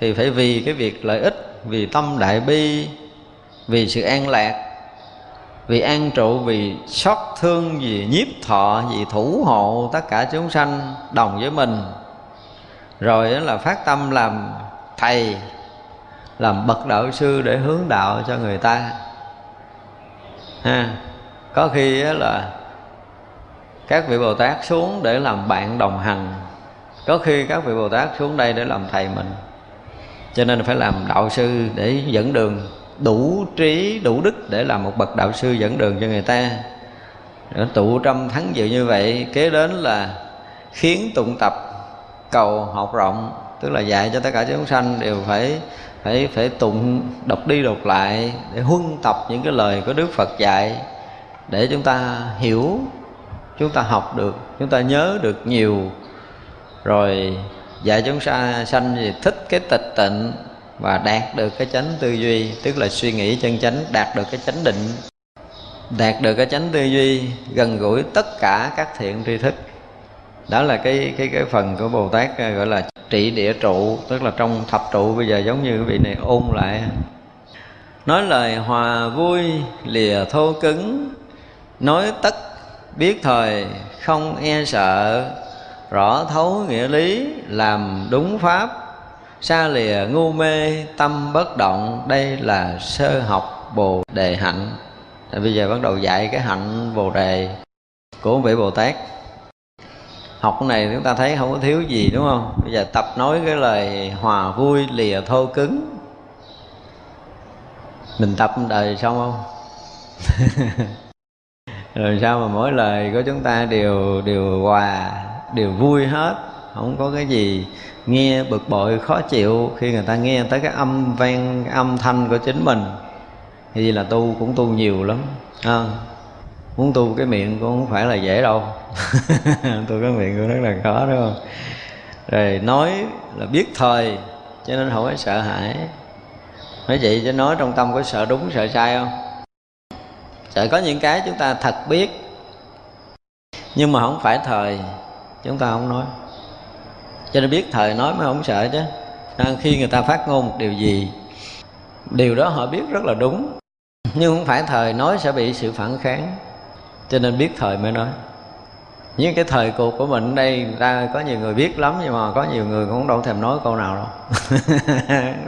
thì phải vì cái việc lợi ích vì tâm đại bi, vì sự an lạc, vì an trụ, vì xót thương, vì nhiếp thọ, vì thủ hộ tất cả chúng sanh đồng với mình. Rồi đó là phát tâm làm thầy, làm bậc đạo sư để hướng đạo cho người ta. Ha, có khi là các vị bồ tát xuống để làm bạn đồng hành. Có khi các vị bồ tát xuống đây để làm thầy mình cho nên phải làm đạo sư để dẫn đường, đủ trí, đủ đức để làm một bậc đạo sư dẫn đường cho người ta. Để tụ trăm thắng dự như vậy, kế đến là khiến tụng tập, cầu, học rộng, tức là dạy cho tất cả chúng sanh đều phải phải phải tụng, đọc đi đọc lại để huân tập những cái lời của Đức Phật dạy để chúng ta hiểu, chúng ta học được, chúng ta nhớ được nhiều. Rồi dạy chúng ta sanh thì thích cái tịch tịnh và đạt được cái chánh tư duy, tức là suy nghĩ chân chánh, đạt được cái chánh định. Đạt được cái chánh tư duy, gần gũi tất cả các thiện tri thức. Đó là cái cái cái phần của bồ tát ờ, gọi là trị địa trụ, tức là trong thập trụ bây giờ giống như cái vị này, ôn lại. Nói lời hòa vui, lìa thô cứng, nói tất, biết thời, không e sợ rõ thấu nghĩa lý, làm đúng pháp. Xa lìa ngu mê, tâm bất động, đây là sơ học bồ đề hạnh. Bây giờ bắt đầu dạy cái hạnh bồ đề của vị bồ tát. Học này chúng ta thấy không có thiếu gì, đúng không? Bây giờ tập nói cái lời hòa vui lìa thô cứng. Mình tập đời xong không? Rồi sao mà mỗi lời của chúng ta đều đều hòa? Đều vui hết. Không có cái gì nghe bực bội khó chịu khi người ta nghe tới cái âm vang cái âm thanh của chính mình. Thì là tu cũng tu nhiều lắm à, muốn tu cái miệng cũng không phải là dễ đâu. Tu cái miệng cũng rất là khó đúng không? Rồi nói là biết thời cho nên không phải sợ hãi. Nói vậy chứ nói trong tâm có sợ đúng sợ sai không? Sợ có những cái chúng ta thật biết nhưng mà không phải thời chúng ta không nói. Cho nên biết thời nói mới không sợ chứ. À, khi người ta phát ngôn một điều gì điều đó họ biết rất là đúng. Nhưng không phải thời nói sẽ bị sự phản kháng. Cho nên biết thời mới nói. Những cái thời cuộc của mình đây ra có nhiều người biết lắm nhưng mà có nhiều người cũng đâu thèm nói câu nào đâu.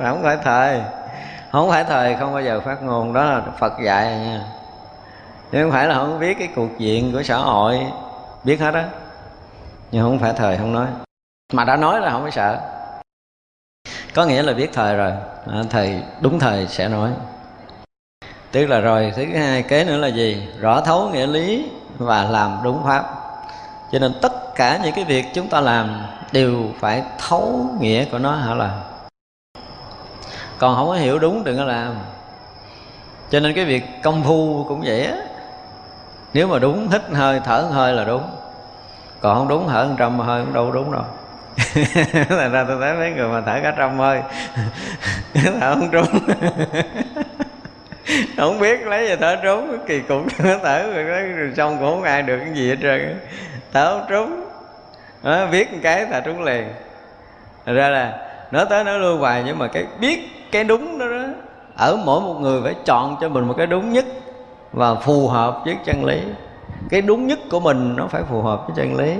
Không phải thời. Không phải thời không bao giờ phát ngôn. Đó là phật dạy nha. Chứ không phải là không biết cái cuộc diện của xã hội. Biết hết á nhưng không phải thời không nói. Mà đã nói là không phải sợ. Có nghĩa là biết thời rồi. À, Thầy đúng thời sẽ nói. Tức là rồi, thứ hai, kế nữa là gì? Rõ thấu nghĩa lý và làm đúng pháp. Cho nên tất cả những cái việc chúng ta làm đều phải thấu nghĩa của nó hả là? Còn không có hiểu đúng đừng có làm. Cho nên cái việc công phu cũng vậy á. Nếu mà đúng, hít hơi, thở hơi là đúng còn không đúng thở trăm hơi cũng đâu đúng đâu. Là ra tôi thấy mấy người mà thở cả trăm hơi. Thở không trúng. Không biết lấy gì thở trúng kỳ cục thở rồi, xong cũng không ai được cái gì hết trơn thở không trúng. Đó, biết một cái thở trúng liền. Thật ra là nói tới nói lui hoài nhưng mà cái biết cái đúng đó, đó ở mỗi một người phải chọn cho mình một cái đúng nhất và phù hợp với chân lý cái đúng nhất của mình nó phải phù hợp với chân lý.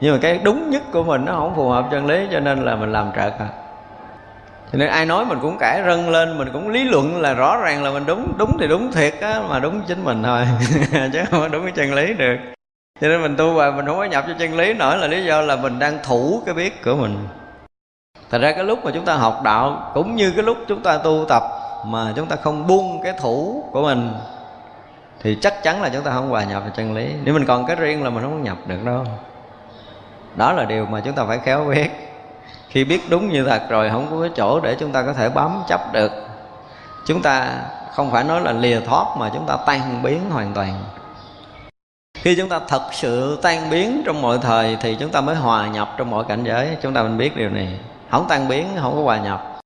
Nhưng mà cái đúng nhất của mình nó không phù hợp chân lý, cho nên là mình làm trật à. Cho nên ai nói mình cũng cãi rân lên, mình cũng lý luận là rõ ràng là mình đúng đúng thì đúng thiệt á, mà đúng chính mình thôi. Chứ không có đúng cái chân lý được. Cho nên mình tu và mình không có nhập cho chân lý nổi là lý do là mình đang thủ cái biết của mình. Thật ra cái lúc mà chúng ta học đạo cũng như cái lúc chúng ta tu tập mà chúng ta không buông cái thủ của mình thì chắc chắn là chúng ta không hòa nhập vào chân lý. Nếu mình còn cái riêng là mình không nhập được đâu. Đó là điều mà chúng ta phải khéo biết. Khi biết đúng như thật rồi, không có cái chỗ để chúng ta có thể bám chấp được. Chúng ta không phải nói là lìa thoát mà chúng ta tan biến hoàn toàn. Khi chúng ta thật sự tan biến trong mọi thời thì chúng ta mới hòa nhập trong mọi cảnh giới. Chúng ta mình biết điều này. Không tan biến, không có hòa nhập.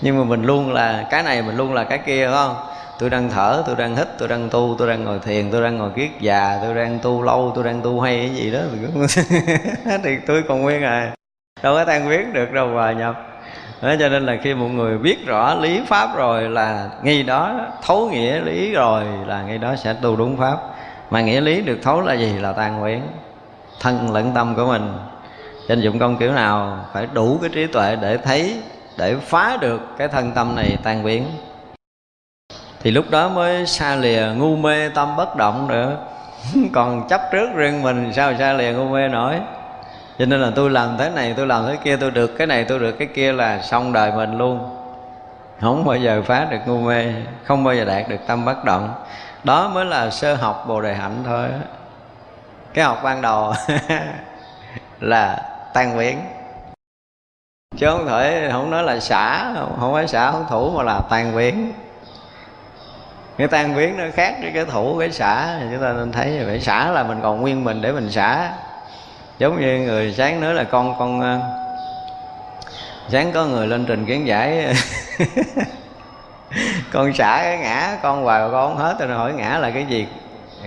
Nhưng mà mình luôn là, cái này mình luôn là cái kia, phải không? Tôi đang thở tôi đang hít tôi đang tu tôi đang ngồi thiền tôi đang ngồi kiết già tôi đang tu lâu tôi đang tu hay cái gì đó. Thì tôi còn nguyên à. Đâu có tan biến được đâu hòa nhập. Đó, cho nên là khi một người biết rõ lý pháp rồi là ngay đó thấu nghĩa lý rồi là ngay đó sẽ tu đúng pháp. Mà nghĩa lý được thấu là gì? Là tan biến. Thân lẫn tâm của mình. Trên dụng công kiểu nào phải đủ cái trí tuệ để thấy để phá được cái thân tâm này tan biến thì lúc đó mới xa lìa ngu mê tâm bất động nữa. Còn chấp trước riêng mình, sao xa lìa ngu mê nổi? Cho nên là tôi làm thế này, tôi làm thế kia, tôi được cái này, tôi được cái kia là xong đời mình luôn. Không bao giờ phá được ngu mê, không bao giờ đạt được tâm bất động. Đó mới là sơ học bồ đề hạnh thôi. Cái học ban đầu là tan biến. Chứ không thể, không nói là xả, không phải xả, không thủ mà là tan biến cái tan biến nó khác với cái thủ cái xả. Chúng ta nên thấy vậy xả là mình còn nguyên mình để mình xả. Giống như người sáng nữa là con con ờ, sáng có người lên trình kiến giải. Con xả cái ngã, con hoài con không hết tôi hỏi ngã là cái gì?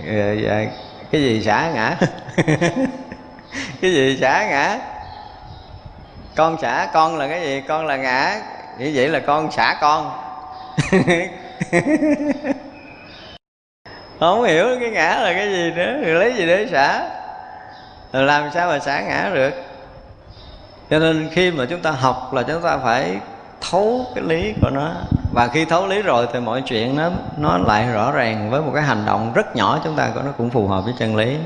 Ờ, dạ, cái gì xả ngã? Cái gì xả ngã? Con xả con là cái gì? Con là ngã. Như vậy là con xả con. không hiểu cái ngã là cái gì nữa rồi lấy gì để xả? Rồi làm sao mà xả ngã được? Cho nên khi mà chúng ta học là chúng ta phải thấu cái lý của nó. Và khi thấu lý rồi thì mọi chuyện nó nó lại rõ ràng với một cái hành động rất nhỏ chúng ta có nó cũng phù hợp với chân lý.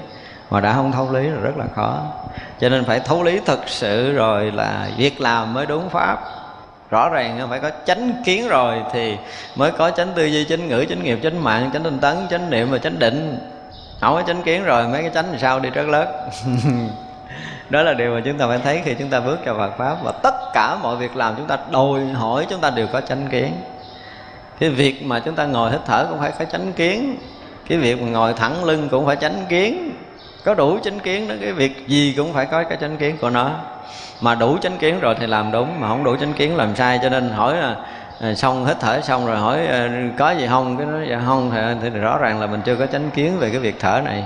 Mà đã không thấu lý là rất là khó. Cho nên phải thấu lý thật sự rồi là việc làm mới đúng pháp rõ ràng phải có chánh kiến rồi thì mới có chánh tư duy, chánh ngữ, chánh nghiệp, chánh mạng, chánh tinh tấn, chánh niệm và chánh định. Không có chánh kiến rồi, mấy cái chánh thì sao? Đi rất lớn đó là điều mà chúng ta phải thấy khi chúng ta bước vào Phật pháp. Và tất cả mọi việc làm chúng ta, đòi hỏi chúng ta đều có chánh kiến. Cái việc mà chúng ta ngồi hít thở cũng phải có chánh kiến. Cái việc mà ngồi thẳng lưng cũng phải chánh kiến. Có đủ chánh kiến đó, cái việc gì cũng phải có cái chánh kiến của nó mà đủ chánh kiến rồi thì làm đúng mà không đủ chánh kiến làm sai cho nên hỏi là xong hít thở xong rồi hỏi à, có gì không? Cái nói dạ không thì, thì rõ ràng là mình chưa có chánh kiến về cái việc thở này.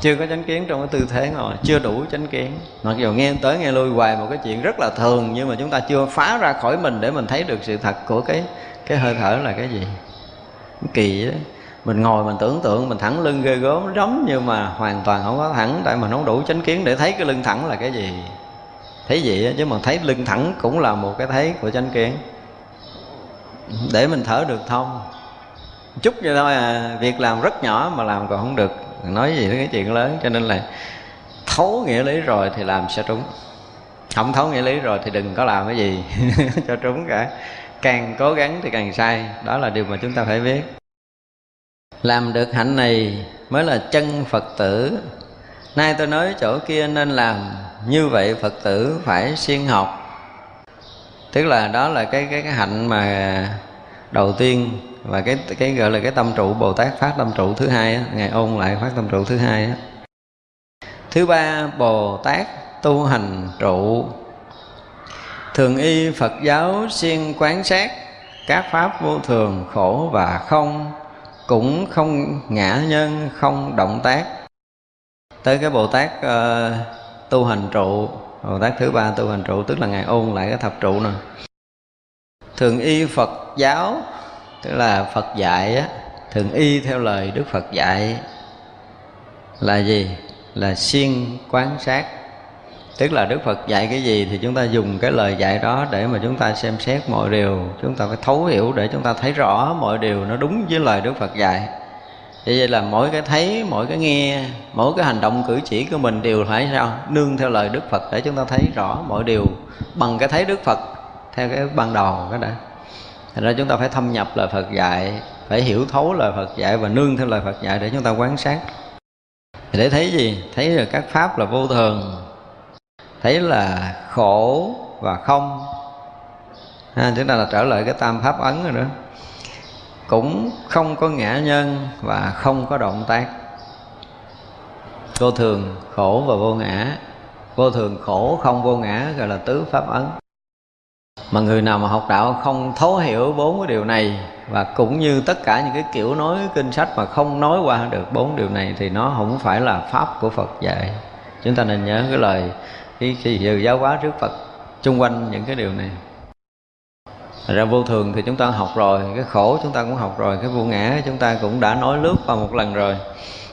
Chưa có chánh kiến trong cái tư thế ngồi chưa đủ chánh kiến. Mặc dù nghe tới nghe lui hoài một cái chuyện rất là thường nhưng mà chúng ta chưa phá ra khỏi mình để mình thấy được sự thật của cái cái hơi thở là cái gì. Kỳ đó mình ngồi mình tưởng tượng, mình thẳng lưng ghê gớm giống nhưng mà hoàn toàn không có thẳng, tại mình không đủ chánh kiến để thấy cái lưng thẳng là cái gì. Thấy gì chứ mà thấy lưng thẳng cũng là một cái thấy của chánh kiến. Để mình thở được thông chút vậy thôi à việc làm rất nhỏ mà làm còn không được. Nói gì tới cái chuyện lớn, cho nên là thấu nghĩa lý rồi thì làm sẽ trúng. Không thấu nghĩa lý rồi thì đừng có làm cái gì cho trúng cả. Càng cố gắng thì càng sai. Đó là điều mà chúng ta phải biết làm được hạnh này mới là chân phật tử. Nay tôi nói chỗ kia nên làm. Như vậy phật tử phải siêng học. Tức là đó là cái cái cái hạnh mà đầu tiên và cái cái gọi là cái tâm trụ bồ tát phát tâm trụ thứ hai á, ngài ôn lại phát tâm trụ thứ hai á. thứ ba bồ tát tu hành trụ. Thường y phật giáo siêng quán sát các pháp vô thường khổ và không cũng không ngã nhân không động tác. Tới cái bồ tát uh, tu hành trụ bồ tát thứ ba tu hành trụ tức là ngài ôn lại cái thập trụ nè. Thường y phật giáo tức là phật dạy á thường y theo lời đức phật dạy là gì? Là siêng quán sát tức là đức phật dạy cái gì thì chúng ta dùng cái lời dạy đó để mà chúng ta xem xét mọi điều. Chúng ta phải thấu hiểu để chúng ta thấy rõ mọi điều nó đúng với lời đức phật dạy. Vậy vậy là mỗi cái thấy, mỗi cái nghe, mỗi cái hành động cử chỉ của mình đều phải sao? Nương theo lời đức phật để chúng ta thấy rõ mọi điều bằng cái thấy đức phật, theo cái ban đầu cái đã. Thành ra chúng ta phải thâm nhập lời phật dạy, phải hiểu thấu lời phật dạy và nương theo lời phật dạy để chúng ta quán sát. Để thấy gì? Thấy là các pháp là vô thường thấy là khổ và không. Ha, chúng ta là trở lại cái tam pháp ấn rồi đó, cũng không có ngã nhân và không có động tác. Vô thường khổ và vô ngã. Vô thường khổ không vô ngã gọi là tứ pháp ấn. Mà người nào mà học đạo không thấu hiểu bốn cái điều này và cũng như tất cả những cái kiểu nói kinh sách mà không nói qua được bốn điều này thì nó không phải là pháp của Phật dạy. Chúng ta nên nhớ cái lời khi, khi sự giáo hóa trước Phật chung quanh những cái điều này. Thật ra vô thường thì chúng ta học rồi Cái khổ chúng ta cũng học rồi Cái vô ngã chúng ta cũng đã nói lướt qua một lần rồi.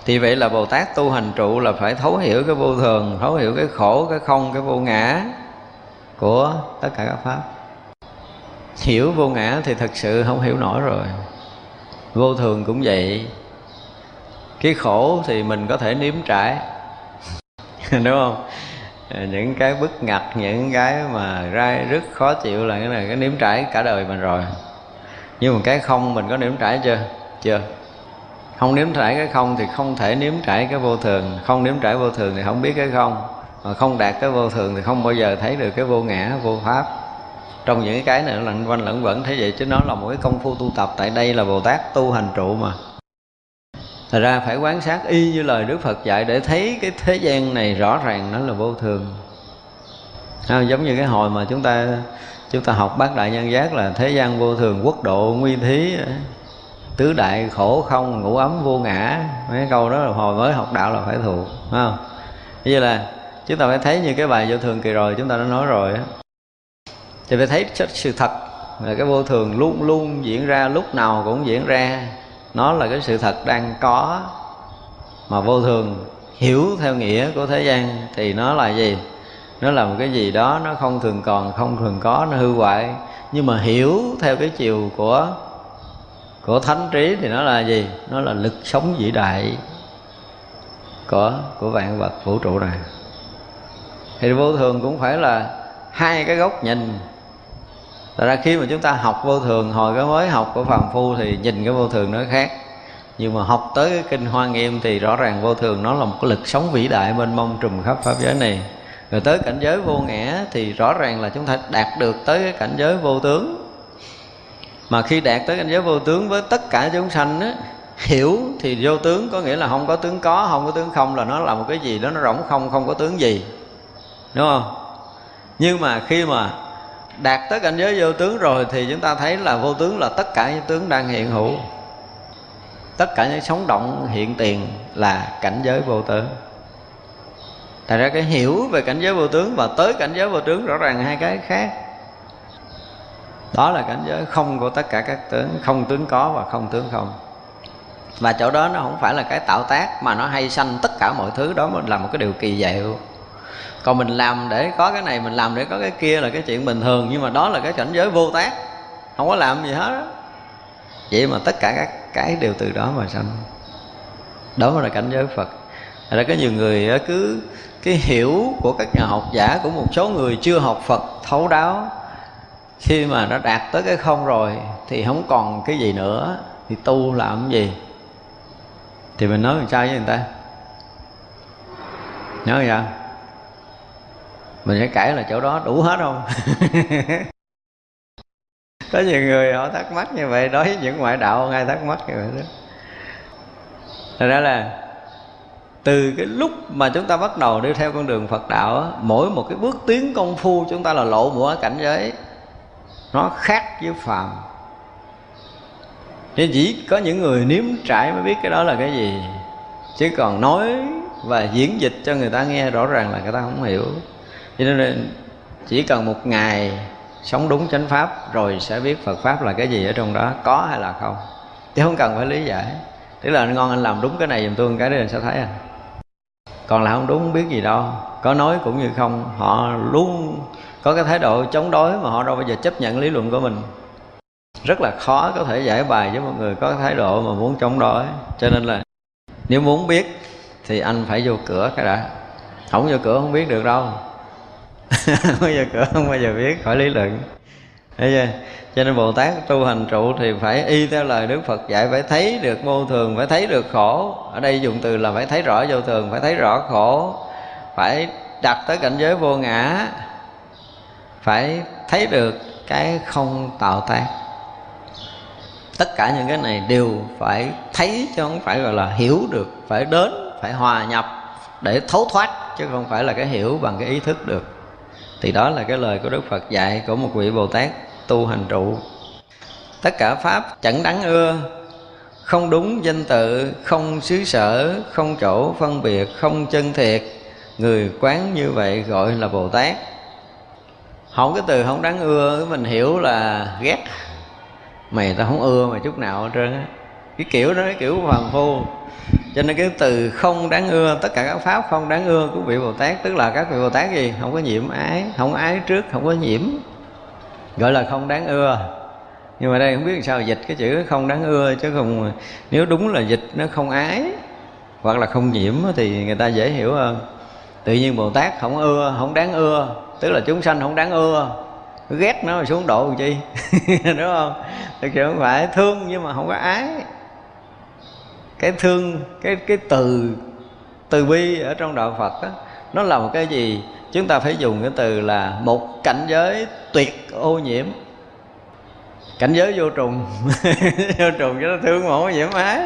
Thì vậy là Bồ Tát tu hành trụ là phải thấu hiểu cái vô thường Thấu hiểu cái khổ, cái không, cái vô ngã Của tất cả các Pháp. Hiểu vô ngã thì thật sự không hiểu nổi rồi. Vô thường cũng vậy. Cái khổ thì mình có thể nếm trải Đúng không? Ờ, những cái bức ngặt, những cái mà ra rất khó chịu là cái này, cái nếm trải cả đời mình rồi. Nhưng mà cái không mình có nếm trải chưa? Chưa. Không nếm trải cái không thì không thể nếm trải cái vô thường. Không nếm trải vô thường thì không biết cái không. Mà không đạt cái vô thường thì không bao giờ thấy được cái vô ngã, vô pháp. Trong những cái này nó lẩn quanh lẫn vẫn thế vậy chứ nó là một cái công phu tu tập. Tại đây là bồ tát tu hành trụ mà. Thật ra phải quán sát y như lời Đức Phật dạy để thấy cái thế gian này rõ ràng nó là vô thường. À, giống như cái hồi mà chúng ta chúng ta học bát đại nhân giác là thế gian vô thường quốc độ nguy thí tứ đại khổ không ngủ ấm vô ngã. Mấy câu đó là hồi mới học đạo là phải thuộc phải không? Như là chúng ta phải thấy như cái bài vô thường kỳ rồi chúng ta đã nói rồi thì phải thấy sự thật là cái vô thường luôn luôn diễn ra lúc nào cũng diễn ra nó là cái sự thật đang có mà vô thường, hiểu theo nghĩa của thế gian, thì nó là gì? Nó là một cái gì đó nó không thường còn, không thường có, nó hư hoại. Nhưng mà hiểu theo cái chiều của của thánh trí thì nó là gì? Nó là lực sống vĩ đại của của vạn vật vũ trụ này. Thì vô thường cũng phải là hai cái góc nhìn Thật ra khi mà chúng ta học vô thường, hồi cái mới học của phàm phu thì nhìn cái vô thường nó khác. Nhưng mà học tới cái kinh hoa nghiêm thì rõ ràng vô thường nó là một cái lực sống vĩ đại mênh mông trùm khắp pháp giới này. Rồi tới cảnh giới vô ngã thì rõ ràng là chúng ta đạt được tới cái cảnh giới vô tướng. Mà khi đạt tới cảnh giới vô tướng với tất cả chúng sanh á, hiểu thì vô tướng có nghĩa là không có tướng có, không có tướng không là nó là một cái gì đó, nó rỗng không không có tướng gì. Đúng không? Nhưng mà khi mà đạt tới cảnh giới vô tướng rồi thì chúng ta thấy là vô tướng là tất cả những tướng đang hiện hữu. Tất cả những sống động, hiện tiền là cảnh giới vô tướng. Thật ra cái hiểu về cảnh giới vô tướng và tới cảnh giới vô tướng rõ ràng hai cái khác. Đó là cảnh giới không của tất cả các tướng, Không tướng có và không tướng không. Và chỗ đó nó không phải là cái tạo tác Mà nó hay sanh tất cả mọi thứ, Đó là một cái điều kỳ diệu. Còn mình làm để có cái này, Mình làm để có cái kia là cái chuyện bình thường, Nhưng mà đó là cái cảnh giới vô tác Không có làm gì hết đó. Vậy mà tất cả các cái đều từ đó mà sanh. Đó mới là cảnh giới Phật. Thật ra có nhiều người cứ cái hiểu của các nhà học giả của một số người chưa học Phật thấu đáo, khi mà nó đạt tới cái không rồi thì không còn cái gì nữa, thì tu làm cái gì? Thì mình nói làm sao với người ta? Nói sao mình sẽ cãi là chỗ đó đủ hết không? Có nhiều người họ thắc mắc như vậy, đối với những ngoại đạo không ai thắc mắc như vậy đó. Thật ra là, từ cái lúc mà chúng ta bắt đầu đi theo con đường Phật đạo mỗi một cái bước tiến công phu chúng ta là lộ mũa cảnh giới. Nó khác với phàm. Nên chỉ có những người nếm trải mới biết cái đó là cái gì. Chứ còn nói và diễn dịch cho người ta nghe rõ ràng là người ta không hiểu cho nên chỉ cần một ngày sống đúng chánh pháp rồi sẽ biết Phật pháp là cái gì ở trong đó, có hay là không. Chứ không cần phải lý giải. Tức là anh ngon anh làm đúng cái này giùm tôi cái đó anh sẽ thấy à còn là không đúng không biết gì đâu. Có nói cũng như không. Họ luôn có cái thái độ chống đối mà họ đâu bao giờ chấp nhận lý luận của mình. Rất là khó có thể giải bài với một người có cái thái độ mà muốn chống đối. Cho nên là nếu muốn biết thì anh phải vô cửa cái đã. Không vô cửa không biết được đâu. không bao giờ cửa không bao giờ biết khỏi lý luận. Thấy chưa? Cho nên bồ tát tu hành trụ thì phải y theo lời đức phật dạy, phải thấy được vô thường, phải thấy được khổ. Ở đây dùng từ là phải thấy rõ vô thường, phải thấy rõ khổ. Phải đặt tới cảnh giới vô ngã. Phải thấy được cái không tạo tác. Tất cả những cái này đều phải thấy chứ không phải gọi là hiểu được, phải đến, phải hòa nhập để thấu thoát, chứ không phải là cái hiểu bằng cái ý thức được thì đó là cái lời của đức phật dạy của một vị bồ tát tu hành trụ. Tất cả pháp chẳng đáng ưa. Không đúng danh tự, không xứ sở, không chỗ phân biệt, không chân thiệt. Người quán như vậy gọi là bồ tát. Không cái từ không đáng ưa, mình hiểu là ghét. Mày ta không ưa mày chút nào hết trơn á. Cái kiểu đó, cái kiểu phàm phu cho nên cái từ không đáng ưa, tất cả các pháp không đáng ưa của vị bồ tát, tức là các vị bồ tát gì? Không có nhiễm ái, không ái trước, không có nhiễm. Gọi là không đáng ưa. Nhưng mà đây không biết sao dịch cái chữ không đáng ưa, chứ không, nếu đúng là dịch nó không ái, hoặc là không nhiễm thì người ta dễ hiểu hơn. Tự nhiên bồ tát không ưa, không đáng ưa, tức là chúng sanh không đáng ưa. Ghét nó xuống độ làm chi? Đúng không? Thực sự không phải, thương nhưng mà không có ái cái thương cái cái từ từ bi ở trong đạo phật đó, nó là một cái gì? Chúng ta phải dùng cái từ là một cảnh giới tuyệt ô nhiễm. Cảnh giới vô trùng. Vô trùng cho nó thương mà không nhiễm ái.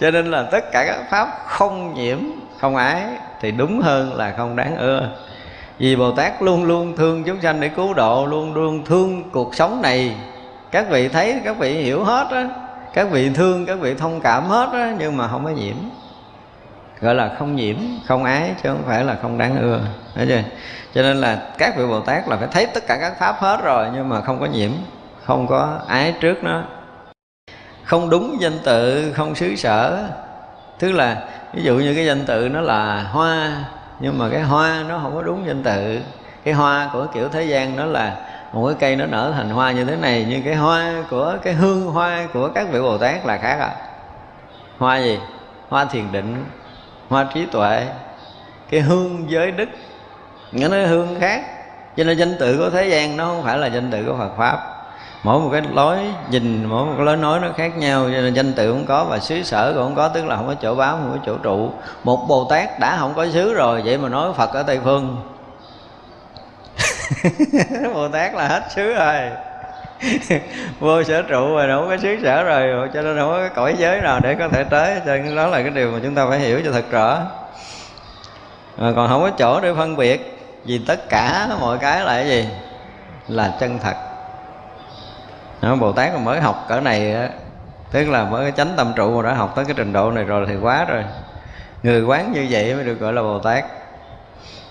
Cho nên là tất cả các pháp không nhiễm không ái thì đúng hơn là không đáng ưa. Vì bồ tát luôn luôn thương chúng sanh để cứu độ luôn luôn thương cuộc sống này. Các vị thấy các vị hiểu hết á các vị thương, các vị thông cảm hết á, nhưng mà không có nhiễm. Gọi là không nhiễm, không ái, chứ không phải là không đáng ưa. Thấy chưa? Cho nên là các vị bồ tát là phải thấy tất cả các pháp hết rồi, nhưng mà không có nhiễm, không có ái trước nó. Không đúng danh tự, không xứ sở. Tức là ví dụ như cái danh tự nó là hoa, nhưng mà cái hoa nó không có đúng danh tự. Cái hoa của kiểu thế gian nó là một cái cây nó nở thành hoa như thế này nhưng cái hoa của cái hương hoa của các vị bồ tát là khác à. Hoa gì? Hoa thiền định, hoa trí tuệ, cái hương giới đức. Nghĩa nó hương khác, cho nên danh tự của thế gian nó không phải là danh tự của phật pháp. Mỗi một cái lối nhìn, mỗi một cái lối nói nó khác nhau, cho nên danh tự không có và xứ sở cũng không có, tức là không có chỗ báo, không có chỗ trụ. Một bồ tát đã không có xứ rồi, vậy mà nói phật ở tây phương. bồ tát là hết xứ rồi. Vô sở trụ rồi đâu có xứ sở rồi cho nên không có cái cõi giới nào để có thể tới cho nên đó là cái điều mà chúng ta phải hiểu cho thật rõ. Mà còn không có chỗ để phân biệt vì tất cả mọi cái là cái gì? Là chân thật. Đó, bồ tát mà mới học cỡ này tức là mới chánh tâm trụ mà đã học tới cái trình độ này rồi thì quá rồi. Người quán như vậy mới được gọi là bồ tát.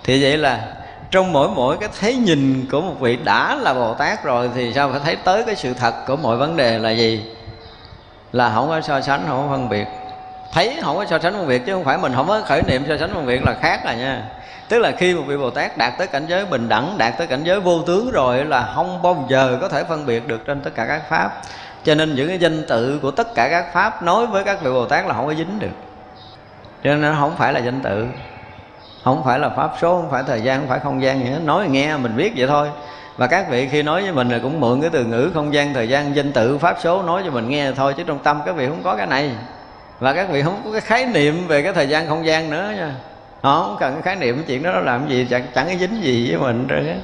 Thì vậy là trong mỗi mỗi cái thấy nhìn của một vị đã là bồ tát rồi thì sao phải thấy tới cái sự thật của mọi vấn đề là gì? Là không có so sánh, không có phân biệt. Thấy không có so sánh phân biệt chứ không phải mình không có khởi niệm so sánh phân biệt là khác rồi nha. Tức là khi một vị bồ tát đạt tới cảnh giới bình đẳng, đạt tới cảnh giới vô tướng rồi là không bao giờ có thể phân biệt được trên tất cả các pháp. Cho nên những cái danh tự của tất cả các pháp nói với các vị bồ tát là không có dính được. Cho nên nó không phải là danh tự không phải là pháp số, không phải thời gian, không phải không gian gì hết. Nói nghe mình biết vậy thôi. Và các vị khi nói với mình là cũng mượn cái từ ngữ không gian, thời gian, danh tự, pháp số nói cho mình nghe thôi, chứ trong tâm các vị không có cái này. Và các vị không có cái khái niệm về cái thời gian, không gian nữa nha. Họ không cần cái khái niệm chuyện đó nó làm gì, chẳng chẳng dính gì với mình rồi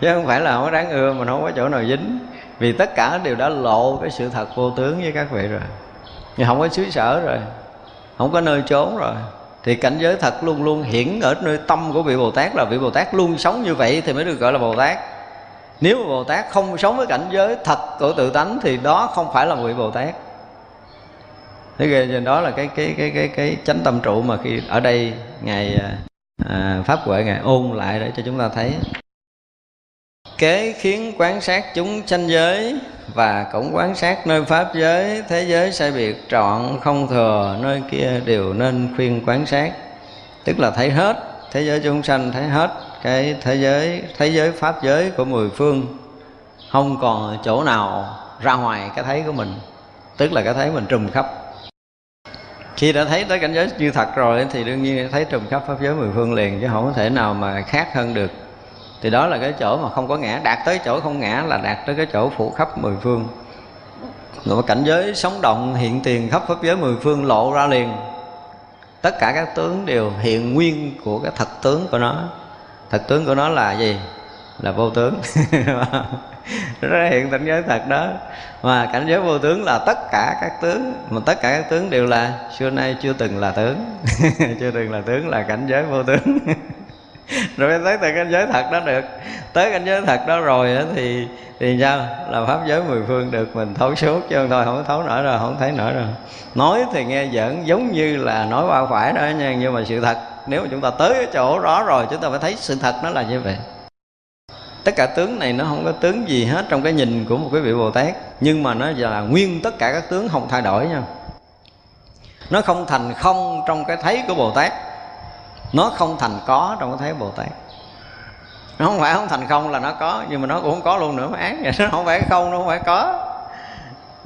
chứ không phải là không có đáng ưa, mà không có chỗ nào dính. Vì tất cả đều đã lộ cái sự thật vô tướng với các vị rồi. Nhưng không có xứ sở rồi. Không có nơi trốn rồi thì cảnh giới thật luôn luôn hiển ở nơi tâm của vị bồ tát là vị bồ tát luôn sống như vậy thì mới được gọi là bồ tát. Nếu mà bồ tát không sống với cảnh giới thật của tự tánh thì đó không phải là vị bồ tát. Thế ghê đó là cái cái cái cái cái chánh tâm trụ mà khi ở đây ngài à, à pháp huệ ngài ôn lại để cho chúng ta thấy kế khiến quán sát chúng sanh giới và cũng quán sát nơi pháp giới, thế giới sai biệt trọn không thừa, nơi kia đều nên khuyên quán sát. Tức là thấy hết, thế giới chúng sanh thấy hết cái thế giới thế giới pháp giới của mười phương. Không còn chỗ nào ra ngoài cái thấy của mình, tức là cái thấy mình trùm khắp. Khi đã thấy tới cảnh giới như thật rồi thì đương nhiên thấy trùm khắp pháp giới mười phương liền, chứ không có thể nào mà khác hơn được thì đó là cái chỗ mà không có ngã. Đạt tới chỗ không ngã là đạt tới cái chỗ phủ khắp mười phương. Rồi cảnh giới sống động, hiện tiền khắp pháp giới mười phương lộ ra liền. Tất cả các tướng đều hiện nguyên của cái thật tướng của nó. Thật tướng của nó là gì? Là vô tướng. Nó hiện cảnh giới thật đó. Mà cảnh giới vô tướng là tất cả các tướng. Mà tất cả các tướng đều là, xưa nay chưa từng là tướng. Chưa từng là tướng là cảnh giới vô tướng. rồi tới từ cảnh giới thật đó được. Tới cảnh giới thật đó rồi thì thì sao? Là pháp giới mười phương được, mình thấu suốt chứ không thôi, không thấu nổi rồi, không thấy nổi rồi. Nói thì nghe giỡn, giống như là nói bao phải đó nha, nhưng mà sự thật, nếu mà chúng ta tới cái chỗ đó rồi, chúng ta phải thấy sự thật nó là như vậy. Tất cả tướng này nó không có tướng gì hết trong cái nhìn của một cái vị bồ tát, nhưng mà nó là nguyên tất cả các tướng không thay đổi nha. Nó không thành không trong cái thấy của bồ tát nó không thành có trong cái thấy bồ tát. Nó không phải không thành không là nó có, nhưng mà nó cũng không có luôn nữa mà án vậy nó không phải không, nó không phải có.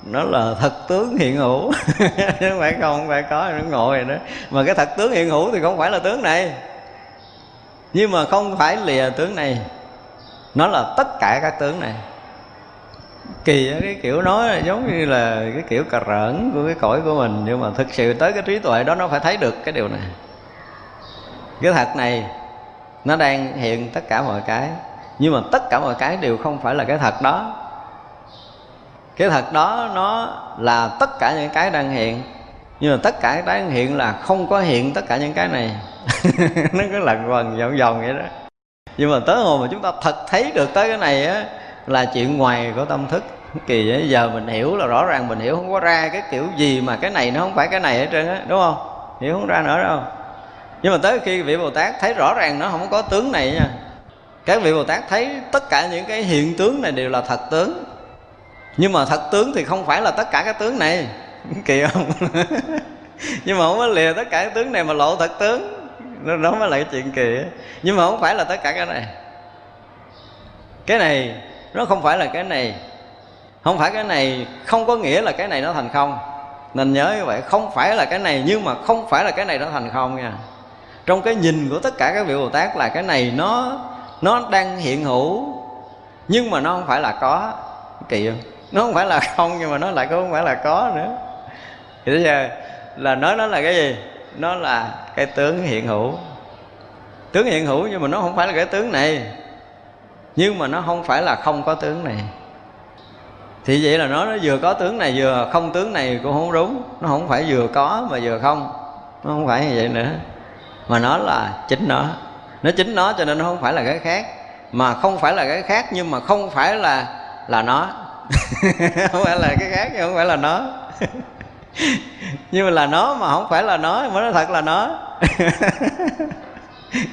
Nó là thật tướng hiện hữu. Chứ không phải không không phải có, nó ngồi rồi đó. Mà cái thật tướng hiện hữu thì không phải là tướng này. Nhưng mà không phải lìa tướng này. Nó là tất cả các tướng này. Kỳ cái kiểu nói là giống như là cái kiểu cà rỡn của cái cõi của mình, nhưng mà thực sự tới cái trí tuệ đó nó phải thấy được cái điều này cái thật này nó đang hiện tất cả mọi cái. Nhưng mà tất cả mọi cái đều không phải là cái thật đó. Cái thật đó nó là tất cả những cái đang hiện. Nhưng mà tất cả cái đang hiện là không có hiện tất cả những cái này. Nó cứ lật vần vòng vòng vậy đó. Nhưng mà tới hồi mà chúng ta thật thấy được tới cái này á là chuyện ngoài của tâm thức. Kỳ ấy, giờ mình hiểu là rõ ràng mình hiểu không có ra cái kiểu gì mà cái này nó không phải cái này hết trơn á đúng không? Hiểu không ra nữa đâu nhưng mà tới khi vị bồ tát thấy rõ ràng nó không có tướng này nha, các vị bồ tát thấy tất cả những cái hiện tướng này đều là thật tướng. Nhưng mà thật tướng thì không phải là tất cả các tướng này. Kỳ không? Nhưng mà không có lìa tất cả các tướng này mà lộ thật tướng. Đó mới là cái chuyện kỳ nhưng mà không phải là tất cả cái này. Cái này, nó không phải là cái này. Không phải cái này, không có nghĩa là cái này nó thành không. Nên nhớ như vậy, không phải là cái này, nhưng mà không phải là cái này nó thành không nha trong cái nhìn của tất cả các vị bồ tát là cái này nó nó đang hiện hữu. Nhưng mà nó không phải là có. Kỳ không nó không phải là không, nhưng mà nó lại không phải là có nữa. Thì bây giờ là nói nó là cái gì? Nó là cái tướng hiện hữu. Tướng hiện hữu nhưng mà nó không phải là cái tướng này. Nhưng mà nó không phải là không có tướng này. Thì vậy là nó nó vừa có tướng này, vừa không tướng này cũng không đúng. Nó không phải vừa có mà vừa không. Nó không phải như vậy nữa mà nó là chính nó. Nó chính nó cho nên nó không phải là cái khác. Mà không phải là cái khác, nhưng mà không phải là là nó. Không phải là cái khác, nhưng không phải là nó. Nhưng mà là nó mà không phải là nó mà nó thật là nó.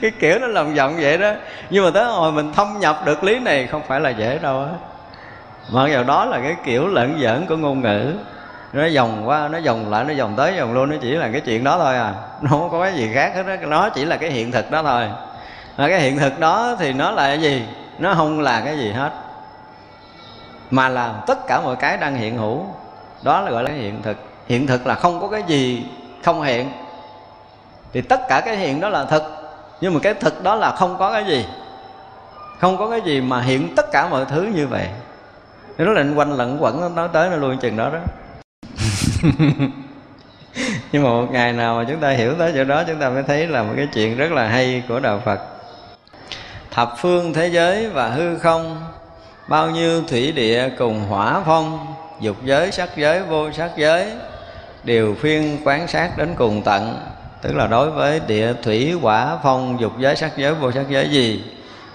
Cái kiểu nó lòng vọng vậy đó. Nhưng mà tới hồi mình thâm nhập được lý này không phải là dễ đâu á. Mà vào đó là cái kiểu lẫn giỡn của ngôn ngữ nó vòng qua, nó vòng lại, nó vòng tới, vòng luôn nó chỉ là cái chuyện đó thôi à. Nó không có cái gì khác hết đó nó chỉ là cái hiện thực đó thôi. Mà cái hiện thực đó thì nó là cái gì? Nó không là cái gì hết. Mà là tất cả mọi cái đang hiện hữu, đó là gọi là hiện thực. Hiện thực là không có cái gì không hiện. Thì tất cả cái hiện đó là thực. Nhưng mà cái thực đó là không có cái gì. Không có cái gì mà hiện tất cả mọi thứ như vậy. Nó lệnh quanh lẫn quẩn, nó tới, nó luôn chừng đó đó. nhưng mà một ngày nào mà chúng ta hiểu tới chỗ đó, chúng ta mới thấy là một cái chuyện rất là hay của đạo phật. Thập phương thế giới và hư không, bao nhiêu thủy địa cùng hỏa phong, dục giới, sắc giới, vô sắc giới, đều phiên quán sát đến cùng tận. Tức là đối với địa thủy, hỏa phong, dục giới, sắc giới, vô sắc giới gì?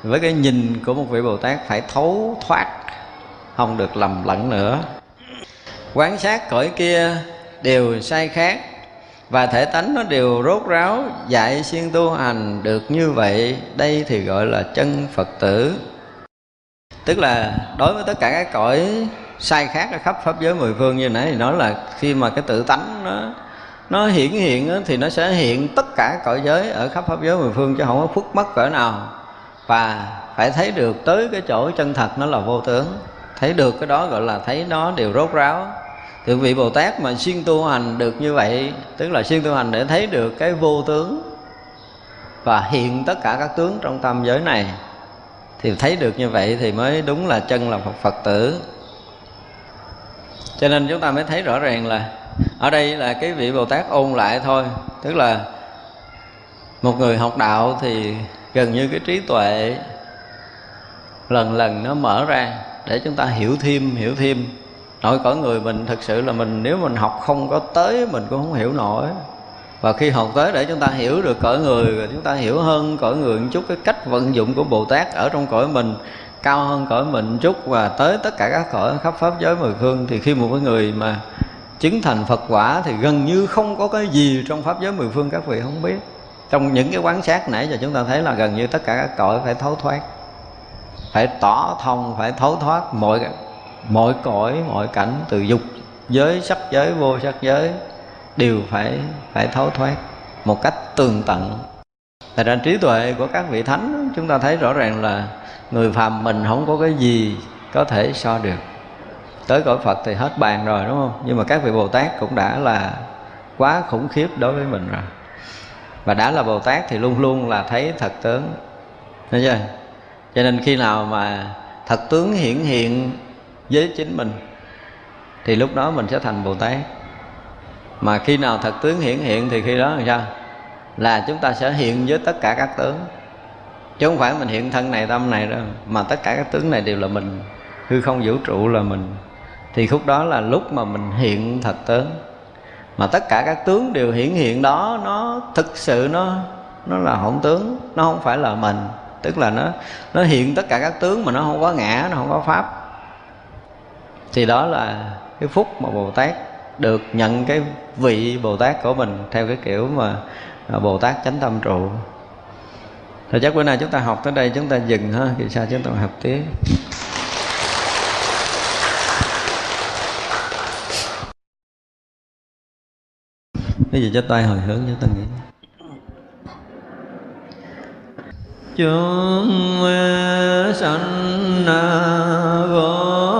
Với cái nhìn của một vị bồ tát phải thấu thoát, không được lầm lẫn nữa quán sát cõi kia đều sai khác, và thể tánh nó đều rốt ráo dạy xuyên tu hành được như vậy, đây thì gọi là chân phật tử. Tức là đối với tất cả các cõi sai khác ở khắp pháp giới mười phương như nãy thì nói là khi mà cái tự tánh nó nó hiển hiện thì nó sẽ hiện tất cả cõi giới ở khắp pháp giới mười phương chứ không có khuất mất cỡ nào. Và phải thấy được tới cái chỗ chân thật nó là vô tướng thấy được cái đó gọi là thấy nó đều rốt ráo. Thì vị bồ tát mà xuyên tu hành được như vậy, tức là xuyên tu hành để thấy được cái vô tướng và hiện tất cả các tướng trong tâm giới này, thì thấy được như vậy thì mới đúng là chân là phật phật tử. Cho nên chúng ta mới thấy rõ ràng là ở đây là cái vị bồ tát ôn lại thôi, tức là một người học đạo thì gần như cái trí tuệ lần lần nó mở ra để chúng ta hiểu thêm hiểu thêm. Nội cõi người mình thực sự là mình, nếu mình học không có tới, mình cũng không hiểu nổi. Và khi học tới để chúng ta hiểu được cõi người, rồi chúng ta hiểu hơn cõi người một chút, cái cách vận dụng của bồ tát ở trong cõi mình, cao hơn cõi mình một chút và tới tất cả các cõi, khắp pháp giới mười phương, thì khi một cái người mà chứng thành phật quả thì gần như không có cái gì trong pháp giới mười phương các vị không biết. Trong những cái quán sát nãy giờ chúng ta thấy là gần như tất cả các cõi phải thấu thoát phải tỏ thông, phải thấu thoát mọi mọi cõi, mọi cảnh, từ dục giới, sắc giới, vô sắc giới, đều phải phải thấu thoát một cách tường tận Thật ra trí tuệ của các vị thánh, chúng ta thấy rõ ràng là người phàm mình không có cái gì có thể so được tới cõi Phật thì hết bàn rồi, đúng không? Nhưng mà các vị Bồ Tát cũng đã là quá khủng khiếp đối với mình rồi. Và đã là Bồ Tát thì luôn luôn là thấy thật tướng. Thấy chưa? Cho nên khi nào mà thật tướng hiển hiện với chính mình, thì lúc đó mình sẽ thành Bồ Tát. Mà khi nào thật tướng hiển hiện thì khi đó là sao? Là chúng ta sẽ hiện với tất cả các tướng. Chứ không phải mình hiện thân này, tâm này đâu. Mà tất cả các tướng này đều là mình. Hư không vũ trụ là mình. Thì khúc đó là lúc mà mình hiện thật tướng. Mà tất cả các tướng đều hiển hiện đó, nó thực sự nó nó là hỗn tướng, nó không phải là mình tức là nó nó hiện tất cả các tướng mà nó không có ngã, nó không có pháp. Thì đó là cái phúc mà bồ tát được nhận cái vị bồ tát của mình theo cái kiểu mà à, bồ tát chánh tâm trụ. Thì chắc bữa nay chúng ta học tới đây chúng ta dừng ha, thì sao chúng ta học tiếp. Cái gì cho tay hồi hướng cho ta nghĩ. Chúng sanh vô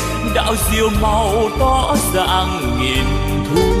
đạo diều màu tỏ dạng nghìn thu.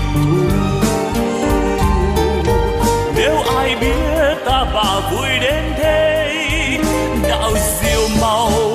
nếu ai biết ta bà vui đến thế đạo diệu màu